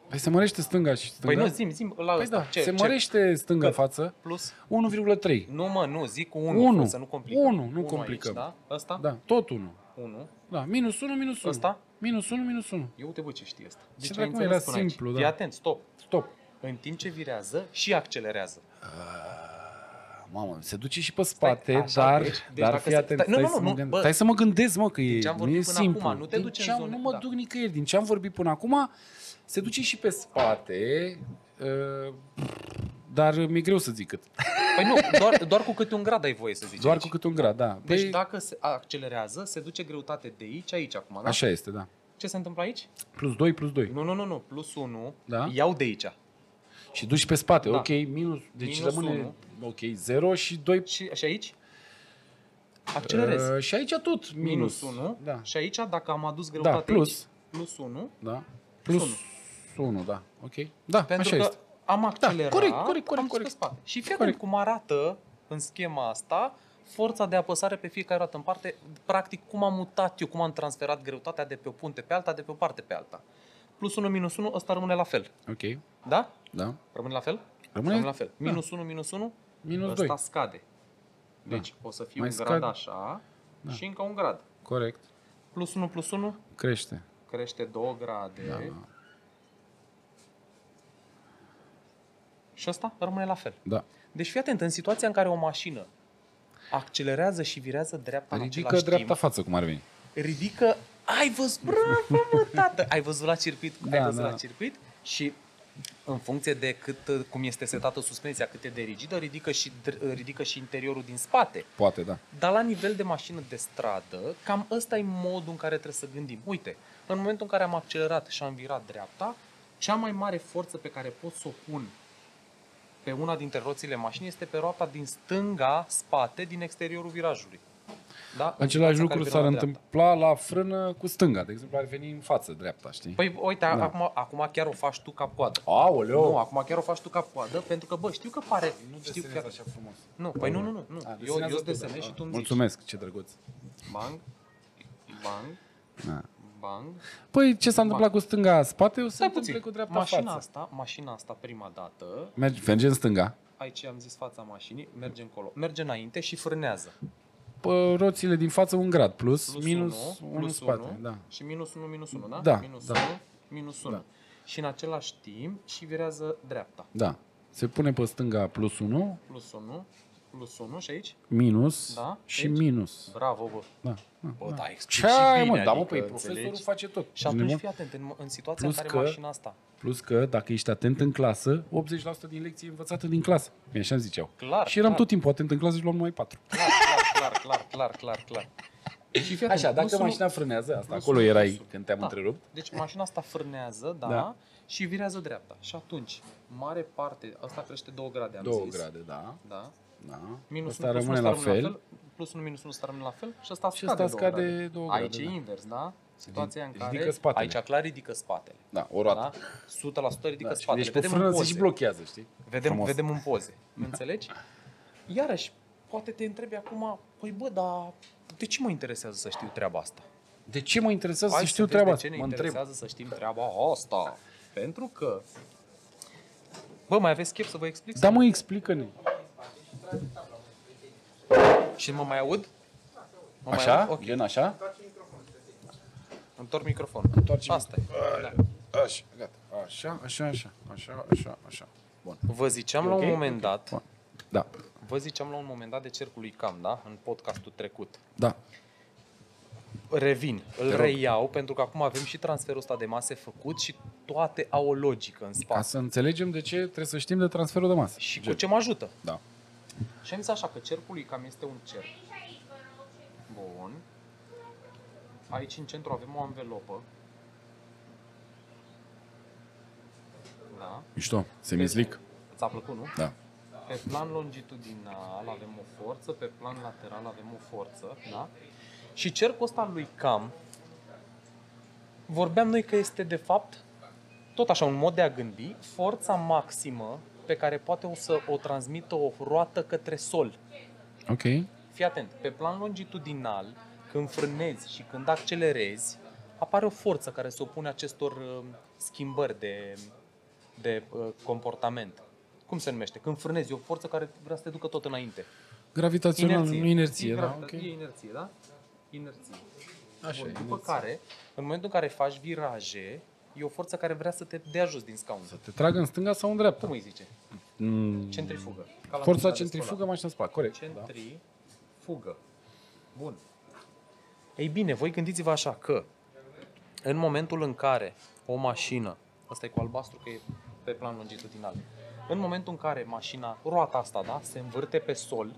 Păi se mărește stânga și stânga. Păi nu, zim, zim la Păi ăsta. da, ce, se ce? mărește stânga Cât? față Plus? 1,3. Nu mă, nu, zic cu 1, Unu. să nu complicăm. Unu, nu Unu complicăm. Aici, da? Ăsta? Da, tot 1. 1. Da, minus 1, minus 1. Ăsta? Minus 1, minus 1. Eu uite bă ce știe asta. Ce ai dracu, înțeles era până aici. simplu, da. Fii atent, stop. Stop. În timp ce virează și accelerează. Mamă, se duce și pe spate, așa, dar, deci- deci dar dacă fii se- atent, stai- nu, stai, nu, să nu, mă nu, gândesc, bă. stai să mă gândesc, mă, că e, ce am nu vorbit e până simplu. acum, nu te Din duci în ce am- zone- Nu mă da. duc nicăieri, din ce am vorbit până acum, se duce și pe spate, uh, dar mi-e greu să zic cât. Păi nu, doar, doar cu câte un grad ai voie să zici Doar aici. cu cât un grad, da. Deci Păi, dacă se accelerează, se duce greutate de aici, aici acum, da? Așa este, da. Ce se întâmplă aici? Plus 2, plus 2. Nu, nu, nu, nu, plus 1, Da. iau de aici. Și duci pe spate, Da. ok, minus, deci Minus rămâne, unu. ok, 0 și 2. Și, și aici? Accelerezi. Uh, și aici tot minus. minus 1. Da, Și aici, dacă am adus greutate Da, plus. aici, plus 1, da. Plus Plus 1, da, ok. Da, pentru așa că este. Am accelerat, corect, corect, corect, am dus corect. pe spate. Și fii Corect. atent cum arată în schema asta forța de apăsare pe fiecare dată în parte, practic cum am mutat eu, cum am transferat greutatea de pe o punte pe alta, de pe o parte pe alta. Plus 1, minus 1, ăsta rămâne la fel. Ok, Da? da. Rămâne la fel? Rămâne? Rămâne la fel. Minus 1, minus 1, Minus ăsta 2. scade. Deci o să fie Mai un grad scade. așa și încă un grad. Corect. Plus 1 plus 1 Crește. crește 2 grade. Da. Și ăsta rămâne la fel. Da. Deci fii atent, în situația în care o mașină accelerează și virează dreapta în Ridică același dreapta timp, față, cum ar veni. ridică, ai văzut, bravo, mă, tată, ai văzut la circuit, ai Da, văzut da. la circuit și în funcție de cât, cum este setată suspensia, cât e de rigidă, ridică și, dr- ridică și interiorul din spate. Poate, da. Dar la nivel de mașină de stradă, cam ăsta e modul în care trebuie să gândim. Uite, în momentul în care am accelerat și am virat dreapta, cea mai mare forță pe care pot să o pun pe una dintre roțile mașinii este pe roata din stânga, spate, din exteriorul virajului. Da? În Același situația în care lucru virăm s-ar la dreapta. întâmpla la frână cu stânga. De exemplu, ar veni în față dreapta, știi? Păi, uite, Da. acum, acum chiar o faci tu cap-coadă. Aoleu! Nu, acum chiar o faci tu cap-coadă, pentru că, bă, știu că pare... nu știu desenezi că... așa frumos. Nu, păi nu, nu, nu. nu. A, eu desenează eu tu, desenez da. și tu îmi zici. Mulțumesc, ce drăguț. Bang, bang, Da. Bang. Păi, ce s-a întâmplat cu stânga spate, o să se Stai întâmple puțin. cu dreapta mașina față. asta, mașina asta prima dată, Merge, merge în stânga. aici am zis fața mașinii, merge încolo, merge înainte și frânează. Pe roțile din față un grad, plus, Plus minus 1, unul în plus spate. 1 Da. și minus 1, minus 1, da? Da, Minus da. 1, minus 1. Da. Și în același timp și virează dreapta. Da. Se pune pe stânga plus 1, Plus 1, plus 1 și aici? minus Da, și aici? minus. Bravo, bă. Da. da, Bă, da. da, explici Ce și ai, bine, mă? Da, mă, adică, păi profesorul înțelegi? face tot. Și atunci Nebun? fii atent, în, în situația Plus în care că- mașina asta, Plus că, dacă ești atent în clasă, 80% din lecții e învățată din clasă. Mie așa îmi ziceau. clar, și eram clar, tot timpul atent în clasă și luam numai 4. clar, clar, clar, clar, clar, clar. Și fii atent, Așa, dacă plus unu- mașina frânează, asta, plus acolo unu, erai plus unu. când te-am Da. întrerupt. Deci mașina asta frânează, da, Da. și virează dreapta. Și atunci, mare parte, asta crește 2 grade, am 2 zis. grade, da. Da. Da. Minus Asta 1 plus rămâne 1 la rămâne fel. Plus 1 minus 1 ăsta rămâne la fel și ăsta Și scade ăsta 2 scade grade. 2 Aici grade, e da. invers, da? Situația în Ridică care spatele. aici clar ridică spatele. Da, o roată. Da? 100% ridică Da, și spatele. ești pe Vedem în frână poze. și blochează, știi? Vedem, Frumos. vedem în poze. Înțelegi? Iarăși, poate te întrebi acum, păi bă, dar de ce mă interesează să știu treaba asta? De ce mă interesează Hai să știu vezi treaba de asta? ce ne Mă întreb. interesează să știm treaba asta. Pentru că... Bă, mai aveți chef să vă explic? Da, mă, explică-ne. Și mă mai aud? Mă mai Așa? aud? Ok. Gen așa? Întorc microfonul. Întoarce Asta e. Da. Așa, gata. Așa, așa, așa, așa, așa, așa. Bun. Vă ziceam la ok? un moment dat, Bun. Da, vă ziceam la un moment dat de cercul lui Cam, da? În podcastul trecut. da. Revin, îl rog. reiau pentru că acum avem și transferul ăsta de mase făcut și toate au o logică în Ca spate. să înțelegem de ce trebuie să știm de transferul de masă. Și cu Gen. ce mă ajută? Da. Și am zis așa, că cercul lui Cam este un cerc. Bun. Aici în centru avem o anvelopă. Da. Mișto, semislic. Ți-a plăcut, nu? Da. Pe plan longitudinal avem o forță, pe plan lateral avem o forță, da? Și cercul ăsta al lui Cam, vorbeam noi că este de fapt, tot așa, un mod de a gândi, forța maximă pe care poate o să o transmită o roată către sol. Ok. Fii atent, pe plan longitudinal, când frânezi și când accelerezi, apare o forță care se opune acestor uh, schimbări de, de uh, comportament. Cum se numește? Când frânezi, e o forță care vrea să te ducă tot înainte. Gravitațional, inerție, inerție E da, gravita- ok. E inerție, da? Inerție. Așa Bun, e, după îți- care, în momentul în care faci viraje, e o forță care vrea să te dea jos din scaun. Să te tragă în stânga sau în dreapta. Cum îi zice? Mm, Centrifugă. Ca la Forța mașina de centrifugă, spălat. mașina spate, corect. Da. Centrifugă. Bun. Ei bine, voi gândiți-vă așa că în momentul în care o mașină, asta e cu albastru că e pe plan longitudinal, în momentul în care mașina, roata asta, da, se învârte pe sol,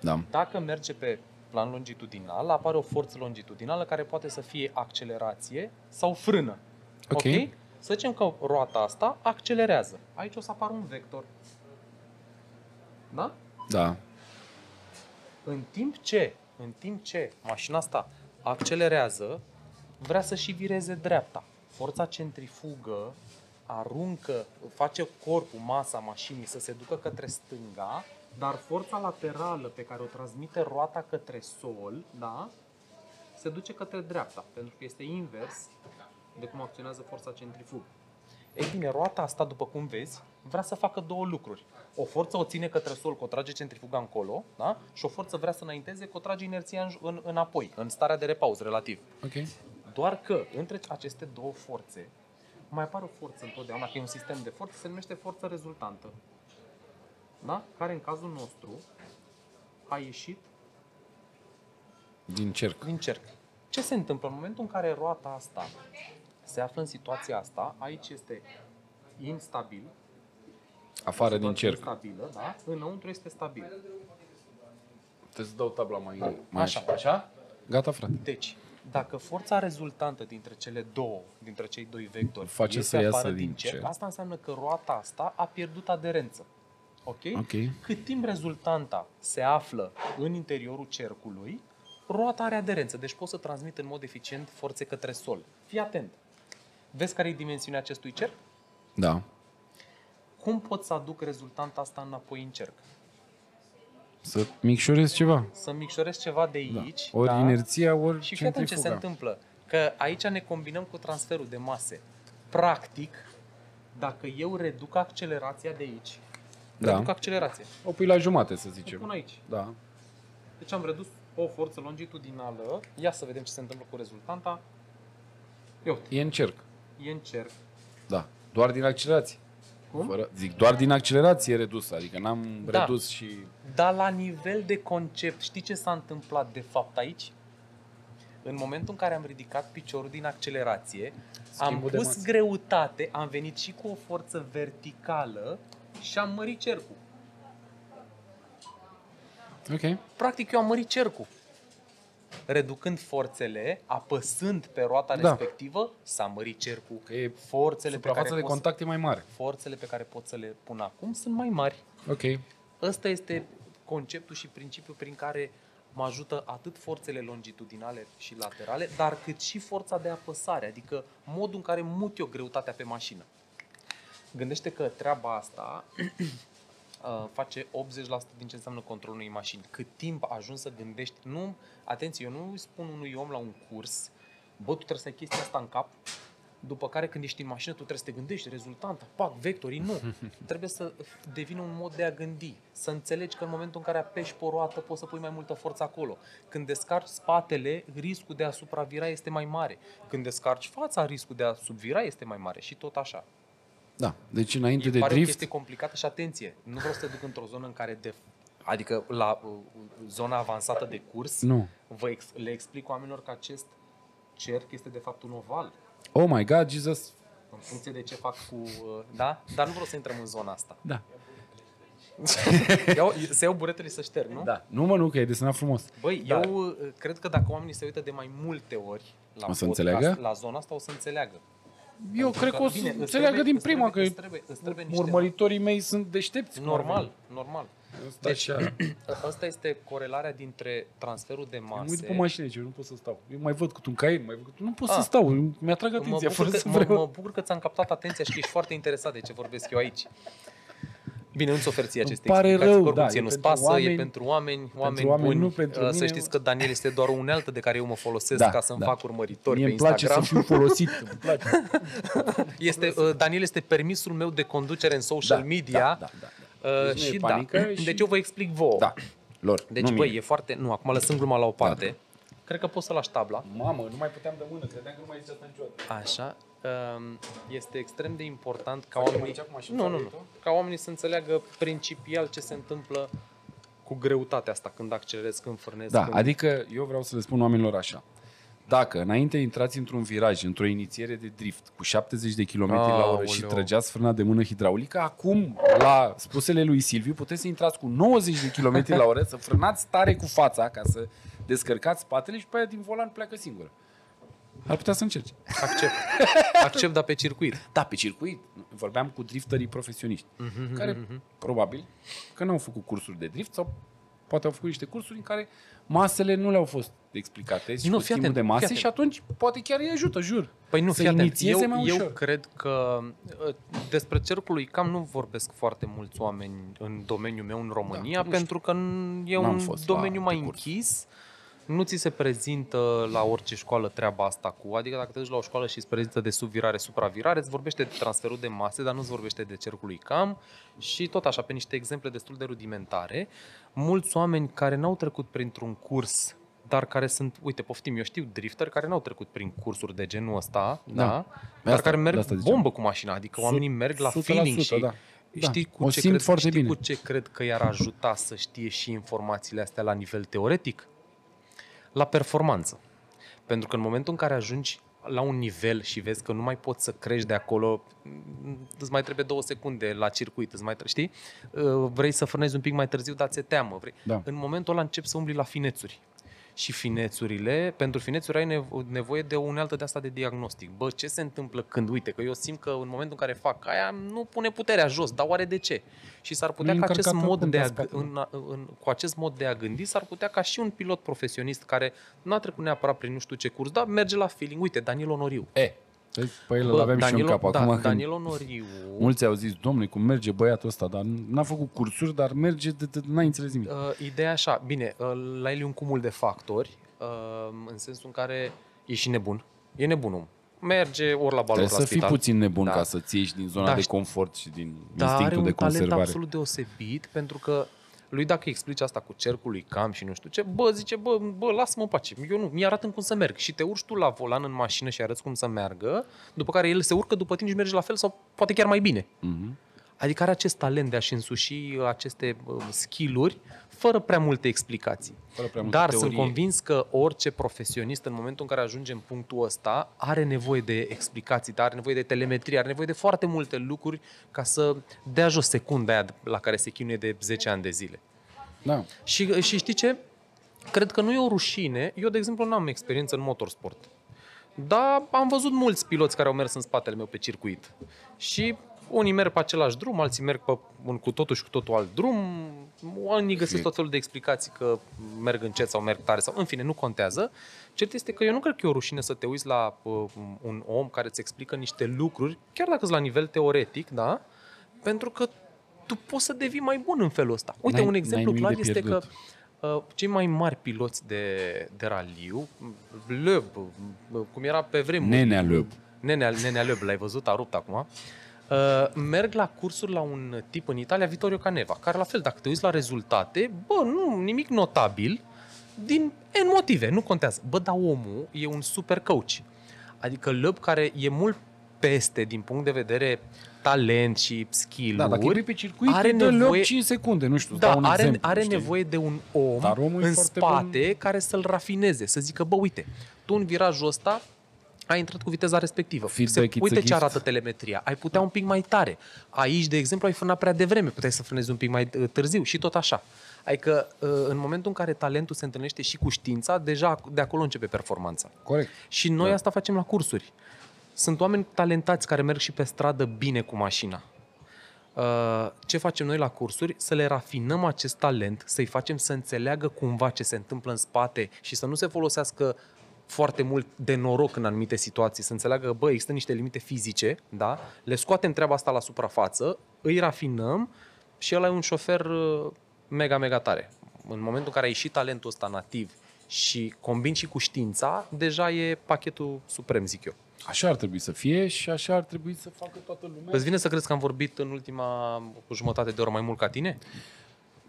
Da. dacă merge pe plan longitudinal, apare o forță longitudinală care poate să fie accelerație sau frână. Ok. Să zicem că roata asta accelerează. Aici o să apară un vector. Da? Da. În timp ce, în timp ce mașina asta accelerează, vrea să și vireze dreapta. Forța centrifugă aruncă, face corpul, masa mașinii să se ducă către stânga, dar forța laterală pe care o transmite roata către sol, da, se duce către dreapta, pentru că este invers de cum acționează forța centrifugă. Ei bine, roata asta, după cum vezi, vrea să facă două lucruri. O forță o ține către sol, că o trage centrifuga încolo, da? și o forță vrea să înainteze, că o trage inerția în, în, înapoi, în starea de repaus relativ. Ok. Doar că între aceste două forțe mai apare o forță întotdeauna, că e un sistem de forțe, se numește forță rezultantă. Da? Care în cazul nostru a ieșit Din cerc. din cerc. Ce se întâmplă în momentul în care roata asta se află în situația asta, aici este instabil, Afară din situație cerc. Instabilă, da? Înăuntru este stabil. Trebuie să dau tabla mai, mai Așa. așa. Gata, frate. Deci, dacă forța rezultantă dintre cele două, dintre cei doi vectori, Face este să iasă afară din din cerc, cerc. asta înseamnă că roata asta a pierdut aderență. Ok? Ok. Cât timp rezultanta se află în interiorul cercului, roata are aderență, deci poți să transmit în mod eficient forțe către sol. Fii atent. Vezi care e dimensiunea acestui cerc? Da. Cum pot să aduc rezultanta asta înapoi în cerc? Să micșorez ceva. Să micșorez ceva de Da. aici. Ori da? inerția, ori Și fii atent ce se centrifuga. întâmplă. Că aici ne combinăm cu transferul de mase. Practic, dacă eu reduc accelerația de aici, Da. reduc accelerația, O pui la jumate, să o zicem. pun aici. Da. Deci am redus o forță longitudinală. Ia să vedem ce se întâmplă cu rezultanta. Ia uite, E în cerc. E în cerc. Da. Doar din accelerație. Cum? Fără, zic, doar din accelerație e redus. Adică n-am Da. redus și... Dar la nivel de concept, știi ce s-a întâmplat de fapt aici? În momentul în care am ridicat piciorul din accelerație, Schimbul am de pus masă. greutate, am venit și cu o forță verticală și am mărit cercul. Ok. Practic eu am mărit cercul. Reducând forțele, apăsând pe roata Da. respectivă, s-a mărit cercul. Că e Forțele pe, care suprafața de pot, contact e mai mare. forțele pe care pot să le pun acum sunt mai mari. Ok. Ăsta este conceptul și principiul prin care mă ajută atât forțele longitudinale și laterale, dar cât și forța de apăsare, adică modul în care mut eu greutatea pe mașină. Gândește că treaba asta uh, face 80% din ce înseamnă controlul unei mașini. Cât timp ajungi să gândești, nu, atenție, eu nu îi spun unui om la un curs, bă, tu trebuie să ai chestia asta în cap, după care când ești în mașină, tu trebuie să te gândești, rezultanta, pac, vectorii, nu. [LAUGHS] trebuie să devină un mod de a gândi, să înțelegi că în momentul în care apeși pe o roată, poți să pui mai multă forță acolo. Când descarci spatele, riscul de a supravira este mai mare. Când descarci fața, riscul de a subvira este mai mare și tot așa. Da. Deci înainte E de pare o drift... chestie complicată și atenție. Nu vreau să te duc într-o zonă în care de adică la uh, zona avansată de curs, Nu. vă ex, le explic oamenilor că acest cerc este de fapt un oval. Oh my God, Jesus. În funcție de ce fac cu... uh, Da? Dar nu vreau să intrăm în zona asta. Da. [LAUGHS] Iau, să iau buretele să șterg, nu? Da. Nu mă, nu, că e desenat frumos. Băi, Da. eu uh, cred că dacă oamenii se uită de mai multe ori la O să podcast, înțeleagă? la zona asta, o să înțeleagă. Eu cred că o să Bine, îți înțeleagă trebuie- din îți prima, trebuie- că îți trebuie- îți trebuie niște- urmăritorii mei sunt deștepți. cum ar Normal, normal. veni. Ăsta așa. [CLEARS THROAT] Asta este corelarea dintre transferul de Eu mă uit mase. pe mașină, ce eu nu pot să stau. Eu mai văd cu un caiet, mai văd cu... Nu pot Ah. să stau, mi-atrag Mă atenția bucur, fără că, să mă, vreau. mă bucur că ți-am captat atenția și că ești foarte interesat de ce vorbesc eu aici. Bine, nu-ți ofer ție aceste pare explicații, rău, că oricum da, ție e nu-ți pentru pasă, e oameni- pentru oameni, oameni, oameni, buni. nu pentru Uh, mine. Să știți că Daniel este doar o unealtă de care eu mă folosesc Da, ca să-mi da. fac urmăritori Mie pe îmi place să Instagram. fiu folosit. [LAUGHS] Îmi place. Este, uh, Daniel este permisul meu de conducere în social Da, media. da, da, da, uh, Deci nu e și panică da. [CLEARS THROAT] și- Deci eu vă explic vouă. Da, lor. Deci, nu băi, mie. e foarte... Nu, acum lăsând gluma la o parte. cred că poți să lași tabla. Mamă, nu mai puteam de mână, credeam că nu mai zice asta niciodată. Așa. Um, Este extrem de important ca Facem oamenii... aici acum și Nu, nu, nu. favoritul? Ca oamenii să înțeleagă principial ce se întâmplă cu greutatea asta, când accelerezi, când frânezi. Da, când... adică eu vreau să le spun oamenilor așa. Dacă înainte intrați într-un viraj, într-o inițiere de drift cu 70 de km la oră și Aoleu. trăgeați frâna de mână hidraulică, acum, la spusele lui Silviu, puteți să intrați cu 90 de km la oră, să frânați tare cu fața ca să descărcați spatele și pe aia din volan pleacă singură. Ar putea să încerci. Accept. [LAUGHS] Accept, dar pe circuit. Da, pe circuit. Vorbeam cu drifterii profesioniști, care probabil că nu au făcut cursuri de drift sau poate au făcut niște cursuri în care masele nu le-au fost explicate și Nu, nu, fii schimbul atent, de fii mase atent. și atunci poate chiar îi ajută, jur. Păi nu, să fii atent. inițieze Eu, mai eu ușor. cred că uh, despre cercul lui Cam nu vorbesc foarte mulți oameni în domeniul meu în România, nu pentru că n- e N-am un fost la domeniu mai pe curs. Închis. Nu ți se prezintă la orice școală treaba asta cu, adică dacă te duci la o școală și îți prezintă de subvirare, supravirare, îți vorbește de transferul de mase, dar nu-ți vorbește de cercul lui Cam și tot așa, pe niște exemple destul de rudimentare. Mulți oameni care n-au trecut printr-un curs dar care sunt, uite, poftim, eu știu drifteri care n-au trecut prin cursuri de genul ăsta, da, Da. da dar asta- care merg de asta ziceam. bombă cu mașina, adică oamenii merg la 100%, feeling și da. Da, știi, cu o ce simt cred, foarte știi bine. cu ce cred că i-ar ajuta să știe și informațiile astea la nivel teoretic? La performanță. Pentru că în momentul în care ajungi la un nivel și vezi că nu mai poți să crești de acolo, m, îți mai trebuie două secunde la circuit, îți mai trebuie, știi? Uh, Vrei să frânezi un pic mai târziu, dar ți-e teamă. Vrei. Da. În momentul ăla începi să umbli la finețuri. Și finețurile, pentru finețuri ai nevo- nevoie de o unealtă de asta de diagnostic. Bă, ce se întâmplă când, uite, că eu simt că în momentul în care fac aia, nu pune puterea jos, dar oare de ce? Și s-ar putea Nu ca e acest încărcată mod de a, pânta spatele. în, în, cu acest mod de a gândi, s-ar putea ca și un pilot profesionist care n-a trecut neapărat prin nu știu ce curs, dar merge la feeling. Uite, Daniel Onoriu. E, vezi, pe el îl aveam și eu în cap da, acum. când Daniel Onoriu. Mulți au zis, domnule, cum merge băiatul ăsta, dar n-a făcut cursuri, dar merge, de, de, n-ai înțeles nimic. Uh, ideea așa, bine, uh, la el e un cumul de factori, uh, în sensul în care e și nebun. E nebun om. Merge ori la balon, Trebuie la să fii spital. puțin nebun Da. ca să-ți ieși din zona Da, de știu. confort și din Dar are instinctul un de talent conservare. absolut deosebit, pentru că lui dacă îi explici asta cu cercul lui Cam și nu știu ce, bă, zice, bă, bă lasă-mă în pace, eu nu, mi arată cum să merg. Și te urci tu la volan în mașină și arăți cum să meargă, după care el se urcă după tine și merge la fel sau poate chiar mai bine. Mhm. Adică are acest talent de a-și însuși aceste uh, skill-uri fără prea multe explicații. Fără prea multă Dar teorie. sunt convins că orice profesionist, în momentul în care ajunge în punctul ăsta, are nevoie de explicații, dar are nevoie de telemetrie, are nevoie de foarte multe lucruri ca să dea jos secunda aia la care se chinuie de 10 ani de zile. Da. Și, și știi ce? Cred că nu e o rușine. Eu, de exemplu, nu am experiență în motorsport. Dar am văzut mulți piloți care au mers în spatele meu pe circuit. Și unii merg pe același drum, alții merg pe un cu totul și cu totul alt drum, unii găsesc tot felul de explicații că merg încet sau merg tare sau în fine, nu contează. Cert este că eu nu cred că e o rușine să te uiți la uh, un om care îți explică niște lucruri, chiar dacă sunt la nivel teoretic, da? Pentru că tu poți să devii mai bun în felul ăsta. Uite, N-ai- un n-ai exemplu nimic clar de este că pierdut. uh, cei mai mari piloți de, de raliu, Löb, uh, cum era pe vremuri, Nenea Löb. Nenea, Nenea Löb, l-ai văzut, a rupt acum. Uh, merg la cursuri la un tip în Italia, Vittorio Caneva, care la fel, dacă te uiți la rezultate, bă, nu, nimic notabil, din N motive, nu contează. Bă, dar omul e un super coach. Adică Löb care e mult peste din punct de vedere talent și skill-uri. Da, dacă e pe circuit, are are dă nevoie- nevoie... 5 secunde, nu știu, îți Da, dau un are, exemplu, are știi? nevoie de un om Dar omul e în foarte spate bun. care să-l rafineze, să zică, bă, uite, tu în virajul ăsta ai intrat cu viteza respectivă. Feedback Se, it's uite a ce gift. arată telemetria. Ai putea un pic mai tare. Aici, de exemplu, ai frânat prea devreme, puteai să frânezi un pic mai uh, târziu și tot așa. Adică, uh, în momentul în care talentul se întâlnește și cu știința, deja de acolo începe performanța. Corect. Și noi Da. asta facem la cursuri. Sunt oameni talentați care merg și pe stradă bine cu mașina. Uh, Ce facem noi la cursuri? Să le rafinăm acest talent, să-i facem să înțeleagă cumva ce se întâmplă în spate și să nu se folosească foarte mult de noroc în anumite situații, să înțeleagă, bă, există niște limite fizice, da? Le scoatem treaba asta la suprafață, îi rafinăm și ăla e un șofer uh, mega, mega tare. În momentul în care ai și talentul ăsta nativ și combini și cu știința, deja e pachetul suprem, zic eu. Așa ar trebui să fie și așa ar trebui să facă toată lumea. Îți vine să crezi că am vorbit în ultima jumătate de oră mai mult ca tine?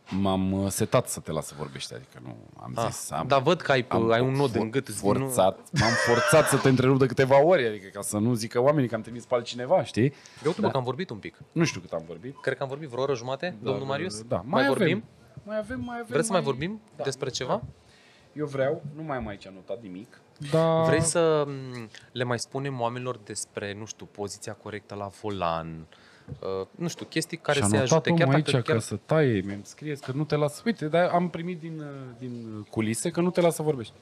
M-am uh, setat să te las să vorbești, adică nu am Ah, zis. Am, dar văd că ai, am ai un nod for- în gât. îți- Forțat, m-am forțat să te întrerup de câteva ori, adică ca să nu zică oamenii că am trimis pe altcineva, știi? Nu. Eu da. că am vorbit un pic. Nu știu cât am vorbit. Cred că am vorbit vreo oră jumate, Da, domnul da, Marius? Da, Mai, avem, vorbim? Mai avem, mai avem. Vreți să mai vorbim Da. despre ceva? Eu vreau, nu mai am aici anotat nimic. Da. Vrei să m, le mai spunem oamenilor despre, nu știu, poziția corectă la volan, uh, nu știu, chestii care și să anotat ajute. Chiar omul aici dacă, chiar... chiar, ca să taie, mi-am scris că nu te las. Uite, dar am primit din, uh, din culise că nu te las să vorbești.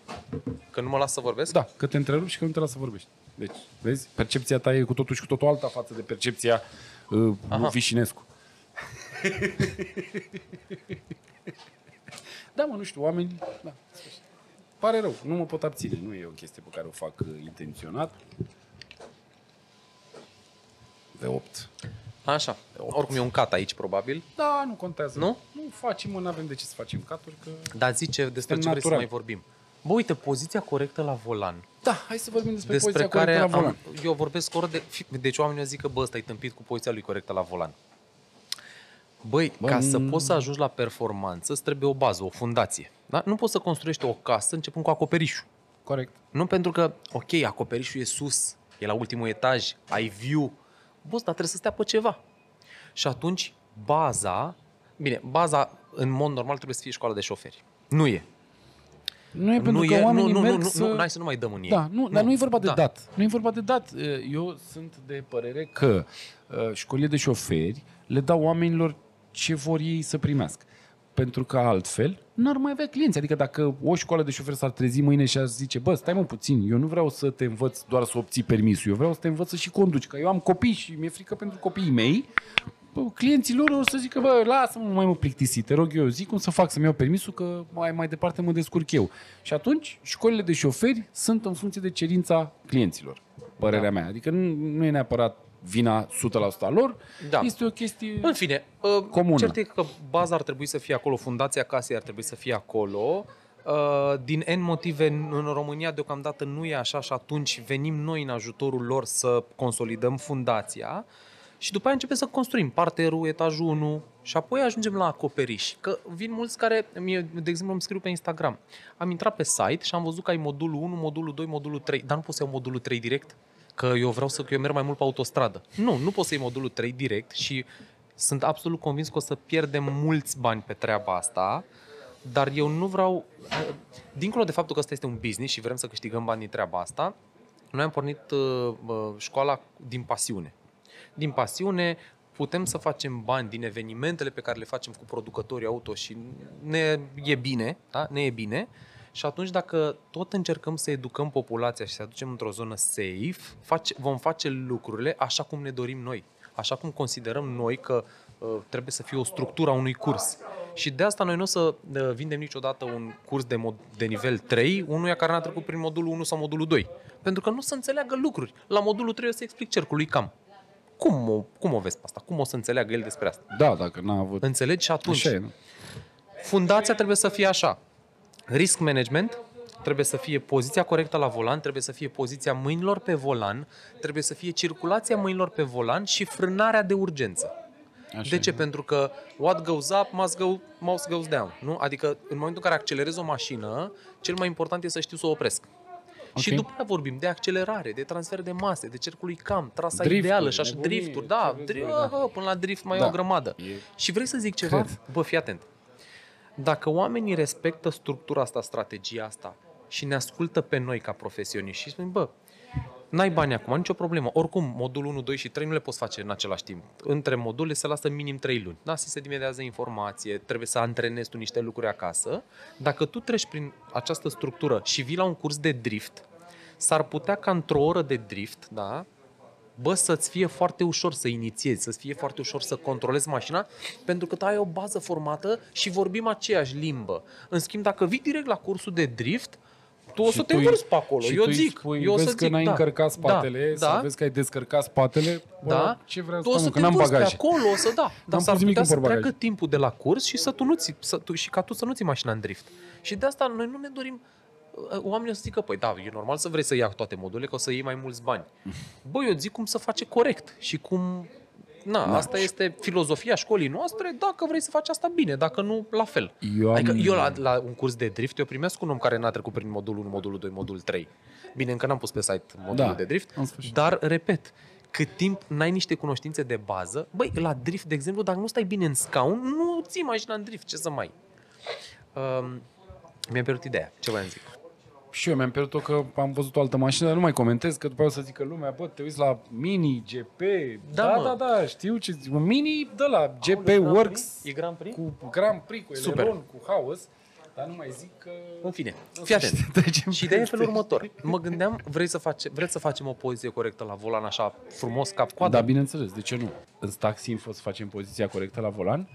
că nu mă las să vorbesc? Da, că te întrerup și că nu te las să vorbești. Deci, vezi, percepția ta e cu totul și cu totul alta față de percepția uh, lui Vișinescu. [LAUGHS] da, mă, nu știu, oamenii... Da. Pare rău, nu mă pot abține, nu e o chestie pe care o fac uh, intenționat. De 8. Așa. Oricum e un cat aici, probabil. Da, nu contează. Nu? Nu facem, mă, n-avem de ce să facem caturi, că... Dar zice despre Suntem ce vrei să natural. mai vorbim. Bă, uite, poziția corectă la volan. Da, hai să vorbim despre, despre poziția care corectă la volan. am, eu vorbesc ori de... fi- Deci oamenii o zic că, bă, ăsta e tâmpit cu poziția lui corectă la volan. Băi, Bă, ca să mm. poți să ajungi la performanță, îți trebuie o bază, o fundație. Da? Nu poți să construiești o casă începând cu acoperișul. Corect. Nu pentru că, ok, acoperișul e sus, e la ultimul etaj, ai view. Bă, dar trebuie să stea pe ceva. Și atunci, baza, bine, baza în mod normal trebuie să fie școala de șoferi. Nu e. Nu e pentru nu că e, nu, oamenii nu, merg nu, să... nu, hai să nu mai dăm în ei. Da, nu, dar nu e vorba de Da. dat. Nu e vorba de dat. Eu sunt de părere că uh, școlile de șoferi le dau oamenilor ce vor ei să primească. Pentru că altfel n-ar mai avea clienți. Adică dacă o școală de șoferi s-ar trezi mâine și ar zice, bă, stai mă puțin, eu nu vreau să te învăț doar să obții permisul, eu vreau să te învăț să și conduci, că eu am copii și mi-e frică pentru copiii mei, bă, clienții lor o să zică, bă, lasă-mă, nu mai mă plictisi, te rog eu, zic cum să fac să-mi iau permisul, că mai, mai departe mă descurc eu. Și atunci, școlile de șoferi sunt în funcție de cerința clienților, părerea Da. mea. Adică nu, nu e neapărat vina 100% a lor, Da. este o chestie... În fine, uh, Comună. cert e că baza ar trebui să fie acolo, fundația casei ar trebui să fie acolo. Uh, Din N motive în în România deocamdată nu e așa și atunci venim noi în ajutorul lor să consolidăm fundația și după aia începem să construim parterul, etajul 1 și apoi ajungem la acoperiș. Că vin mulți care, mie, de exemplu, îmi scriu pe Instagram. Am intrat pe site și am văzut că ai modulul 1, modulul 2, modulul 3, dar nu pot să iau modulul 3 direct? Că eu vreau să că eu merg mai mult pe autostradă. Nu, nu pot să iei modulul 3 direct și sunt absolut convins că o să pierdem mulți bani pe treaba asta, dar eu nu vreau, dincolo de faptul că ăsta este un business și vrem să câștigăm bani din treaba asta, noi am pornit uh, uh, școala din pasiune. Din pasiune putem să facem bani din evenimentele pe care le facem cu producătorii auto și ne e bine, da? ne e bine. Și atunci dacă tot încercăm să educăm populația și să aducem într-o zonă safe, face, vom face lucrurile așa cum ne dorim noi. Așa cum considerăm noi că uh, trebuie să fie o structură a unui curs. Și de asta noi nu o să uh, vindem niciodată un curs de, mod, de nivel 3 unuia care n-a trecut prin modulul 1 sau modulul 2. Pentru că nu să înțeleagă lucruri. La modulul 3 o să explic cercul lui cam. Cum o, cum o vezi pe asta? Cum o să înțeleagă el despre asta? Da, dacă n-a avut... Înțelegi? Și atunci, Așa e, nu? fundația trebuie să fie așa. Risk management, trebuie să fie poziția corectă la volan, trebuie să fie poziția mâinilor pe volan, trebuie să fie circulația mâinilor pe volan și frânarea de urgență. Așa de e. ce? Pentru că what goes up must, go, must goes down. Nu? Adică în momentul în care accelerez o mașină, cel mai important e să știu să o opresc. Și Ok. după aia vorbim de accelerare, de transfer de mase, de cercului cam, trasa Drifturi, ideală și așa, nebunie, drifturi, ce da, vreți dri- voi, da. aha, până la drift mai Da. e o grămadă. E- Și vrei să zic ceva? Cred. Bă, fii atent. Dacă oamenii respectă structura asta, strategia asta și ne ascultă pe noi ca profesioniști și spun, bă, n-ai bani acum, nicio problemă. Oricum, modul 1, 2 și 3 nu le poți face în același timp. Între module se lasă minim 3 luni. Da, să se diminează informație, trebuie să antrenezi tu niște lucruri acasă. Dacă tu treci prin această structură și vii la un curs de drift, s-ar putea ca într-o oră de drift, da, bă, să-ți fie foarte ușor să inițiezi, să-ți fie foarte ușor să controlezi mașina, pentru că tu ai o bază formată și vorbim aceeași limbă. În schimb, dacă vii direct la cursul de drift, tu o Și să te tu îi- învârți pe acolo. și Eu tu îi zic, spui, eu o vezi să că zic, n-ai da, încărcat spatele, da, sau da, vezi că ai descărcat spatele, bă, da. ce vreau tu să o spun, să că te n-am învârți pe bagaje. acolo, o să da. Dar pus s-ar nimic putea în să portbagaj. treacă timpul de la curs și să tu nu ți, să tu, și ca tu să nu ți mașina în drift. Și de asta noi nu ne dorim uh, oamenii o să zică, păi da, e normal să vrei să ia toate modurile, că o să iei mai mulți bani. [LAUGHS] Băi, eu zic cum să face corect și cum, Na, Na. asta este filozofia școlii noastre, dacă vrei să faci asta bine, dacă nu, la fel. Eu am- Adică eu la, la un curs de drift, eu primesc un om care n-a trecut prin modulul 1, modulul 2, modulul 3. Bine, încă n-am pus pe site modulul Da, de drift, în sfârșit. dar, repet, cât timp n-ai niște cunoștințe de bază, băi, la drift, de exemplu, dacă nu stai bine în scaun, nu ții mașina în drift, ce să mai... Um, mi-a pierdut ideea, ce voiam zic. Și eu mi-am pierdut-o că am văzut o altă mașină, dar nu mai comentez, că după aia o să zică lumea, bă, te uiți la Mini, GP, Da, da, mă. da, da, știu ce zic. Mini, de la GP Grand Works, Prix? E Grand Prix? cu Grand Prix, cu Super. Eleron, cu Haus, dar nu mai zic că... În fine, în fii atent. sfârșit trecem Și ideea e peste. felul următor. Mă gândeam, vrei să face, vreți să facem o poziție corectă la volan, așa frumos, cap-coadă? Da, bineînțeles, de ce nu? În Stax Info să facem poziția corectă la volan.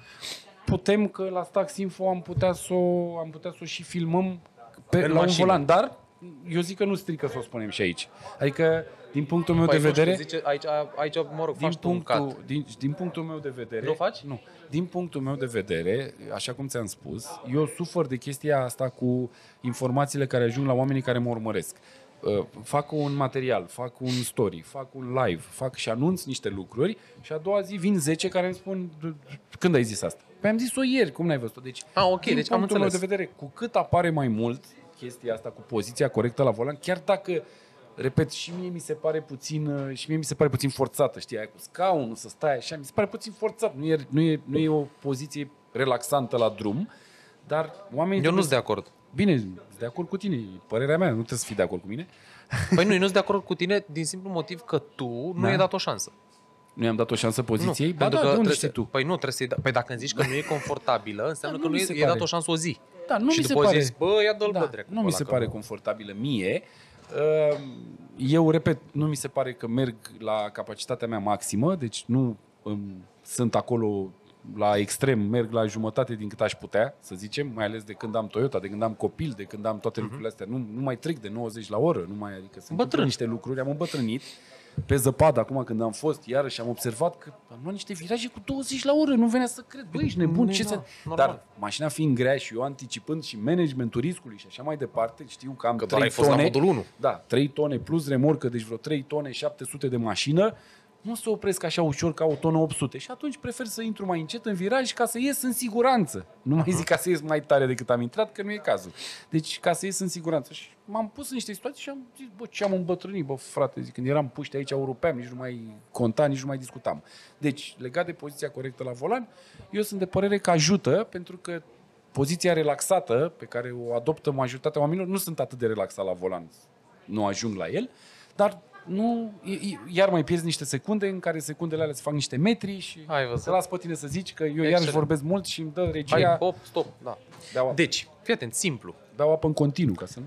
Putem că la Stax Info am putea să o, am putea să o și filmăm pe, În la mașină. un volan, dar eu zic că nu strică să o spunem și aici. Adică, din punctul meu Păi de nu știu, vedere, zice, aici, aici, mă rog, din faci tu un cut. punctul, din, din punctul meu de vedere... Nu faci? Nu. Din punctul meu de vedere, așa cum ți-am spus, eu sufăr de chestia asta cu informațiile care ajung la oamenii care mă urmăresc. Uh, Fac un material, fac un story, fac un live, fac și anunț niște lucruri și a doua zi vin 10 care îmi spun când ai zis asta? Păi am zis-o ieri, cum n-ai văzut-o? Deci, Ah, ok, din deci am punctul meu înțeles. de vedere, cu cât apare mai mult chestia asta cu poziția corectă la volan, chiar dacă repet, și mie mi se pare puțin, uh, și mie mi se pare puțin forțată, știi, aia cu scaunul, să stai așa, mi se pare puțin forțat, nu e, nu e, nu e o poziție relaxantă la drum, dar oamenii Eu nu trebuie sunt de acord. Bine, sunt de acord cu tine, e părerea mea, nu trebuie să fii de acord cu mine. Păi nu, eu nu sunt de acord cu tine din simplu motiv că tu nu Da. i-ai dat o șansă. Nu i-am dat o șansă poziției? Nu, ba pentru da, că de unde trebuie știi să, tu? Păi nu, trebuie să-i da, Păi dacă îmi zici că nu e confortabilă, [LAUGHS] înseamnă Da, că nu nu mi se i-ai dat pare. o șansă o zi. Da, nu și mi se după pare. zis, bă, ia dă-l da, bă, dracu. nu mi ăla, se că pare nu- confortabilă mie. Uh, Eu, repet, nu mi se pare că merg la capacitatea mea maximă, deci nu um, sunt acolo la extrem, merg la jumătate din cât aș putea, să zicem, mai ales de când am Toyota, de când am copil, de când am toate lucrurile astea. Nu, nu mai trec de 90 la oră, nu mai, adică sunt Mhm. Bătrân. niște lucruri, am îmbătrânit. Pe zăpadă, acum când am fost, iarăși am observat că am luat niște viraje cu 20 la oră, nu venea să cred. Băi, ești nebun, Nu, ce da, să... normal. Dar mașina fiind grea și eu anticipând și managementul riscului și așa mai departe, știu că am Că doar 3 ai fost la tone, modul 1. Da, 3 tone plus remorcă, deci vreo 3 tone 700 de mașină, nu se opresc așa ușor ca o tonă 800 și atunci prefer să intru mai încet în viraj ca să ies în siguranță. Nu mai zic ca să ies mai tare decât am intrat, că nu e cazul. Deci ca să ies în siguranță. Și m-am pus în niște situații și am zis, bă, ce am îmbătrânit, bă, frate, zic, când eram puști aici, europeam, nici nu mai conta, nici nu mai discutam. Deci, legat de poziția corectă la volan, eu sunt de părere că ajută, pentru că poziția relaxată pe care o adoptă majoritatea oamenilor nu sunt atât de relaxat la volan. Nu ajung la el, dar nu, i- i- iar mai pierzi niște secunde în care secundele alea se fac niște metri și Ai văzut. să las pe tine să zici că eu Excelent. iarăși vorbesc mult și îmi dă Hai, regia, hop, stop, da. beau, apă, Deci, fii atent, simplu. beau apă în continuu ca să nu...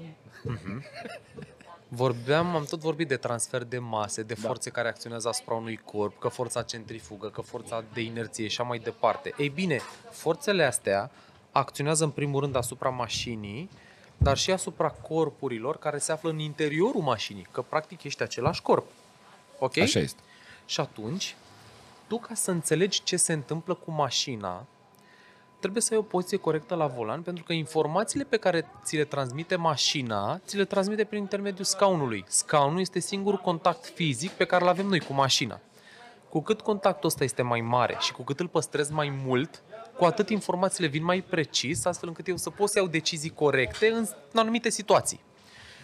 Vorbeam, am tot vorbit de transfer de mase, de forțe care acționează asupra unui corp, că forța centrifugă, că forța de inerție și așa mai departe. Ei bine, forțele astea acționează în primul rând asupra mașinii, dar și asupra corpurilor care se află în interiorul mașinii, că practic ești același corp. Ok? Așa este. Și atunci, tu ca să înțelegi ce se întâmplă cu mașina, trebuie să ai o poziție corectă la volan, pentru că informațiile pe care ți le transmite mașina, ți le transmite prin intermediul scaunului. Scaunul este singurul contact fizic pe care îl avem noi cu mașina. Cu cât contactul ăsta este mai mare și cu cât îl păstrez mai mult, cu atât informațiile vin mai precis, astfel încât eu să pot să iau decizii corecte în în anumite situații.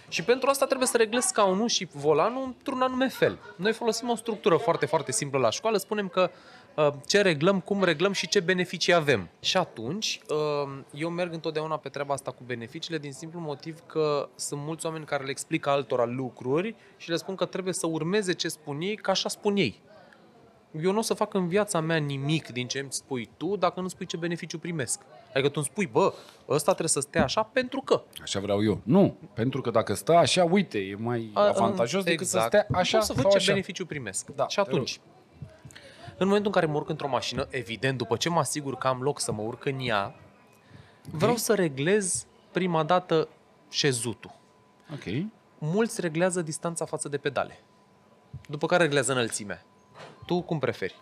Și pentru asta trebuie să reglez scaunul și volanul într-un anume fel. Noi folosim o structură foarte, foarte simplă la școală. Spunem că uh, ce reglăm, cum reglăm și ce beneficii avem. Și atunci, uh, eu merg întotdeauna pe treaba asta cu beneficiile din simplu motiv că sunt mulți oameni care le explică altora lucruri și le spun că trebuie să urmeze ce spun ei, că așa spun ei. Eu nu o să fac în viața mea nimic din ce îmi spui tu dacă nu spui ce beneficiu primesc. Adică tu îmi spui, bă, ăsta trebuie să stea așa pentru că. Așa vreau eu. Nu, pentru că dacă stă așa, uite, e mai A, avantajos decât să exact. stea așa O să văd sau ce așa. beneficiu primesc. Da, și te atunci, în momentul în care mă urc într-o mașină, evident, după ce mă asigur că am loc să mă urc în ea, vreau să reglez prima dată șezutul. Ok. Mulți reglează distanța față de pedale. După care reglează înălțimea. Tu cum preferi?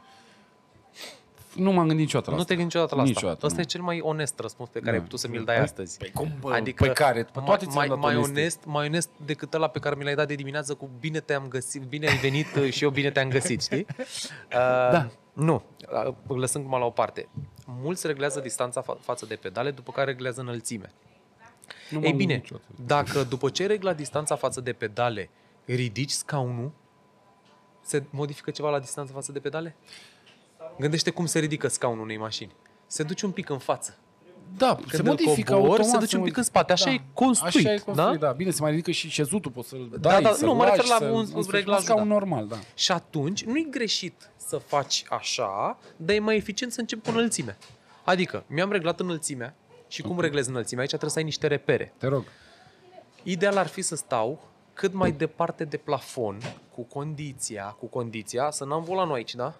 Nu m-am gândit niciodată la Nu asta. te gândi niciodată la asta. Niciodată, Asta nu. e cel mai onest răspuns pe care Da. ai putut să mi-l dai Păi- astăzi. Păi cum, bă, Adică pe care? Pe toate ți-am mai, dat mai, oneste. onest, mai onest decât ăla pe care mi l-ai dat de dimineață cu bine te-am găsit, bine ai venit uh, [LAUGHS] și eu bine te-am găsit, știi? Uh, Da. Nu, uh, lăsând cum la o parte. Mulți reglează distanța fa- față de pedale, după care reglează înălțimea. Nu Ei m-am bine, gândit niciodată. dacă după ce ai reglat distanța față de pedale, ridici scaunul, se modifică ceva la distanță față de pedale? Gândește cum se ridică scaunul unei mașini. Se duce un pic în față. Da, se îl modifică cobori, automat. se duce un pic în spate. Așa e construit, Așa e construit, da? da? Bine, se mai ridică și șezutul, poți să-l Da, dai, da, să-l nu, mă lași, refer la să- un în sfârșit, reglaj, un scaun da. normal, da. Și atunci nu-i greșit să faci așa, dar e mai eficient să începi cu înălțimea. Adică, mi-am reglat înălțimea și cum reglez înălțimea? Aici trebuie să ai niște repere. Te rog. Ideal ar fi să stau cât mai departe de plafon, cu condiția, cu condiția să n-am volanul aici, da?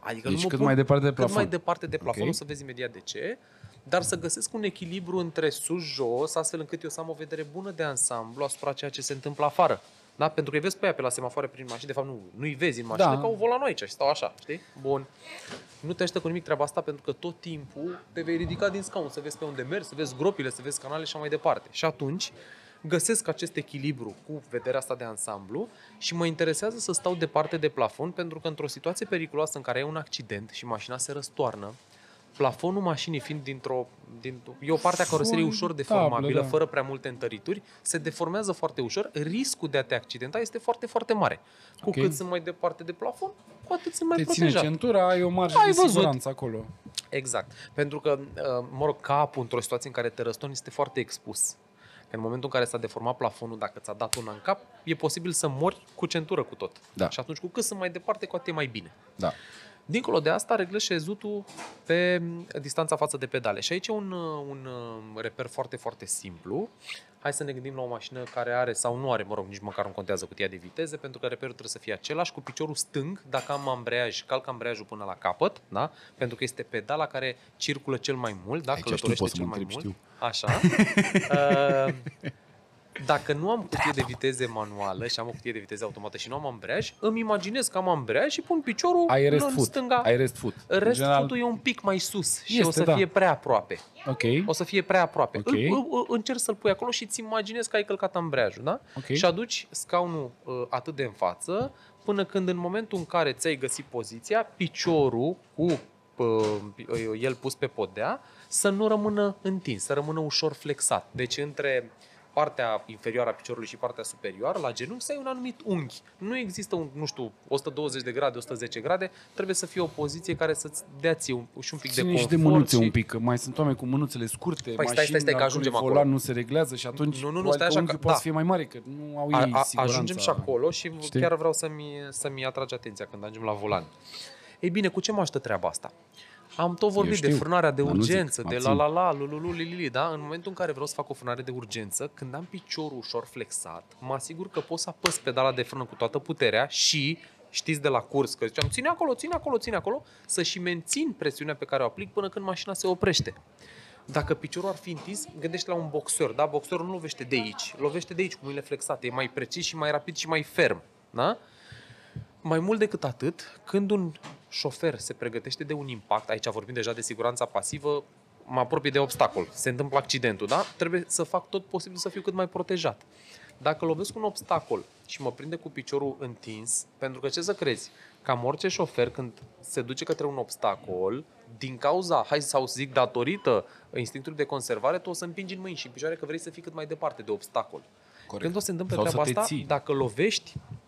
Adică Deci nu mă cât pun mai departe de cât mai plafon. departe de plafon, Ok. o să vezi imediat de ce, dar să găsesc un echilibru între sus-jos, astfel încât eu să am o vedere bună de ansamblu asupra ceea ce se întâmplă afară. Da? Pentru că îi vezi pe aia pe la semafoare prin mașini, de fapt nu, nu-i vezi în mașină, Da. da. că au volanul aici și stau așa, știi? Bun. Nu te ajută cu nimic treaba asta pentru că tot timpul te vei ridica din scaun să vezi pe unde mergi, să vezi gropile, să vezi canale și așa mai departe. Și atunci găsesc acest echilibru cu vederea asta de ansamblu și mă interesează să stau departe de plafon pentru că într-o situație periculoasă în care ai un accident și mașina se răstoarnă, plafonul mașinii fiind dintr-o, din, e o parte a caroseriei ușor deformabilă, da. fără prea multe întărituri, se deformează foarte ușor, riscul de a te accidenta este foarte, foarte mare. Cu Ok. cât sunt mai departe de plafon, cu atât sunt mai Te ține protejat. centura, ai o marjă Ai de văzut. siguranță acolo. Exact. Pentru că, uh, mă rog, capul într-o situație în care te răstoni este foarte expus. Că în momentul în care s-a deformat plafonul, dacă ți-a dat una în cap, e posibil să mori cu centură cu tot. Da. Și atunci, cu cât sunt mai departe, cu atât e mai bine. Da. Dincolo de asta, reglezi șezutul pe mm, distanța față de pedale. Și aici e un, uh, un uh, reper foarte, foarte simplu. Hai să ne gândim la o mașină care are sau nu are, mă rog, nici măcar nu contează cutia de viteze, pentru că reperul trebuie să fie același. Cu piciorul stâng, dacă am ambreiaj, calc ambreiajul până la capăt, da? pentru că este pedala care circulă cel mai mult, da? Aici știu, călătorește poți să cel mă mai întrebi, mult. știu. Așa. Uh, [LAUGHS] dacă nu am cutie de viteze manuală și am o cutie de viteze automată și nu am ambreiaj, îmi imaginez că am ambreiaj și pun piciorul Ai rest în foot. stânga. Ai rest foot. În Restul general, e un pic mai sus și Este, o să da. fie prea aproape. Ok. O să fie prea aproape. Ok. Îl, îl, îl, încerci să-l pui acolo și îți imaginezi că ai călcat ambreiajul, da? Ok. Și aduci scaunul uh, atât de în față, până când în momentul în care ți-ai găsit poziția, piciorul cu uh, el pus pe podea, să nu rămână întins, să rămână ușor flexat. Deci între partea inferioară a piciorului și partea superioară, la genunchi, să ai un anumit unghi. Nu există un, nu știu, 120 de grade, 110 grade, trebuie să fie o poziție care să-ți dea ție un, și un pic de Ține confort. și de mânuțe și... un pic, că mai sunt oameni cu mânuțele scurte, stai, mașini stai, stai, că la ajungem cărui acolo. volan nu se reglează și atunci Nu, nu, nu, probabil stai că așa unghiul că- poate da. să fie mai mare, că nu au A, ei a, siguranța. ajungem și acolo și Știi? chiar vreau să-mi, să-mi atragi atenția când ajungem la volan. Ei bine, cu ce mă ajută treaba asta? Am tot vorbit de știu, frânarea de dar nu zic, urgență, mă de la abțin. la la, lu, lu, lu, li, li, li, da? În momentul în care vreau să fac o frânare de urgență, când am piciorul ușor flexat, mă asigur că pot să apăs pedala de frână cu toată puterea și știți de la curs că ziceam, ține acolo, ține acolo, ține acolo, să și mențin presiunea pe care o aplic până când mașina se oprește. Dacă piciorul ar fi întins, gândește la un boxer, da? Boxerul nu lovește de aici, lovește de aici cu mâinile flexate, e mai precis și mai rapid și mai ferm, da? Mai mult decât atât, când un șofer se pregătește de un impact, aici vorbim deja de siguranța pasivă, mă apropie de obstacol, se întâmplă accidentul, da? Trebuie să fac tot posibil să fiu cât mai protejat. Dacă lovesc un obstacol și mă prinde cu piciorul întins, pentru că ce să crezi? Cam orice șofer când se duce către un obstacol, din cauza, hai sau zic datorită instinctului de conservare, tu o să împingi în mâini și în picioare că vrei să fii cât mai departe de obstacol. Corect. Când o să se întâmple Sau să treaba te asta, ții. dacă lovești uh,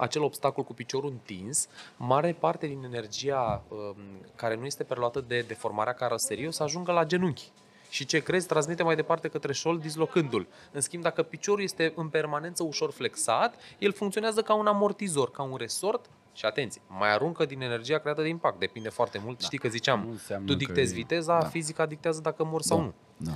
acel obstacol cu piciorul întins, mare parte din energia um, care nu este preluată de deformarea caroseriei o să ajungă la genunchi. Și ce crezi, transmite mai departe către șol, dislocându-l. În schimb, dacă piciorul este în permanență ușor flexat, el funcționează ca un amortizor, ca un resort și atenție, mai aruncă din energia creată de impact. Depinde foarte mult. Știi că Nu ziceam, înseamnă tu că dictezi e- viteza, da. fizica dictează dacă mor sau Da. nu. Da.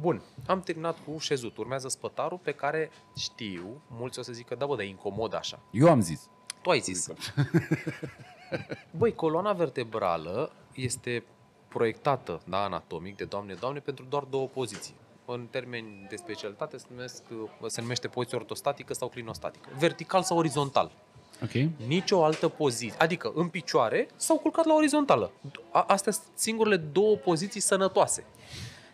Bun, am terminat cu șezut. Urmează spătarul pe care știu, mulți o să zică, da bă, dar e incomod așa. Eu am zis. Tu ai zis. [LAUGHS] Băi, coloana vertebrală este proiectată, da, anatomic, de doamne, doamne, pentru doar două poziții. În termeni de specialitate se, numesc, se numește poziție ortostatică sau clinostatică. Vertical sau orizontal. Ok. nicio altă poziție, adică în picioare sau culcat la orizontală. A- Astea sunt singurele două poziții sănătoase.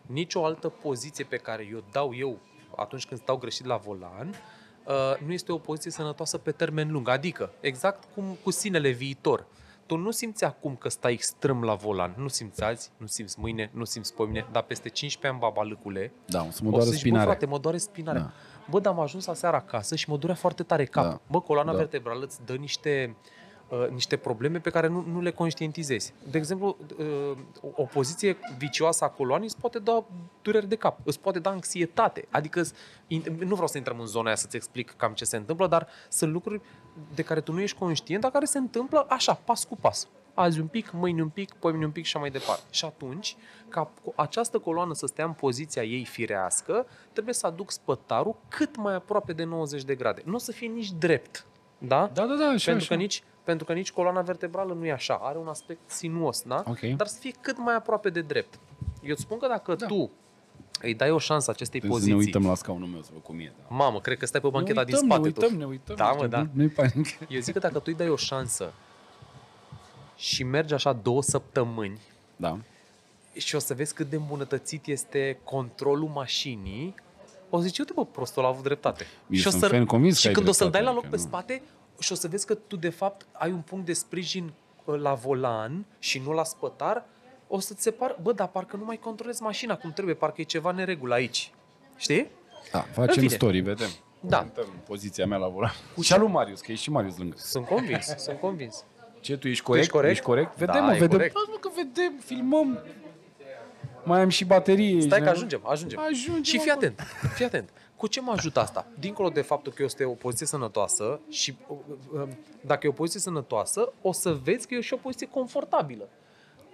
Nicio altă poziție pe care eu dau eu atunci când stau greșit la volan uh, nu este o poziție sănătoasă pe termen lung. Adică, exact cum cu sinele viitor. Tu nu simți acum că stai strâm la volan. Nu simți azi, nu simți mâine, nu simți poimine, dar peste 15 ani, babalıcule, Da, o să mă o doară să zici, bă, spinarea. frate, mă doare spinarea. Da. Bă, dar am ajuns aseară acasă și mă durea foarte tare cap. Da. Bă, coloana Da. vertebrală îți dă niște, uh, niște probleme pe care nu, nu le conștientizezi. De exemplu, uh, o- o poziție vicioasă a coloanei îți poate da dureri de cap, îți poate da anxietate. Adică, îți- in- nu vreau să intrăm în zona aia să-ți explic cam ce se întâmplă, dar sunt lucruri de care tu nu ești conștient, dar care se întâmplă așa, pas cu pas. Azi un pic, mâine un pic, poimine un pic și așa mai departe. Și atunci, ca cu această coloană să stea în poziția ei firească, trebuie să aduc spătarul cât mai aproape de 90 de grade. Nu o să fie nici drept, da? Da, da, da, așa, pentru, așa. Că nici, pentru că nici coloana vertebrală nu e așa, are un aspect sinuos, da? Ok. Dar să fie cât mai aproape de drept. Eu îți spun că dacă Da. tu îi dai o șansă acestei Trebuie să poziții, ne uităm la scaunul meu să văd cum e. Da. mamă, cred că stai pe bancheta ne din uităm, spate ne uităm, tu. ne uităm. Da, nu mă, da. Nu-i panică. Eu zic că dacă tu îi dai o șansă și mergi așa două săptămâni Da. și o să vezi cât de îmbunătățit este controlul mașinii, o să zici, uite bă, prostul a avut dreptate. Eu și o sunt să, ferm convins că și ai când o să-l dai la dreptate, loc pe că nu. spate și o să vezi că tu de fapt ai un punct de sprijin uh, la volan și nu la spătar, o să-ți se par, bă, dar parcă nu mai controlezi mașina cum trebuie, parcă e ceva neregulă aici. Știi? Da, facem fine. story, vedem. Da. Uităm poziția mea la volan. Și a lui Marius, că e și Marius lângă. Sunt convins, sunt convins. Ce, tu ești corect? ești corect? Ești corect? Da, Vedem, mă, e vedem. corect. Lasă, mă, că vedem, filmăm. Mai am și baterie. Stai ești că nebun? ajungem, ajungem. Ajungem și fii acolo. atent, fii atent. Cu ce mă ajută asta? Dincolo de faptul că este o poziție sănătoasă și uh, uh, dacă e o poziție sănătoasă, o să vezi că e și o poziție confortabilă.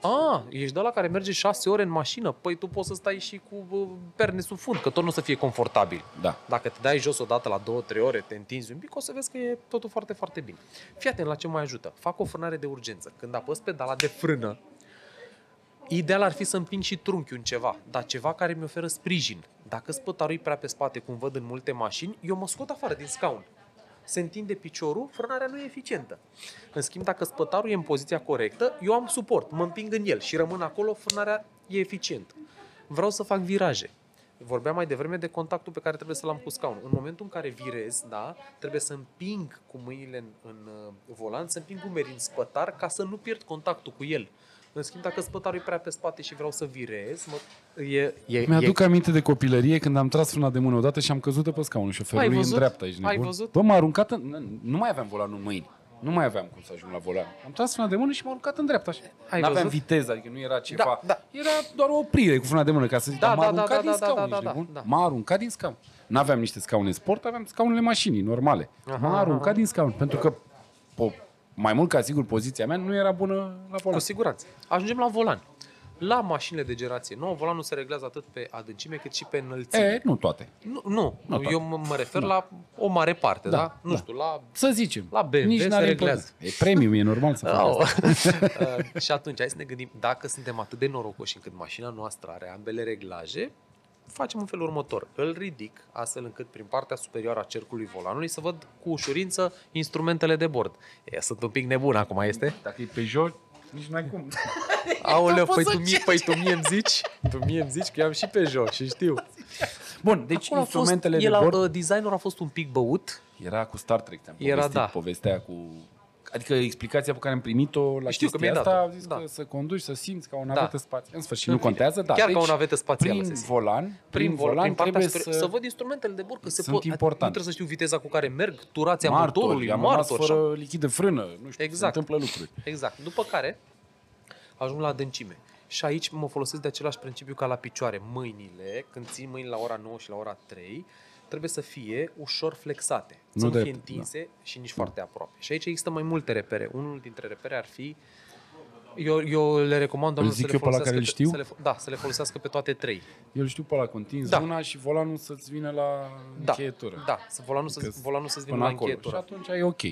A, ești de la care merge șase ore în mașină, păi tu poți să stai și cu uh, perne sub fund, că tot nu o să fie confortabil. Da. Dacă te dai jos odată la 2-3 ore, te întinzi un pic, o să vezi că e totul foarte, foarte bine. Fii atent la ce mai ajută. Fac o frânare de urgență. Când apăs pedala de frână, Ideal ar fi să împing și trunchiul în ceva, dar ceva care mi oferă sprijin. Dacă spătarul e prea pe spate, cum văd în multe mașini, eu mă scot afară din scaun. Se întinde piciorul, frânarea nu e eficientă. În schimb, dacă spătarul e în poziția corectă, eu am suport, mă împing în el și rămân acolo, frânarea e eficientă. Vreau să fac viraje. Vorbeam mai devreme de contactul pe care trebuie să-l am cu scaunul. În momentul în care virez, da, trebuie să împing cu mâinile în, în uh, volan, să împing umerii în spătar ca să nu pierd contactul cu el. În schimb, dacă spătarul e prea pe spate și vreau să virez, mă, e, e, Mi-aduc e, aminte de copilărie când am tras frâna de mână odată și am căzut de pe scaunul șoferului Ai în văzut? dreapta. Ești Ai nebun? văzut? Bă, m-a aruncat în... Nu mai aveam volanul în mâini. Nu mai aveam cum să ajung la volan. Am tras frâna de mână și m-a aruncat în dreapta. Așa. Ai N-aveam văzut? viteză, adică nu era ceva. Da, da. Era doar o oprire cu frâna de mână, ca să zic, Da, dar m-a da, aruncat da, din da, scaun, da, ești da, da, nebun? da. M-a aruncat din scaun. N-aveam niște scaune sport, aveam scaunele mașinii, normale. Aha, M-a aruncat aha. din scaun, pentru că po, mai mult ca sigur poziția mea nu era bună la cu volan. siguranță. Ajungem la volan. La mașinile de generație nouă, volanul se reglează atât pe adâncime cât și pe înălțime. E, nu toate. Nu, nu, Nu toate. eu mă mă refer la o mare parte, da? Da, da? Nu da. știu, la... Să zicem. La BMW Nici se n-are reglează. importanță. E premium, e normal să facă Oh. asta. [LAUGHS] Uh, și atunci, hai să ne gândim, dacă suntem atât de norocoși încât mașina noastră are ambele reglaje, facem în felul următor. Îl ridic astfel încât prin partea superioară a cercului volanului să văd cu ușurință instrumentele de bord. E, sunt un pic nebun acum, este? Dacă e pe jos, nici n-ai cum. [LAUGHS] Aoleu, poți păi să tu, mie, păi tu mie îmi zici? Tu mie îmi zici că eu am și pe jos și știu. Bun, deci Acolo a instrumentele fost, de el, bord... uh, designerul a fost un pic băut. Era cu Star Trek, ți-am Era, povestit da. povestea cu... Adică explicația pe care am primit-o la Știu că chestia mi-ai asta, dat-o, au zis da. că să conduci, să simți ca o Da. navetă spațială. În sfârșit, În nu fine. contează, da. Chiar deci, ca o navetă spațială, să Prin zic. volan, Prin, vol, prin partea trebuie superi- să... să... văd instrumentele de bord, că se Sunt pot, importante. nu trebuie să știu viteza cu care merg, turația martori, motorului, am rămas martor, și fără lichid de frână, nu știu, Exact. se întâmplă lucruri. Exact. După care ajung la adâncime. Și aici mă folosesc de același principiu ca la picioare. Mâinile, când ții mâini la ora 9 și la ora 3, trebuie să fie ușor flexate. Nu să nu fie drept, întinse și nici foarte aproape. Și aici există mai multe repere. Unul dintre repere ar fi eu, eu le recomand doamnelor zic să le eu pe ăla folosească care îl știu? Să le, fo- da, să le folosească pe toate trei. Eu îl știu pe ăla, cu întins Da. una și volanul să-ți vină la Da, încheietură. da, să volanul, să, Că volanul să-ți vină Până la acolo. Și încheietură. atunci e ok.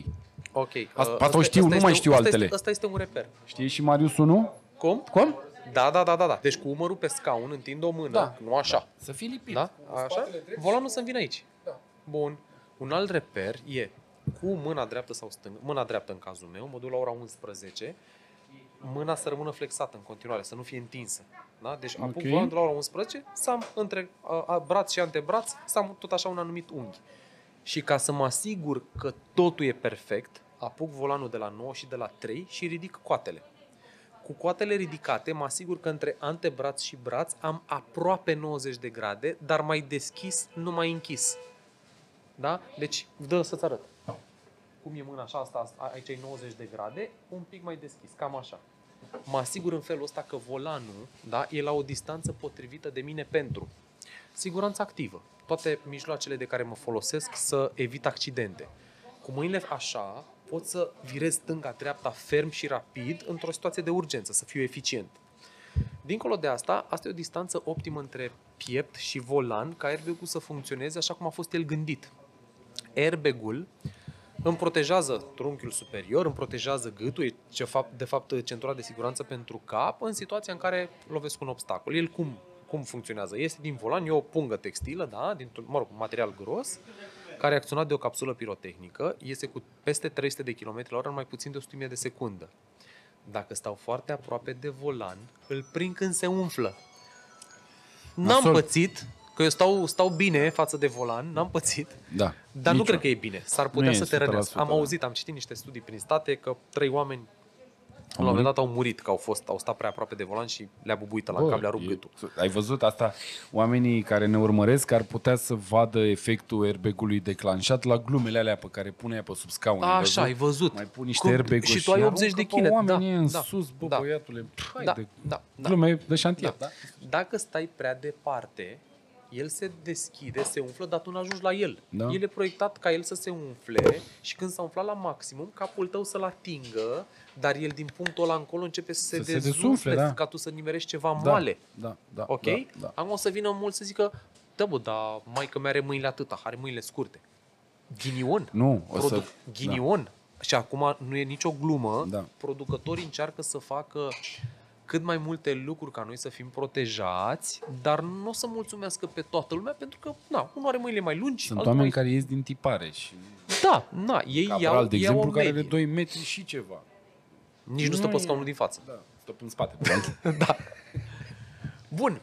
Ok. Asta- uh, asta o ăsta- știu, ăsta nu mai este- știu ăsta altele. Este, ăsta este un reper. Știi și Marius 1? Cum? Cum? Da, da, da, da, da. Deci cu umărul pe scaun, întind o mână, Da. nu așa. Să fii lipit. Da? Cu Așa? spatele drept. Volanul să-mi vină aici. Da. Bun. Un alt reper e cu mâna dreaptă sau stângă, mâna dreaptă în cazul meu, mă duc la ora 11, mâna să rămână flexată în continuare, să nu fie întinsă. Da? Deci apuc Ok. volanul de la ora 11, să am între a, a, braț și antebraț, să am tot așa un anumit unghi. Și ca să mă asigur că totul e perfect, apuc volanul de la 9 și de la 3 și ridic coatele. Cu coatele ridicate, mă asigur că între antebraț și braț am aproape 90 de grade, dar mai deschis, nu mai închis. Da? Deci, dă să-ți arăt. Cum e mâna așa, asta, asta, aici e 90 de grade, un pic mai deschis, cam așa. Mă asigur în felul ăsta că volanul da, e la o distanță potrivită de mine pentru siguranță activă. Toate mijloacele de care mă folosesc să evit accidente. Cu mâinile așa pot să virez stânga-dreapta ferm și rapid într-o situație de urgență, să fiu eficient. Dincolo de asta, asta e o distanță optimă între piept și volan ca airbag-ul să funcționeze așa cum a fost el gândit. Airbag-ul îmi protejează trunchiul superior, îmi protejează gâtul, e ce fapt, de fapt centura de siguranță pentru cap, în situația în care lovesc un obstacol. El cum, cum funcționează? Este din volan, e o pungă textilă, da, dintr-un, mă rog, material gros, care e acționat de o capsulă pirotehnică, iese cu peste 300 de km la oră în mai puțin de 100 de secundă. Dacă stau foarte aproape de volan, îl prind când se umflă. N-am Nasol. pățit, că eu stau, stau bine față de volan, n-am pățit, Da. dar nu Nicio. cred că e bine. S-ar putea Nu e să te rănească. 100%, Am da. auzit, am citit niște studii prin state că trei oameni la un murit? moment dat au murit, că au, fost, au stat prea aproape de volan și le-a bubuit la Bă, cap, le-a rupt e- gâtul. Ai văzut asta? Oamenii care ne urmăresc ar putea să vadă efectul airbag-ului declanșat la glumele alea pe care pune ea pe sub scaun. ai Așa, ai văzut. Mai pun niște Cum- airbag-uri și tu ai 80 de aruncă pe kg. oamenii Da, în da, sus, bă, da. băiatule. Pf, hai Da, de da, da. Glume de șantier, da? Dacă stai prea departe, el se deschide, se umflă, dar tu nu ajungi la el. Da. El e proiectat ca el să se umfle și când s-a umflat la maximum, capul tău să-l atingă, dar el din punctul ăla încolo începe să se, Să se dezumfle, desumfle, da. ca tu să nimerești ceva Da, moale. Da, da. Ok? Da, da. Acum o să vină mult să zică, da bă, dar maică mea are mâinile atâta, are mâinile scurte. Ghinion. Nu, o să... Produ- ghinion. Și acum nu e nicio glumă. Da. Producătorii încearcă să facă cât mai multe lucruri ca noi să fim protejați, dar nu o să mulțumească pe toată lumea pentru că, na, unul are mâinile mai lungi, Sunt altul oameni mai... care ies din tipare și Da, na, ei Cabral, iau, de iau exemplu, o care medie. are 2 metri și ceva. Nici nu stă Nu pe e- scaunul din față. Da, stă în spate. [LAUGHS] da. Bun.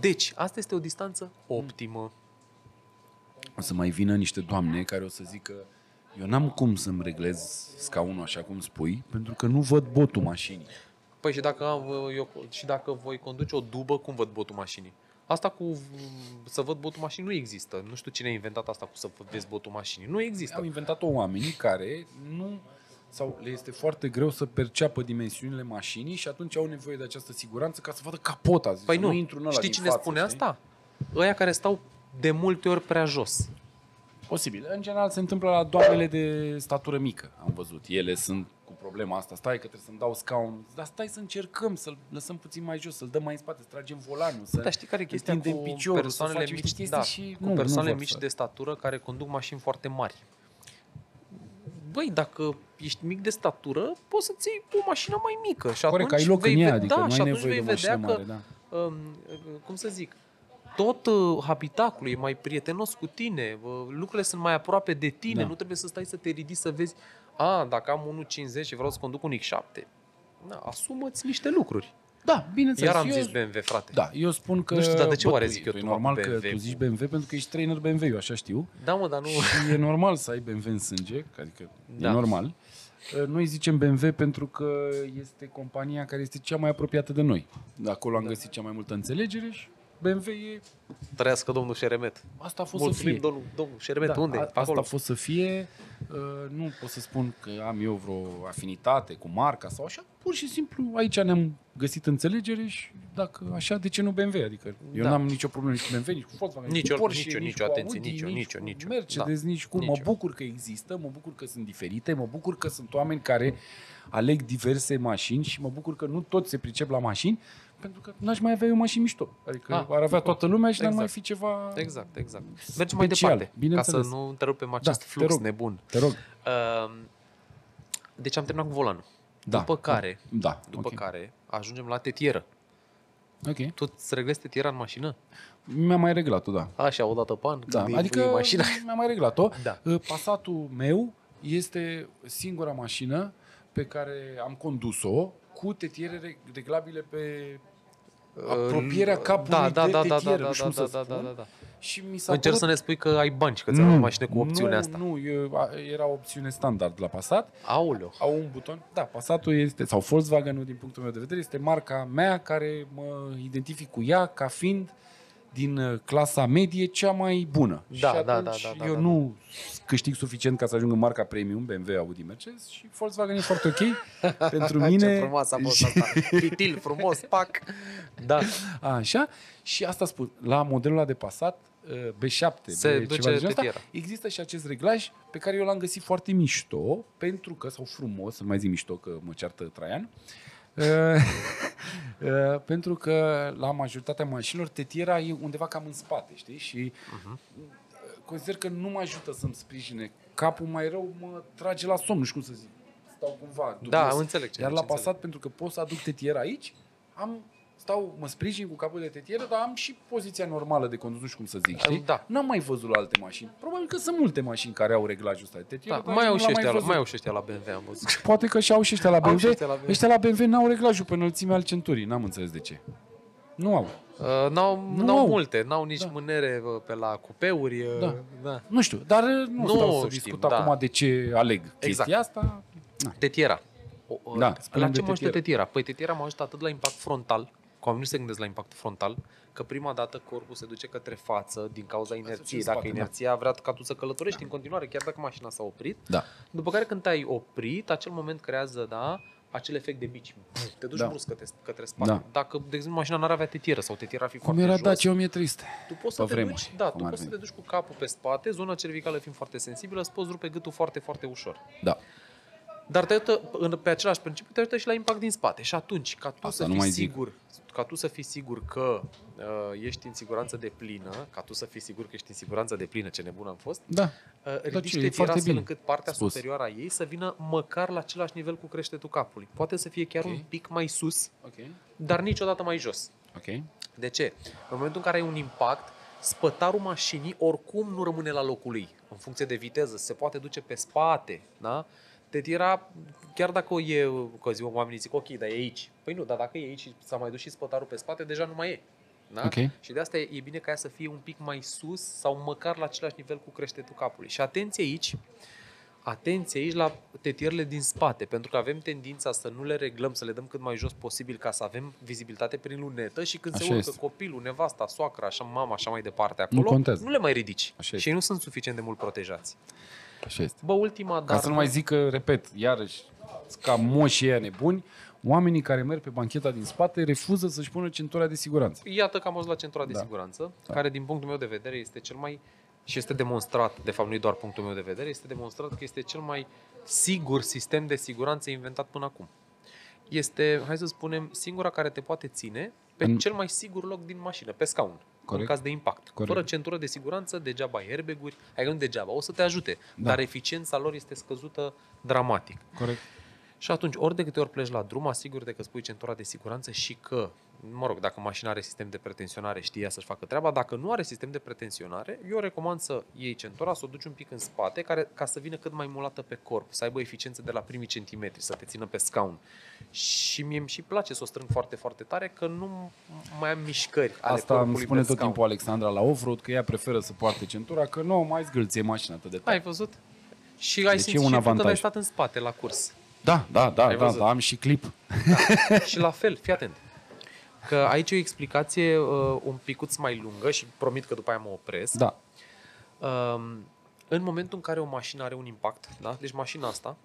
Deci, asta este o distanță optimă. o să mai vină niște doamne care o să zică eu n-am cum să-mi reglez scaunul așa cum spui, pentru că nu văd botul mașinii. Păi și dacă, am, eu, și dacă voi conduce o dubă, cum văd botul mașinii? Asta cu să văd botul mașinii nu există. Nu știu cine a inventat asta cu să vezi botul mașinii. Nu Au există. inventat-o oamenii care nu sau le este foarte greu să perceapă dimensiunile mașinii și atunci au nevoie de această siguranță ca să vadă capota. Zic, Păi să nu. intru în ăla Știi din cine față, spune știi? asta? Ăia care stau de multe ori prea jos. Posibil. În general se întâmplă la doamnele de statură mică, am văzut. Ele sunt cu problema asta. Stai că trebuie să-mi dau scaun. Dar stai să încercăm, să-l lăsăm puțin mai jos, să-l dăm mai în spate, să tragem volanul. Să Dar știi care e chestia întindem cu piciorul, să persoanele facem mici, niște chestii da, și cu nu, nu persoanele vor mici să- de statură care conduc mașini foarte mari? Băi, dacă ești mic de statură, poți să-ți iei o mașină mai mică. Și Corect, atunci ai loc vei în ea, ve- adică da, nu și ai atunci nevoie vei de mașină vedea mare, că da. um, cum să zic, tot uh, habitacul e mai prietenos cu tine, uh, lucrurile sunt mai aproape de tine, Da. nu trebuie să stai să te ridici să vezi, a, dacă am 1.50 și vreau să conduc un X7, da, asumă-ți niște lucruri. Da, bineînțeles. Iar am eu- zis BMW, frate. Da, eu spun că... Nu știu, dar de ce bă, oare tu- zic eu tu E tu normal cu că BMW? tu zici BMW pentru că ești trainer BMW, eu așa știu. Da, mă, dar nu... Și e normal să ai BMW în sânge, adică Da. e normal. Noi zicem BMW pentru că este compania care este cea mai apropiată de noi. De acolo am Da. găsit cea mai multă înțelegere și BMW e... Trăiască domnul Șeremet. Asta a fost să Mulțumim, fie. domnul, domnul Șeremet, Da, unde? a- Pe Asta acolo. a fost să fie. Uh, Nu pot să spun că am eu vreo afinitate cu marca sau așa. Pur și simplu aici ne-am găsit înțelegere și dacă așa, de ce nu BMW? Adică eu Da. n-am nicio problemă nici cu BMW, nici cu Volkswagen, Nicio- nici cu Porsche, nicio- nici nicio, cu atenție, Audi, nicio, nici nicio, cu nicio. Mercedes, Da. nici cu... Mă Nicio. bucur că există, mă bucur că sunt diferite, mă bucur că sunt oameni care aleg diverse mașini și mă bucur că nu toți se pricep la mașini, pentru că n-aș mai avea eu mașini mișto. Adică Ah, ar avea toată lumea și n-ar mai exact. fi ceva... Exact, exact. Mergem mai Special, departe, ca bineînțeles. să nu întrerupem acest Da, te flux rog. nebun. Te rog. Uh, Deci am terminat cu volanul. Da. După care, Da. după ok. care ajungem la tetieră. Ok. Tu îți reglezi tetiera în mașină? Mi-am mai reglat-o, da. Așa, o dată pe an, Da, când adică iei mașina. [LAUGHS] mi-am mai reglat-o. Da. Uh, Passatul meu este singura mașină pe care am condus-o cu tetiere reg- reglabile pe apropierea capului da, da, de da, da, tetiere, da, nu da, știu da, cum să da, da, spun. da, da. Și mi s-a Încerc părut... să ne spui că ai bani și că ți o mașină cu opțiunea nu, asta. Nu, e, a- era opțiune standard la Passat. Aoleu. Au un buton. Da, Passatul este, sau Volkswagen-ul din punctul meu de vedere, este marca mea care mă identific cu ea ca fiind din uh, clasa medie cea mai bună. Da, și da, atunci da, da, da, eu da, nu câștig suficient ca să ajung în marca premium, BMW, Audi, Mercedes și Volkswagen e foarte ok [LAUGHS] pentru mine. Ce frumos a fost Și- asta. Fitil, frumos, pac. Da. Așa, și asta spun, la modelul ăla de Passat, uh, B7, Se B, duce ceva de genul ăsta, tetiera. există și acest reglaj pe care eu l-am găsit foarte mișto, pentru că, sau frumos, să nu mai zic mișto că mă ceartă Traian, uh, uh, [LAUGHS] pentru că la majoritatea mașinilor tetiera e undeva cam în spate, știi? Și Mhm. uh consider că nu mă ajută să-mi sprijine. Capul mai rău mă trage la somn, nu știu cum să zic. Stau cumva Da, dubios. înțeleg ce Iar zici, la înțeleg. Passat, pentru că pot să aduc tetiera aici, am stau, mă sprijin cu capul de tetieră, dar am și poziția normală de condus, nu știu cum să zic, știi? Da. N-am mai văzut la alte mașini. Probabil că sunt multe mașini care au reglajul ăsta de tetieră, Da, dar mai eu au nu și l-am ăștia, la, văzut. mai au și ăștia la BMW, am văzut. [LAUGHS] Poate că și au și ăștia la Au BMW. și ăștia la BMW. Ăștia la BMW n-au reglajul pe înălțimea al centurii, n-am înțeles de ce. Nu au. Uh, n-au, Nu n-au au. multe, n-au nici Da. mânere uh, pe la cupeuri. uh, Da. da. Nu știu, dar nu, Nu nu stau să știm, discut da. acum de ce aleg chestia Exact. asta. Na. Tetiera. O, o, Da, la spunem ce de mă ajută tetiera. tetiera? Păi tetiera mă ajută atât la impact frontal, că oamenii nu se gândesc la impactul frontal, că prima dată corpul se duce către față din cauza inerției. în Dacă spate, da. inerția vrea ca tu să călătorești în continuare, chiar dacă mașina s-a oprit, Da. după care când te-ai oprit, acel moment creează, da, acel efect de bici. Te duci Da. brusc către, către spate. Da. Dacă, de exemplu, mașina n-ar avea tetieră sau tetiera ar fi Cum foarte era jos, Dacia 1300. tu poți să pe te vremuri, duci, da, cum tu ar poți să veni. te duci cu capul pe spate, zona cervicală fiind foarte sensibilă, îți poți rupe gâtul foarte, foarte ușor. Da. Dar te ajută, în- pe același principiu te ajută și la impact din spate. Și atunci, ca tu Asta să nu fii mai zic. sigur, ca tu să fii sigur că uh, ești în siguranță de plină, ca tu să fii sigur că ești în siguranță de plină, ce nebun am fost, Da. uh, ce, ridici e tetiera foarte astfel bine încât partea spus. superioară a ei să vină măcar la același nivel cu creștetul capului. Poate să fie chiar Ok. un pic mai sus, Ok. dar niciodată mai jos. Ok. De ce? În momentul în care ai un impact, spătarul mașinii oricum nu rămâne la locul lui, în funcție de viteză, se poate duce pe spate, da? Tetiera, chiar dacă o e, că zic, oamenii zic, ok, dar e aici. Păi nu, dar dacă e aici și s-a mai dus și spătarul pe spate, deja nu mai e. Da? Ok. Și de asta e, e bine ca ea să fie un pic mai sus sau măcar la același nivel cu creștetul capului. Și atenție aici, atenție aici la tetierele din spate, pentru că avem tendința să nu le reglăm, să le dăm cât mai jos posibil ca să avem vizibilitate prin lunetă și când se Așa urcă este. copilul, nevasta, soacra, așa mama, așa mai departe acolo, contează. nu le mai ridici. Așa și este. ei nu sunt suficient de mult protejați. Așa este. Bă, ultima, Ca dar să nu mai zic că, repet, iarăși, ca moșii ăia nebuni, oamenii care merg pe bancheta din spate refuză să-și pună centura de siguranță. Iată că am ajuns la centura de Da. siguranță, Da. care din punctul meu de vedere este cel mai și este demonstrat, de fapt nu e doar punctul meu de vedere, este demonstrat că este cel mai sigur sistem de siguranță inventat până acum. Este, hai să spunem, singura care te poate ține pe În- cel mai sigur loc din mașină, pe scaun, Corect. în caz de impact. Corect. Fără centură de siguranță, degeaba ai airbag-uri, ai nu degeaba, o să te ajute, Da. dar eficiența lor este scăzută dramatic. Corect. Și atunci, ori de câte ori pleci la drum, asigură-te că spui centura de siguranță și că, mă rog, dacă mașina are sistem de pretensionare, știe ea să-și facă treaba. Dacă nu are sistem de pretensionare, eu recomand să iei centura, să o duci un pic în spate, care, ca să vină cât mai mulată pe corp, să aibă eficiență de la primii centimetri, să te țină pe scaun. Și mie îmi și place să o strâng foarte, foarte tare, că nu mai am mișcări ale Asta îmi corpului spune pe tot scaun. timpul Alexandra la off-road, că ea preferă să poarte centura, că nu mai zgâlție mașina atât de tare. Ai văzut? Și ai Deci e simțit un și tu când avantaj. ai stat în spate la curs. Da, da, da, Ai da, văzut? da, am și clip. și la fel, fii atent. Că aici e o explicație uh, un picuț mai lungă și promit că după aia mă opresc. Da. Um, în momentul în care o mașină are un impact, da? deci mașina asta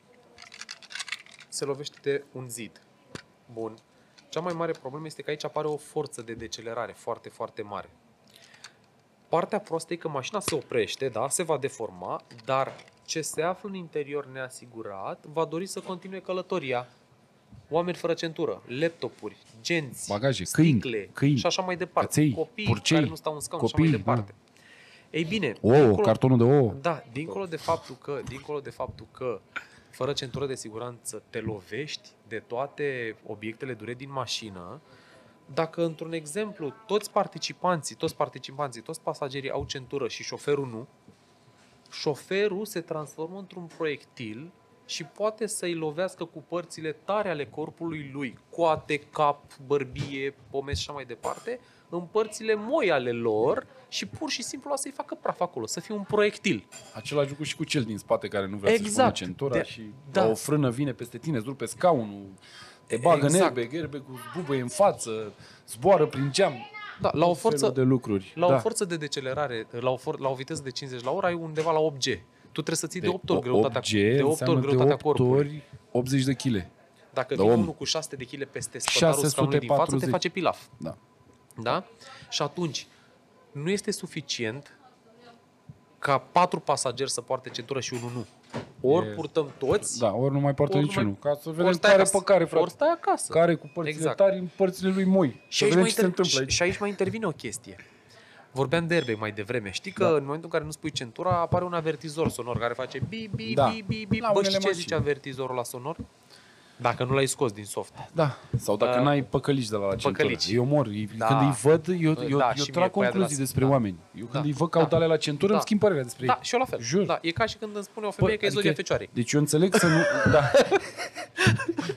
se lovește de un zid. Bun. Cea mai mare problemă este că aici apare o forță de decelerare foarte, foarte mare. Partea prostă e că mașina se oprește, da, se va deforma, dar ce se află în interior neasigurat va dori să continue călătoria. Oameni fără centură, laptopuri, genți, Bagaje, câini, sticle câini, și așa mai departe. căței, copii purcei, care nu stau în scaun copii, și așa mai da. departe. Ei bine, Ouă, dincolo- cartonul de ouă. da, dincolo de faptul că, dincolo de faptul că fără centură de siguranță te lovești de toate obiectele dure din mașină, dacă într-un exemplu toți participanții, toți participanții, toți pasagerii au centură și șoferul nu, șoferul se transformă într-un proiectil și poate să-i lovească cu părțile tare ale corpului lui, coate, cap, bărbie, pomes și așa mai departe, în părțile moi ale lor și pur și simplu să-i facă praf acolo, să fie un proiectil. Același lucru și cu cel din spate care nu vrea să-și pună Exact. centura De- și da. da. o frână vine peste tine, îți rupe scaunul, te bagă Exact. în airbag, airbag-ul zbubăie în față, zboară prin geam. Da, la o Tot felul forță, de lucruri. la da. o forță de decelerare, la o, for, la o viteză de 50 la oră, ai undeva la 8G. Tu trebuie să ții de, 8 ori greutatea, 8G de 8 înseamnă ori greutatea de 8 corpului. ori 80 de kg. Dacă de vine om. unul cu 600 de kg peste spătarul scaunului din față, te 640. face pilaf. Da. Da? Și atunci, nu este suficient ca patru pasageri să poarte centură și unul nu. Ori E- purtăm toți, Da, ori nu mai poartă Ori nu niciunul. mai- Ca să ori vedem stai care acasă. pe care, frate. Ori stai acasă. Care cu părțile Exact. tari în părțile lui moi. Și Să aici, vedem mai ce se inter- întâmplă și, aici. și aici mai intervine o chestie. Vorbeam de airbag mai devreme. Știi că Da. în momentul în care nu spui centura, apare un avertizor sonor care face bi, bi, Da. bi, bi, bi. La Bă, unele știi ce mașini. zice avertizorul la sonor? Dacă nu l-ai scos din soft. Da. Sau dacă Uh, n-ai păcălici de la, la centură. păcălici. Eu mor. Ei- Da. Când îi văd, eu, eu, Da, eu și mie trag pe aia de la- concluzii despre da. oameni. Eu când Da. îi văd că au Da. dale la centură, Da. îmi schimb părerea despre Da, ei. și eu la fel. Jur. Da, e ca și când îmi spune o femeie Bă, că e zodia adică- fecioarei. Deci eu înțeleg să nu... [LAUGHS] Da.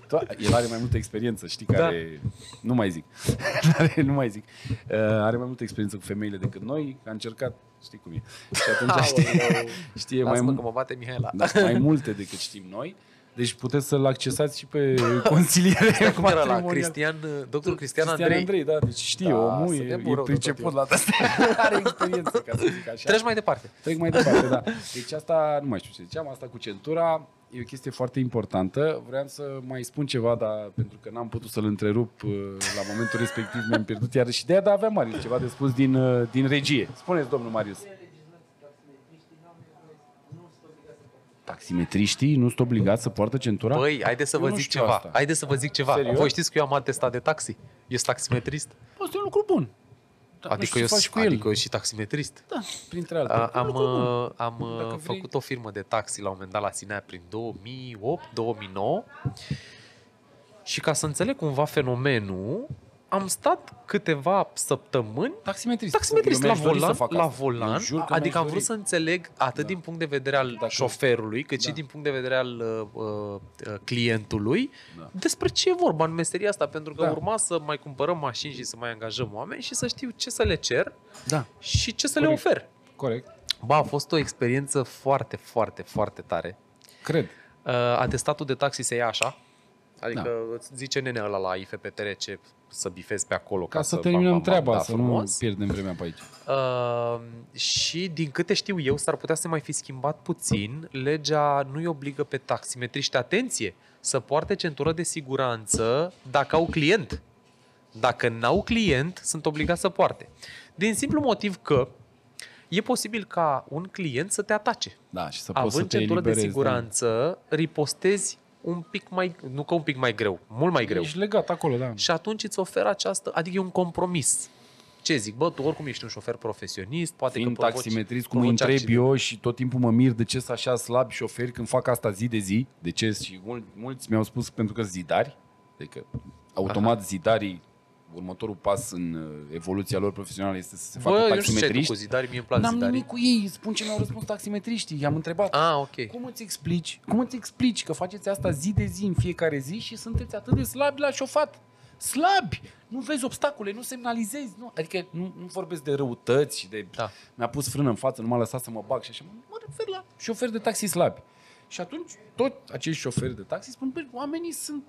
To- El are mai multă experiență, știi, Da. care... Nu mai zic. [LAUGHS] are, nu mai zic. Uh, are mai multă experiență cu femeile decât noi. A încercat, știi cum e. Și atunci știe, Aoleu. știe mai, Lasă-mă mu- că mă bate Mihaela. da, mai multe decât știm noi. Deci puteți să-l accesați și pe [LAUGHS] consiliere Cum era la matrimonială. Cristian, doctor Cristian, Cristian Andrei. Andrei, da, deci știe, Da, omul să e, dea e burău de priceput tot la asta. [LAUGHS] Are experiență, ca să zic așa. Treci mai departe. Trec mai departe, da. Deci asta, nu mai știu ce ziceam, asta cu centura e o chestie foarte importantă. Vreau să mai spun ceva, dar pentru că n-am putut să-l întrerup uh, la momentul respectiv, mi-am pierdut iarăși ideea, dar avea Marius ceva de spus din, uh, din regie. Spuneți, domnul Marius. Taximetriștii nu sunt obligați să poartă centura? Băi, haideți să Eu vă nu zic știu ceva. asta. Haideți să vă zic ceva. Serios? Voi știți că eu am atestat de taxi. Eu sunt taximetrist. Bă, este un lucru bun. Dar nu Adică știu eu, ce faci cu el. adică eu și taximetrist. Da, printre altele. A, E un am lucru bun. uh, am uh, Dacă vrei. făcut o firmă de taxi la un moment dat la Sinea prin 2008-2009 și ca să înțeleg cumva fenomenul, am stat câteva săptămâni Taximetrist. taximetrist Eu la mi-aș dori să volan, fac la asta. volan, Eu jur că adică mi-aș am vrut dori. să înțeleg atât Da. din punct de vedere al Dacă- șoferului, cât și Da. din punct de vedere al uh, uh, clientului, Da. despre ce e vorba în meseria asta, pentru că Da. urma să mai cumpărăm mașini și să mai angajăm oameni și să știu ce să le cer Da, și ce să Corect. le ofer. corect. Ba, a fost o experiență foarte, foarte, foarte tare. Cred. Uh, atestatul de taxi se ia așa, adică Da. îți zice nenea ăla la IFPTR ce să bifezi pe acolo. Ca să bam, terminăm bam, bam, treaba, da, să frumos. nu pierdem vremea pe aici. Uh, și din câte știu eu, s-ar putea să mai fi schimbat puțin. Legea nu îi obligă pe taximetriști, atenție, să poarte centură de siguranță dacă au client. Dacă n-au client, sunt obligați să poarte. Din simplu motiv că e posibil ca un client să te atace. Da, și să poți să Având te centură de eliberezi. siguranță, ripostezi un pic mai, nu că un pic mai greu, mult mai Da. greu. Ești legat acolo, da. Și atunci îți oferă această, adică e un compromis. Ce zic, bă, tu oricum ești un șofer profesionist, poate Fiind că provoci, taximetrist, cum îi provoci întreb accident. eu și tot timpul mă mir de ce sunt așa slabi șoferi când fac asta zi de zi. De ce? Și mul- mulți mi-au spus pentru că sunt zidari. Adică automat zidarii, următorul pas în uh, evoluția lor profesională este să se facă Bă, eu nu știu ce ai tu taximetriști. cu zidari, mie îmi plac N-am zidarii. nimic cu ei, spun ce mi-au răspuns taximetriștii. I-am întrebat. Ah, ok. Cum îți explici? Cum îți explici că faceți asta zi de zi în fiecare zi și sunteți atât de slabi la șofat? Slabi! Nu vezi obstacole, nu semnalizezi, nu. Adică nu, nu vorbesc de răutăți și de Da. mi-a pus frână în față, nu m-a lăsat să mă bag și așa. Mă refer la șoferi de taxi slabi. Și atunci tot acești șoferi de taxi spun, băi, oamenii sunt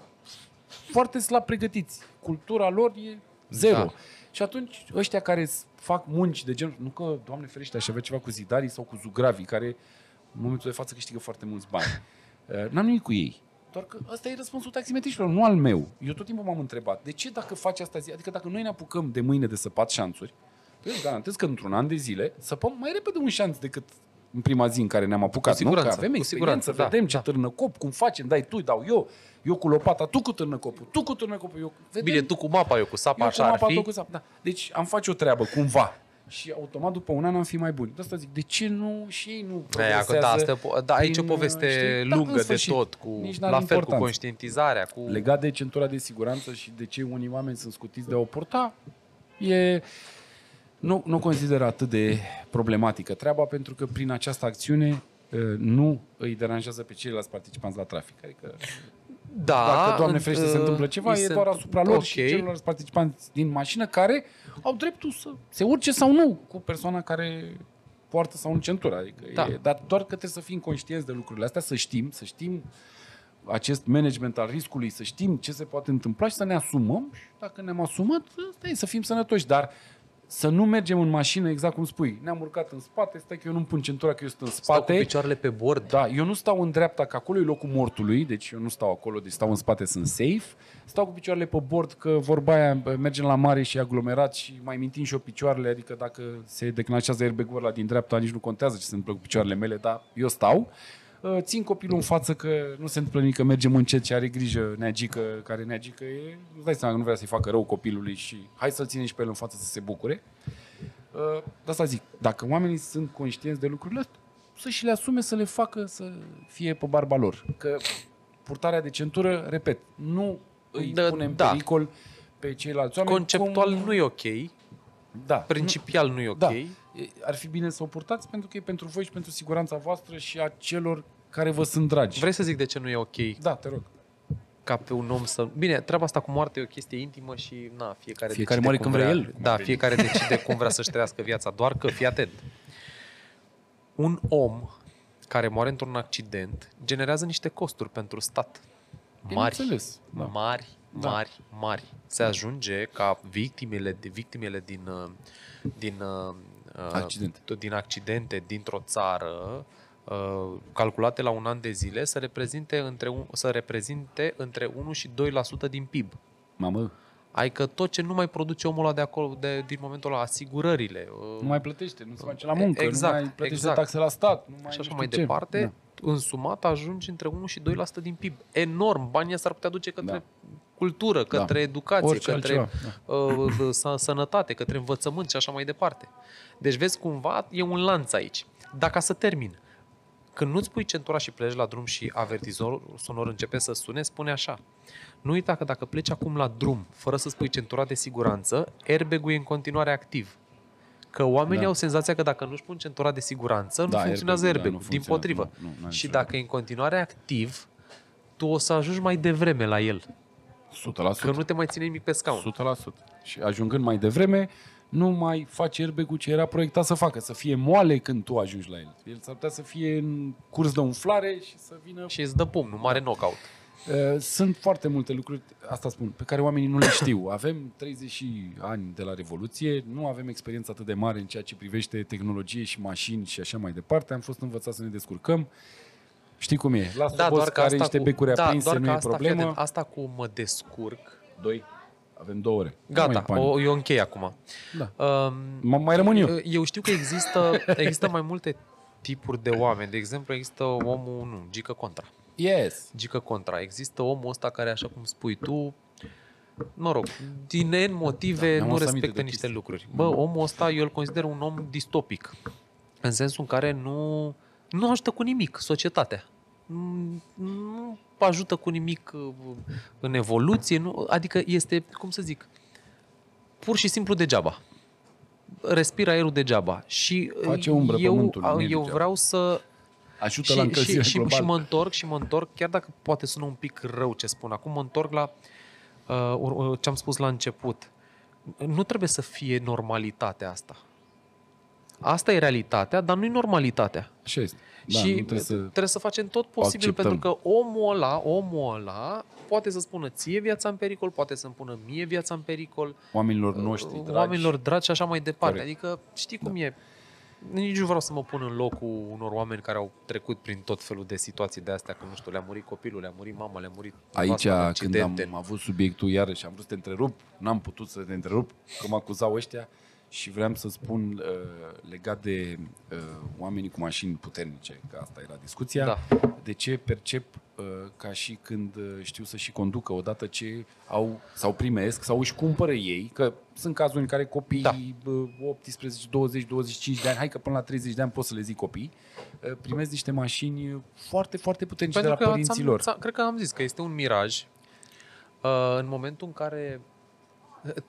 foarte slab pregătiți. Cultura lor e zero. Da. Și atunci ăștia care s- fac munci de genul, nu că, Doamne ferește, aș avea ceva cu zidarii sau cu zugravii, care în momentul de față câștigă foarte mulți bani. Uh, [LAUGHS] N-am nimic cu ei. Doar că ăsta e răspunsul taximetriștilor, nu al meu. Eu tot timpul m-am întrebat, de ce dacă faci asta zi, adică dacă noi ne apucăm de mâine de săpat șanțuri, eu îți garantez că într-un an de zile săpăm mai repede un șanț decât în prima zi în care ne-am apucat. Cu siguranță, nu? Că avem cu experiență, siguranță, da, vedem ce da. târnăcop, cum facem, dai tu, dau eu, eu cu lopata, tu cu târnăcopul, tu cu târnăcopul, eu. Vedem, Bine, tu cu mapa, eu cu sapa, eu așa cu ar mapa, fi. tu cu sap. Da. Deci am face o treabă, cumva. Și automat după un an am fi mai buni. De asta zic, de ce nu și ei nu E, acum, da, asta, e o po- da, aici e o prin, poveste știi? Da, lungă în de sfârșit. tot, cu, Nici n-are la fel cu importanță. conștientizarea, cu... Legat de centura de siguranță și de ce unii oameni sunt scutiți de a o purta, e... Nu, nu consider atât de problematică treaba, pentru că prin această acțiune uh, nu îi deranjează pe ceilalți participanți la trafic. Adică Da, dacă, Doamne în- ferește, se întâmplă ceva, îi e se doar întâmplă- asupra lor ok. și celorlalți participanți din mașină care au dreptul să se urce sau nu cu persoana care poartă sau nu centura. Adică Da. e, dar doar că trebuie să fim conștienți de lucrurile astea, să știm, să știm acest management al riscului, să știm ce se poate întâmpla și să ne asumăm. Și dacă ne-am asumat, asta e, să fim sănătoși. Dar să nu mergem în mașină, exact cum spui. Ne-am urcat în spate, stai că eu nu-mi pun centura, că eu sunt în Stau cu spate. picioarele pe bord. Da, eu nu stau în dreapta, că acolo e locul mortului, deci eu nu stau acolo, deci stau în spate, sunt safe. Stau cu picioarele pe bord, că vorba aia, bă, mergem la mare și e aglomerat și mai mintim și eu picioarele, adică dacă se declanșează airbag-ul ăla din dreapta, nici nu contează ce se întâmplă cu picioarele mele, dar eu stau. Uh, Țin copilul în față că nu se întâmplă nimic, că mergem încet și are grijă neagică, care neagică e, îți dai seama că nu vrea să-i facă rău copilului și hai să-l ținem și pe el în față să se bucure. Uh, De asta zic, dacă oamenii sunt conștienți de lucrurile astea, să și le asume să le facă să fie pe barba lor. Că purtarea de centură, repet, nu îi Da, pune în da. pericol pe ceilalți oameni. Conceptual cum... nu e ok, da, principial nu e ok. Da. E- Ar fi bine să o purtați pentru că e pentru voi și pentru siguranța voastră și a celor care vă sunt dragi. Vrei să zic de ce nu e ok Da, te rog. ca pe un om să... Bine, treaba asta cu moarte e o chestie intimă și na, fiecare, Fiecare decide moare cum când vrea el, cum Da, ar veni. fiecare decide cum vrea să-și trăiască viața. Doar că, fii atent, un om care moare într-un accident generează niște costuri pentru stat. Mari. Bineînțeles, da. Mari, Da. mari, mari. Se ajunge ca victimele, de victimele din, uh, din, uh, uh, Accidente. din accidente dintr-o țară uh, calculate la un an de zile să reprezinte între, un, să reprezinte între 1 și 2% din PIB. Mamă, Adică tot ce nu mai produce omul ăla de acolo, de, din momentul ăla, asigurările, uh, nu mai plătește, nu se face la muncă, Exact, nu mai plătește exact. taxe la stat. Nu mai și nu așa știu mai ce. departe, Da. în sumat ajungi între 1 și 2% din PIB. Enorm! Banii ăsta ar putea duce către Da. cultură, către educație, Orice către altceva, da. uh, să- sănătate, către învățământ și așa mai departe. Deci vezi cumva, e un lanț aici. Dacă să termin, când nu-ți pui centura și pleci la drum și avertizorul sonor începe să sune, spune așa. Nu uita că dacă pleci acum la drum, fără să spui centura de siguranță, airbag-ul e în continuare activ. Că oamenii Da. au senzația că dacă nu-și pun centura de siguranță, nu Da, funcționează airbag-ul, da, airbag-ul. nu din funcționează, potrivă. nu, nu, n-are și nicio dacă e în continuare activ, tu o să ajungi mai devreme la el. 100%. Că nu te mai ține nimic pe scaun. 100%. Și ajungând mai devreme, nu mai face airbag-ul ce era proiectat să facă, să fie moale când tu ajungi la el. El s-ar putea să fie în curs de umflare și să vină... Și îți dă pumnul, mare knockout. Uh, Sunt foarte multe lucruri, asta spun, pe care oamenii nu le știu. Avem 30 și ani de la Revoluție, nu avem experiență atât de mare în ceea ce privește tehnologie și mașini și așa mai departe. Am fost învățați să ne descurcăm. Știi cum e? Lasă Da, boss doar că care asta niște cu, becuri da, aprinse, doar nu că e asta, problemă. fii atent, asta cu mă descurc. Doi. Avem două ore. Nu Gata, mai e panică. o, eu închei acum. Da. Um, M- mai rămân eu. Eu știu că există, [LAUGHS] există mai multe tipuri de oameni. De exemplu, există omul, nu, Gică Contra. Yes. Gică Contra. Există omul ăsta care, așa cum spui tu, mă rog, din N motive Da, mi-am nu adus aminte respectă de niște chestii. lucruri. Bă, omul ăsta eu îl consider un om distopic. În sensul în care nu, nu ajută cu nimic societatea. Nu, nu ajută cu nimic uh, în evoluție, nu, adică este, cum să zic, pur și simplu degeaba. Respiră aerul degeaba. Și uh, Face umbră eu, pământului, nu e eu degeaba. vreau să Ajută la și, și, încălzirea și, globală. și mă întorc și mă întorc, chiar dacă poate sună un pic rău ce spun acum, mă întorc la uh, ur- ce am spus la început. Nu trebuie să fie normalitatea asta. Asta e realitatea, dar nu e normalitatea. Așa este. Da, și nu trebuie să... trebuie să facem tot posibil acceptăm. pentru că omul ăla, omul ăla poate să spună ție viața în pericol, poate să-mi pună mie viața în pericol, Oamenilor noștri dragi. Uh, oamenilor dragi și așa mai departe. Corect. Adică știi cum e. Nici nu vreau să mă pun în locul unor oameni care au trecut prin tot felul de situații de astea, că nu știu, le-a murit copilul, le-a murit mama, le-a murit Aici, nevasta în când accidente. am avut subiectul iarăși, am vrut să te întrerup, n-am putut să te întrerup, că mă acuzau ăștia și vreau să spun uh, legat de uh, oamenii cu mașini puternice, că asta era discuția, Da. de ce percep uh, ca și când uh, știu să și conducă odată ce au sau primesc sau își cumpără ei, că sunt cazuri în care copii Da. uh, 18, 20, 25 de ani, hai că până la 30 de ani pot să le zic copii, uh, primesc niște mașini foarte, foarte puternice de la Pentru că părinții ți-am, lor. ți-am- cred că am zis că este un miraj uh, în momentul în care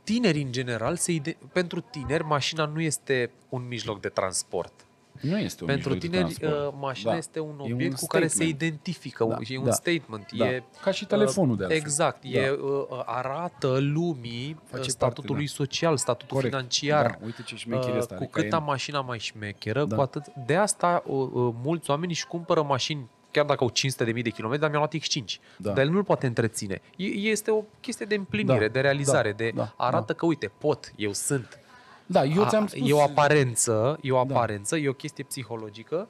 tineri în general, se ide- pentru tineri, mașina nu este un mijloc de transport. Nu este un pentru mijloc de tineri, transport. uh, mașina Da. este un E obiect cu care se statement. identifică, Da, e un da, statement, da. e Ca și telefonul de altfel. Exact, Da. e, uh, arată lumii Face uh, statutului parte, social, statutul Corect. financiar. Da, uite ce șmecher Uh, este. cu adică cât e- am mașina mai șmecheră, Da. cu atât. De asta uh, uh, mulți oameni își cumpără mașini chiar dacă au 500.000 de kilometri, dar mi-au luat X5. Da. Dar el nu-l poate întreține. E, este o chestie de împlinire, Da, de realizare, da, de da, arată da. că, uite, pot, eu sunt. Da, eu A- ți-am spus... E o aparență, e o Da. aparență, e o chestie psihologică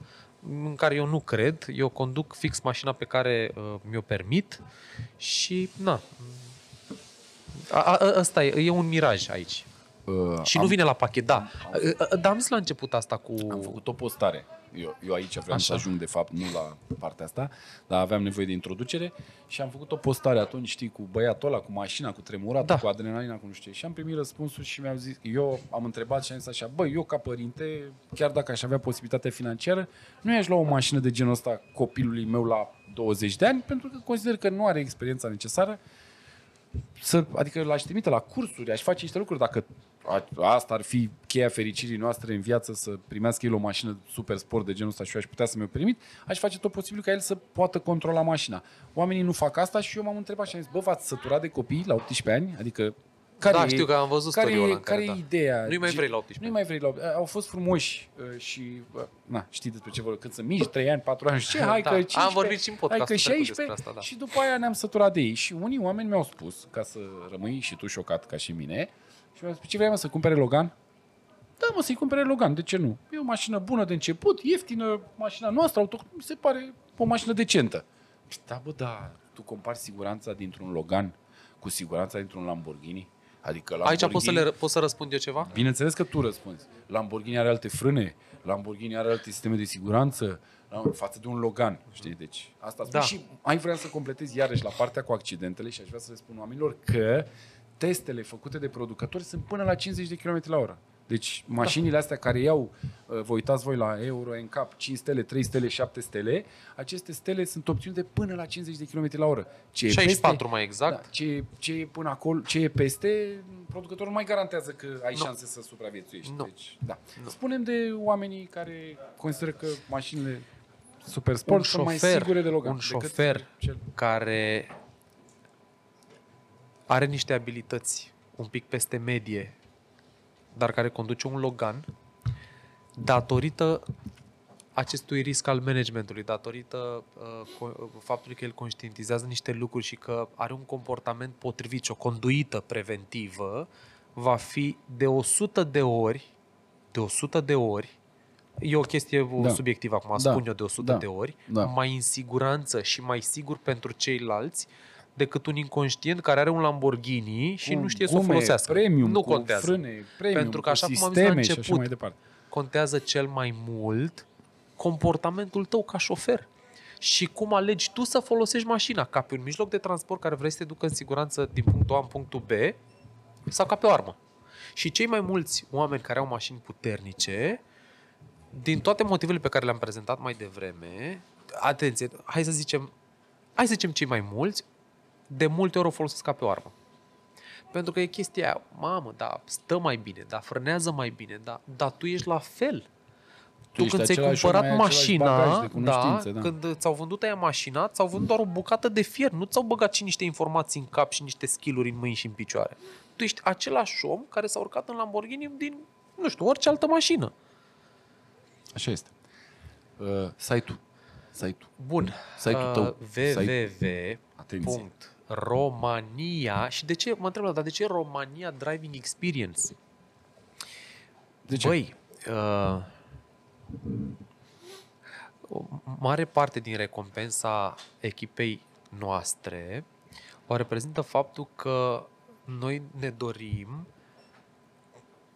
în care eu nu cred, eu conduc fix mașina pe care uh, mi-o permit și, na, a, a, a- ăsta e, e un miraj aici. Uh, Și am, nu vine la pachet, da. Uh, uh, Dar am zis la început asta cu... Am făcut o postare. Eu, eu aici vreau să Așa. ajung, de fapt, nu la partea asta, dar aveam nevoie de introducere și am făcut o postare atunci, știi, cu băiatul ăla, cu mașina, cu tremurat, Da. cu adrenalina, cu nu știu ce. Și am primit răspunsul și mi-au zis, eu am întrebat și am zis așa, băi, eu ca părinte, chiar dacă aș avea posibilitatea financiară, nu i-aș lua o mașină de genul ăsta copilului meu la 20 de ani, pentru că consider că nu are experiența necesară să, adică l-aș trimite la cursuri, aș face niște lucruri dacă a- asta ar fi cheia fericirii noastre în viață, să primească el o mașină super sport de genul ăsta și eu aș putea să mi-o permit, aș face tot posibil ca el să poată controla mașina. Oamenii nu fac asta și eu m-am întrebat și am zis, bă, v-ați săturat de copii la 18 ani? Adică care Da, e, știu că am văzut care, story-ul ăla e, în care, care e da. ideea? Nu-i mai Ge- vrei la 18 Nu-i mai vrei la 18 Au fost frumoși uh, și, uh, na, știi despre ce vorbim, când sunt mici, 3 ani, 4 ani, și ce, [LAUGHS] hai Da, că am 15, vorbit și în podcastul hai că trecut 16, despre asta, da. și după aia ne-am săturat de ei. Și unii oameni mi-au spus, ca să rămâi și tu șocat ca și mine, și mi-au spus, ce vrei mă, să cumpere Logan? Da, mă, să-i cumpere Logan, de ce nu? E o mașină bună de început, ieftină, mașina noastră, auto, mi se pare o mașină decentă. Da, bă, da, tu compari siguranța dintr-un Logan cu siguranța dintr-un Lamborghini? Adică Lamborghini... Aici pot să, le, pot să răspund eu ceva? Bineînțeles că tu răspunzi. Lamborghini are alte frâne, Lamborghini are alte sisteme de siguranță la- față de un Logan, știi? Deci asta spun. Da. Și ai vrea să completez iarăși la partea cu accidentele și aș vrea să le spun oamenilor că testele făcute de producători sunt până la 50 de km la oră. Deci mașinile astea care iau, uh, vă uitați voi la Euro, NCAP, 5 stele, 3 stele, 7 stele, aceste stele sunt opțiuni de până la 50 de km la oră. Ce e 64 peste, mai exact. da, ce, e- ce e până acolo, ce e peste, producătorul nu mai garantează că ai Nu. șanse să supraviețuiești. Nu. Deci, da. Nu. Spunem de oamenii care consideră că mașinile super sport Un sunt mai șofer, sigure de Logan. un decât șofer. Cel... care are niște abilități un pic peste medie, dar care conduce un Logan, datorită acestui risc al managementului, datorită uh, co- faptului că el conștientizează niște lucruri și că are un comportament potrivit și o conduită preventivă, va fi de 100 de ori, de 100 de ori, e o chestie Da. subiectivă acum, Da. spun eu de 100 Da. de ori, Da. mai în siguranță și mai sigur pentru ceilalți decât un inconștient care are un Lamborghini și Cu nu știe să o gume folosească. Premium, nu cu contează. frâne premium, Pentru că cu așa cum am zis la sisteme și așa început, mai departe. Contează cel mai mult comportamentul tău ca șofer. Și cum alegi tu să folosești mașina, ca pe un mijloc de transport care vrei să te ducă în siguranță din punctul A în punctul B sau ca pe o armă. Și cei mai mulți oameni care au mașini puternice, din toate motivele pe care le-am prezentat mai devreme, atenție, hai să zicem, hai să zicem cei mai mulți, de multe ori o folosesc ca pe o armă. Pentru că e chestia aia, mamă, da, stă mai bine, da, frânează mai bine, da, dar tu ești la fel. Tu, ești când ți-ai același om, cumpărat ai același bagaj mașina, de cunoștințe, da. când ți-au vândut aia mașina, ți-au vândut doar o bucată de fier, nu ți-au băgat și niște informații în cap și niște skill-uri în mâini și în picioare. Tu ești același om care s-a urcat în Lamborghini din, nu știu, orice altă mașină. Așa este. Uh, site-ul. Site-ul. Bun. Site-ul tău. www. Atenție. Punct. Romania și de ce, mă întreb, dar de ce Romania Driving Experience? De ce? Băi, uh, o mare parte din recompensa echipei noastre o reprezintă faptul că noi ne dorim,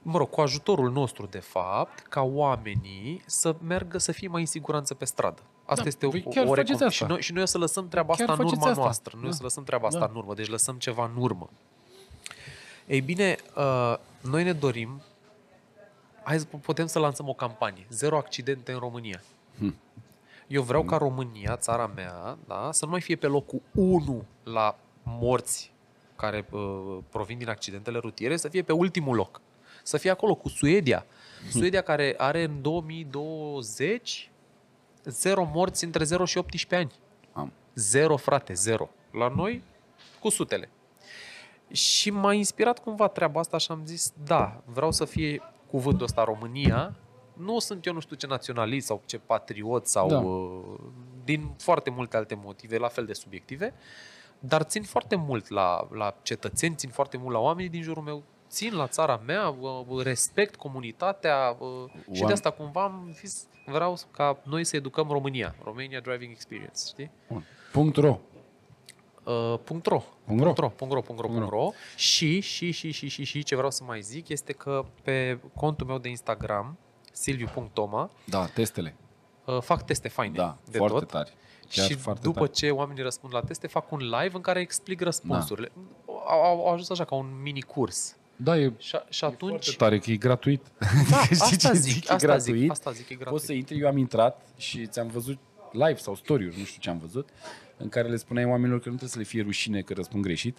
mă rog, cu ajutorul nostru, de fapt, ca oamenii să meargă să fie mai în siguranță pe stradă. Asta Da, este o, voi chiar o faceți recom- asta. și noi, și noi o să lăsăm treaba Chiar asta în faceți urma asta. noastră. Noi Da. o să lăsăm treaba asta Da. în urmă, deci lăsăm ceva în urmă. Ei bine, uh, noi ne dorim, hai să putem să lansăm o campanie, zero accidente în România. Hm. Eu vreau ca România, țara mea, da, să nu mai fie pe locul 1 la morți care uh, provin din accidentele rutiere să fie pe ultimul loc. Să fie acolo cu Suedia. Suedia care are în 2020 zero morți între 0 și 18 ani. Am. Zero, frate, zero. La noi, cu sutele. Și m-a inspirat cumva treaba asta și am zis, da, vreau să fie cuvântul ăsta România. Nu sunt eu nu știu ce naționalist sau ce patriot sau Da. uh, din foarte multe alte motive, la fel de subiective, dar țin foarte mult la, la cetățeni, țin foarte mult la oamenii din jurul meu, țin la țara mea, uh, respect comunitatea uh, și de Oam- asta cumva am zis, vreau ca noi să educăm România, Romania Driving Experience, știi? Bun. Punct ro. Uh, punct .ro. Punct ro. Punct ro, punct ro, punct ro, punct ro. Și, și, și, și, și, și, ce vreau să mai zic este că pe contul meu de Instagram, silviu.toma, Da, testele. uh, fac teste faine Da, de foarte tot. tari. Chiar și foarte după tare. ce oamenii răspund la teste, fac un live în care explic răspunsurile. Da. Au, au, au ajuns așa ca un mini curs. Da, e, Și, și foarte atunci... tare că e gratuit. Da, [LAUGHS] Știi asta ce zic, E asta gratuit. zic, asta zic, e gratuit. Poți să intri, eu am intrat și ți-am văzut live sau story-uri, nu știu ce am văzut, în care le spuneai oamenilor că nu trebuie să le fie rușine că răspund greșit.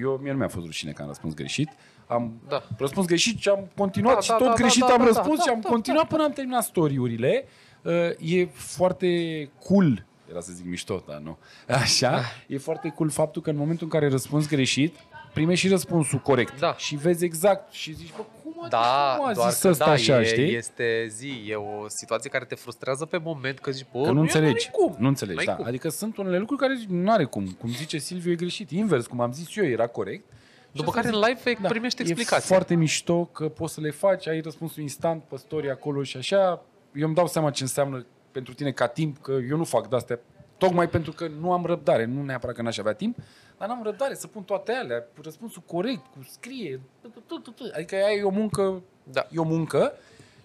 Eu, mie nu mi-a fost rușine că am răspuns greșit. Am Da. răspuns greșit și am continuat Da, și da, tot da, greșit da, da, am da, răspuns da, și am da, continuat până am terminat story-urile. Uh, E foarte cool, era să zic mișto, dar nu. [LAUGHS] Așa, e foarte cool faptul că în momentul în care răspunzi greșit, primești și răspunsul corect. Da. Și vezi exact și zici, bă, cum a, Da, cum a doar zis că ăsta da, așa, e, știi? este zi, e o situație care te frustrează pe moment că zici, bă, Că nu, e- înțelegi. n-ai cum. Nu înțelegi, N-ai da. cum. Adică sunt unele lucruri care zici, nu are cum. Cum zice Silviu, e greșit. Invers, cum am zis eu, era corect. După Și care asta în zic, live primești E explicații. foarte mișto că poți să le faci, ai răspunsul instant pe story acolo și așa. Eu îmi dau seama ce înseamnă pentru tine ca timp, că eu nu fac de-astea tocmai pentru că nu am răbdare, nu neapărat că n-aș avea timp, dar n-am răbdare să pun toate alea, răspunsul corect, cu scrie, adică aia e o muncă, Da. e o muncă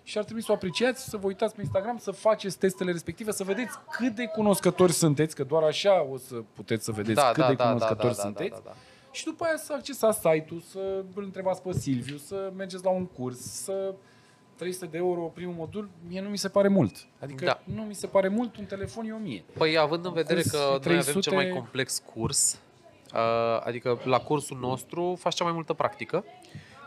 și ar trebui să o apreciați, să vă uitați pe Instagram, să faceți testele respective, să vedeți cât de cunoscători sunteți, că doar așa o să puteți să vedeți da, cât da, de da, da, cunoscători da, da, sunteți. da, da. Și după aia să accesați site-ul, să îl întrebați pe Silviu, să mergeți la un curs, să 300 de euro primul modul, mie nu mi se pare mult. Adică Da. nu mi se pare mult, un telefon e 1000. Păi având în vedere Curs că noi avem 300 cel mai complex curs, uh, adică la cursul nostru faci cea mai multă practică,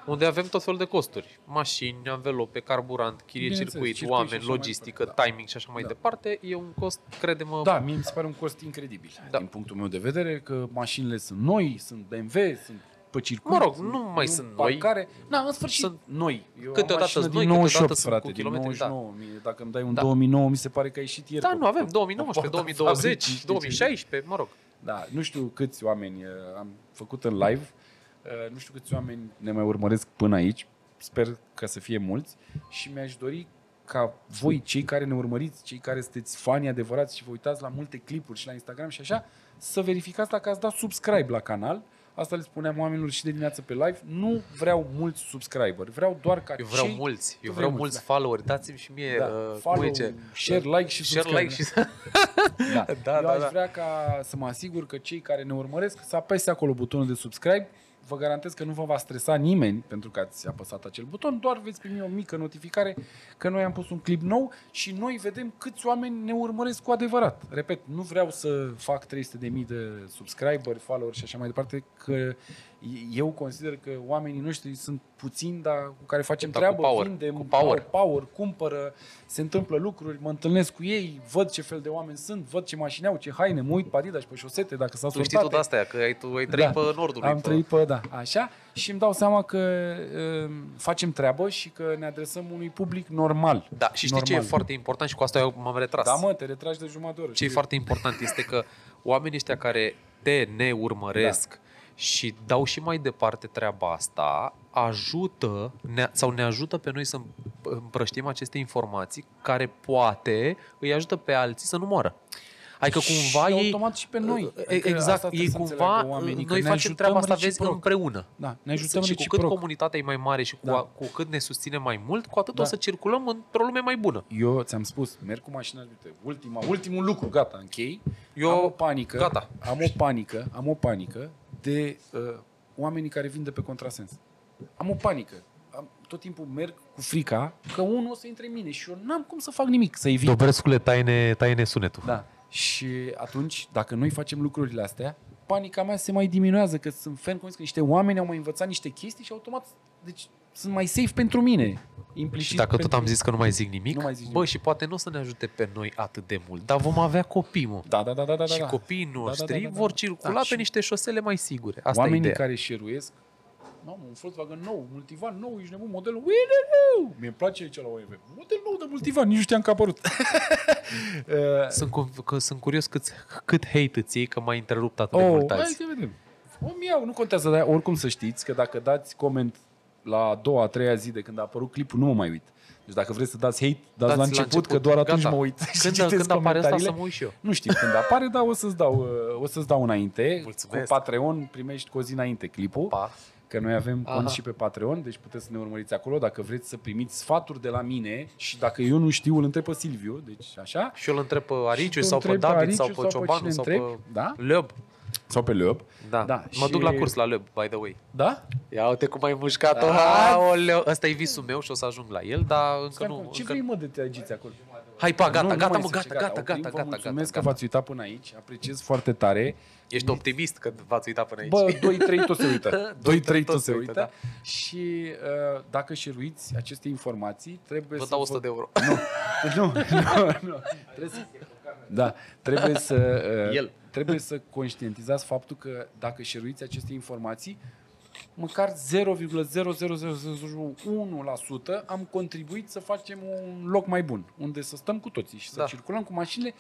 unde avem tot felul de costuri. Mașini, anvelope, carburant, chirie Bineînțeles, circuit, circuit și oameni, așa mai logistică, departe, da. timing și așa mai Da. departe. E un cost, crede-mă, Da, mie mi se pare un cost incredibil, Da. din punctul meu de vedere, că mașinile sunt noi, sunt BMW, sunt pe circuit. Mă rog, sunt- nu mai în sunt noi. parcare. Na, în sfârșit, Sunt- sunt noi. Eu Câteodată am mașină sunt din noi, 98, câteodată sunt frate, cu din kilometri, da. 99. Mie, Dacă îmi dai un Da. 2009, mi se pare că ai ieșit ieri. da, pe- nu avem pe- 2019, pe porta 2020, fabricii, știi ce zic? 2016, mă rog. Da, nu știu câți oameni uh, am făcut în live, uh, nu știu câți oameni ne mai urmăresc până aici, sper că să fie mulți. Și mi-aș dori ca voi, cei care ne urmăriți, cei care sunteți fani adevărați și vă uitați la multe clipuri și la Instagram și așa, să verificați dacă ați dat subscribe la canal. Asta le spuneam oamenilor și de dimineață pe live. Nu vreau mulți subscriber, vreau doar ca Eu vreau cei... mulți, eu Tu vreau vrei mulți mulți, followeri, dați-mi și mie, Da, uh, cum follow, e ce? share, like și share, subscribe. like și... [LAUGHS] Da. Da, Eu da, aș da. vrea ca să mă asigur că cei care ne urmăresc să apese acolo butonul de subscribe. Vă garantez că nu vă va stresa nimeni pentru că ați apăsat acel buton, doar veți primi o mică notificare că noi am pus un clip nou și noi vedem câți oameni ne urmăresc cu adevărat. Repet, nu vreau să fac 300.000 de subscriberi, followers și așa mai departe, că eu consider că oamenii noștri sunt puțini, dar cu care facem Da, cu treabă, power, vindem, cu power. au power, cumpără, se întâmplă lucruri, mă întâlnesc cu ei, văd ce fel de oameni sunt, văd ce mașini au, ce haine, mă uit pe Adidas, pe șosete, dacă s-au Tu știi tot astea, că ai, tu ai trăit pe nordul. am trăit pe, da, așa, și îmi dau seama că uh, facem treabă și că ne adresăm unui public normal. Da, și știi ce e Normal. foarte important și cu asta eu m-am retras. Da, mă, te retragi de jumătate de oră. Ce e știi? foarte important este că oamenii ăștia care te ne urmăresc Da. Și dau și mai departe treaba asta, ajută ne, sau ne ajută pe noi să împrăștim aceste informații care poate îi ajută pe alții să nu moară. Adică cumva și ei... automat și pe noi. E- Adică Exact, asta trebuie ei să cumva, înțeleagă oamenii, că noi ne facem ajutăm treaba asta, vezi, reciproc. împreună. Da, ne ajutăm și cu cât reciproc. comunitatea e mai mare și cu, Da. a, cu cât ne susține mai mult, cu atât Da. o să circulăm într-o lume mai bună. Eu ți-am spus, merg cu mașina, uite, ultima, ultimul lucru, gata, închei. Eu- am o panică, gata. am o panică, am o panică de uh, oamenii care vin de pe contrasens. Am o panică. Am, tot timpul merg cu frica că unul o să intre în mine și eu n-am cum să fac nimic, să evit. Dobrescule, taine, taine sunetul. Da. Și atunci, dacă noi facem lucrurile astea, panica mea se mai diminuează, că sunt ferm convins că niște oameni au mai învățat niște chestii și automat, deci sunt mai safe pentru mine. Implicit Și dacă tot pentru... am zis că nu mai zic nimic, Nu mai zici bă, nimic. și poate nu o să ne ajute pe noi atât de mult, dar vom avea copii, mă. Da, da, da, da, da. și da. copiii Da, da, noștri da, da, da. vor circula Da, pe și niște șosele mai sigure. Asta e Oamenii ideea. care șeruiesc, mamă, un Volkswagen nou, multivan nou, ești nebun, modelul Uiu! Mie îmi place aici la OMV. Model nou de multivan, nici nu știam că a apărut. Uh, [LAUGHS] Sunt, cu- că, sunt curios cât, cât hate îți iei că m-ai întrerupt atât de oh, mult hai azi. să vedem. O iau, nu contează, dar oricum să știți că dacă dați coment la a doua, a treia zi de când a apărut clipul, nu mă mai uit. Deci dacă vreți să dați hate, dați, dați la, început, că doar atunci gata. mă uit. [LAUGHS] și Când, citesc când apare asta comentariile. să mă uit și eu. Nu știu când apare, dar o să-ți dau, uh, o să-ți dau înainte. Mulțumesc. Cu Patreon primești cu o zi înainte clipul. Pa. Că noi avem cont Aha. și pe Patreon, deci puteți să ne urmăriți acolo dacă vreți să primiți sfaturi de la mine și dacă eu nu știu, îl întreb pe Silviu, deci așa. Și eu îl întreb pe Ariciu Și sau te pe întreb pe David sau Ariciu pe sau pe Ciobanu cine sau întrebi. pe Da? Löb. Sau pe Leob. Da. Da, Mă și- duc la curs la Löb, by the way. Da? Ia uite cum ai mușcat-o. Ah. Aoleu. Ăsta e visul meu și o să ajung la el, dar încă Stai, nu... mă, Ce încă... vrei mă de te agiți acolo? Hai, pa, gata, Nu, nu gata, mai mă, zice, gata, gata, oprim. gata, Vă gata, mulțumesc gata, că v-ați uitat până aici, apreciez foarte tare. Ești optimist că v-ați uitat până aici. Bă, 2-3 tot se uită. [LAUGHS] 2-3 tot se uită, uită. da. Și uh, dacă șeruiți aceste informații, trebuie Vă să dau 100 de euro. [LAUGHS] Nu, nu, nu. Trebuie să, da, trebuie să, uh, El. trebuie să conștientizați faptul că dacă șeruiți aceste informații, măcar 0,00001% am contribuit să facem un loc mai bun, unde să stăm cu toții și să Da. circulăm cu mașinile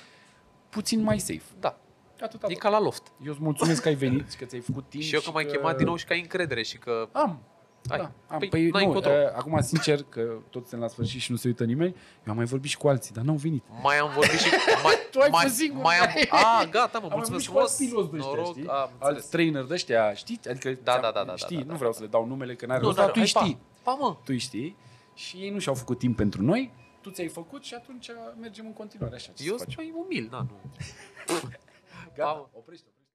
puțin mai safe. Da, Atâta e tot. ca la loft. Eu îți mulțumesc că ai venit și că ți-ai făcut timp. [LAUGHS] Și eu că m-ai chemat din nou și că ai încredere și că... Am. Hai. Da, am. Păi, Păi, n-ai nu, încotro. uh, acum, sincer, că toți suntem la sfârșit și nu se uită nimeni, eu am mai vorbit și cu alții, dar n-au venit. Mai am vorbit și... [LAUGHS] Mai, Tu ai mai, fost singur, mai am... mai. [LAUGHS] A, gata, mă, Am mai vorbit mulțumesc și cu alți frumos. piloți de ăștia, Noroc, știi? am înțeles. Alți trainer de ăștia, știți? Adică, Da, ți-am- da, da, da, știi, da, da, nu vreau să le dau numele, că n-are Nu, rost, dar dar tu hai, pa. știi. Pa, mă. Tu știi. Și ei nu și-au făcut timp pentru noi, tu ți-ai făcut și atunci mergem în continuare așa. Ce Eu să sunt facem? mai umil, na, nu. [LAUGHS] Gata, Pa, mă. oprește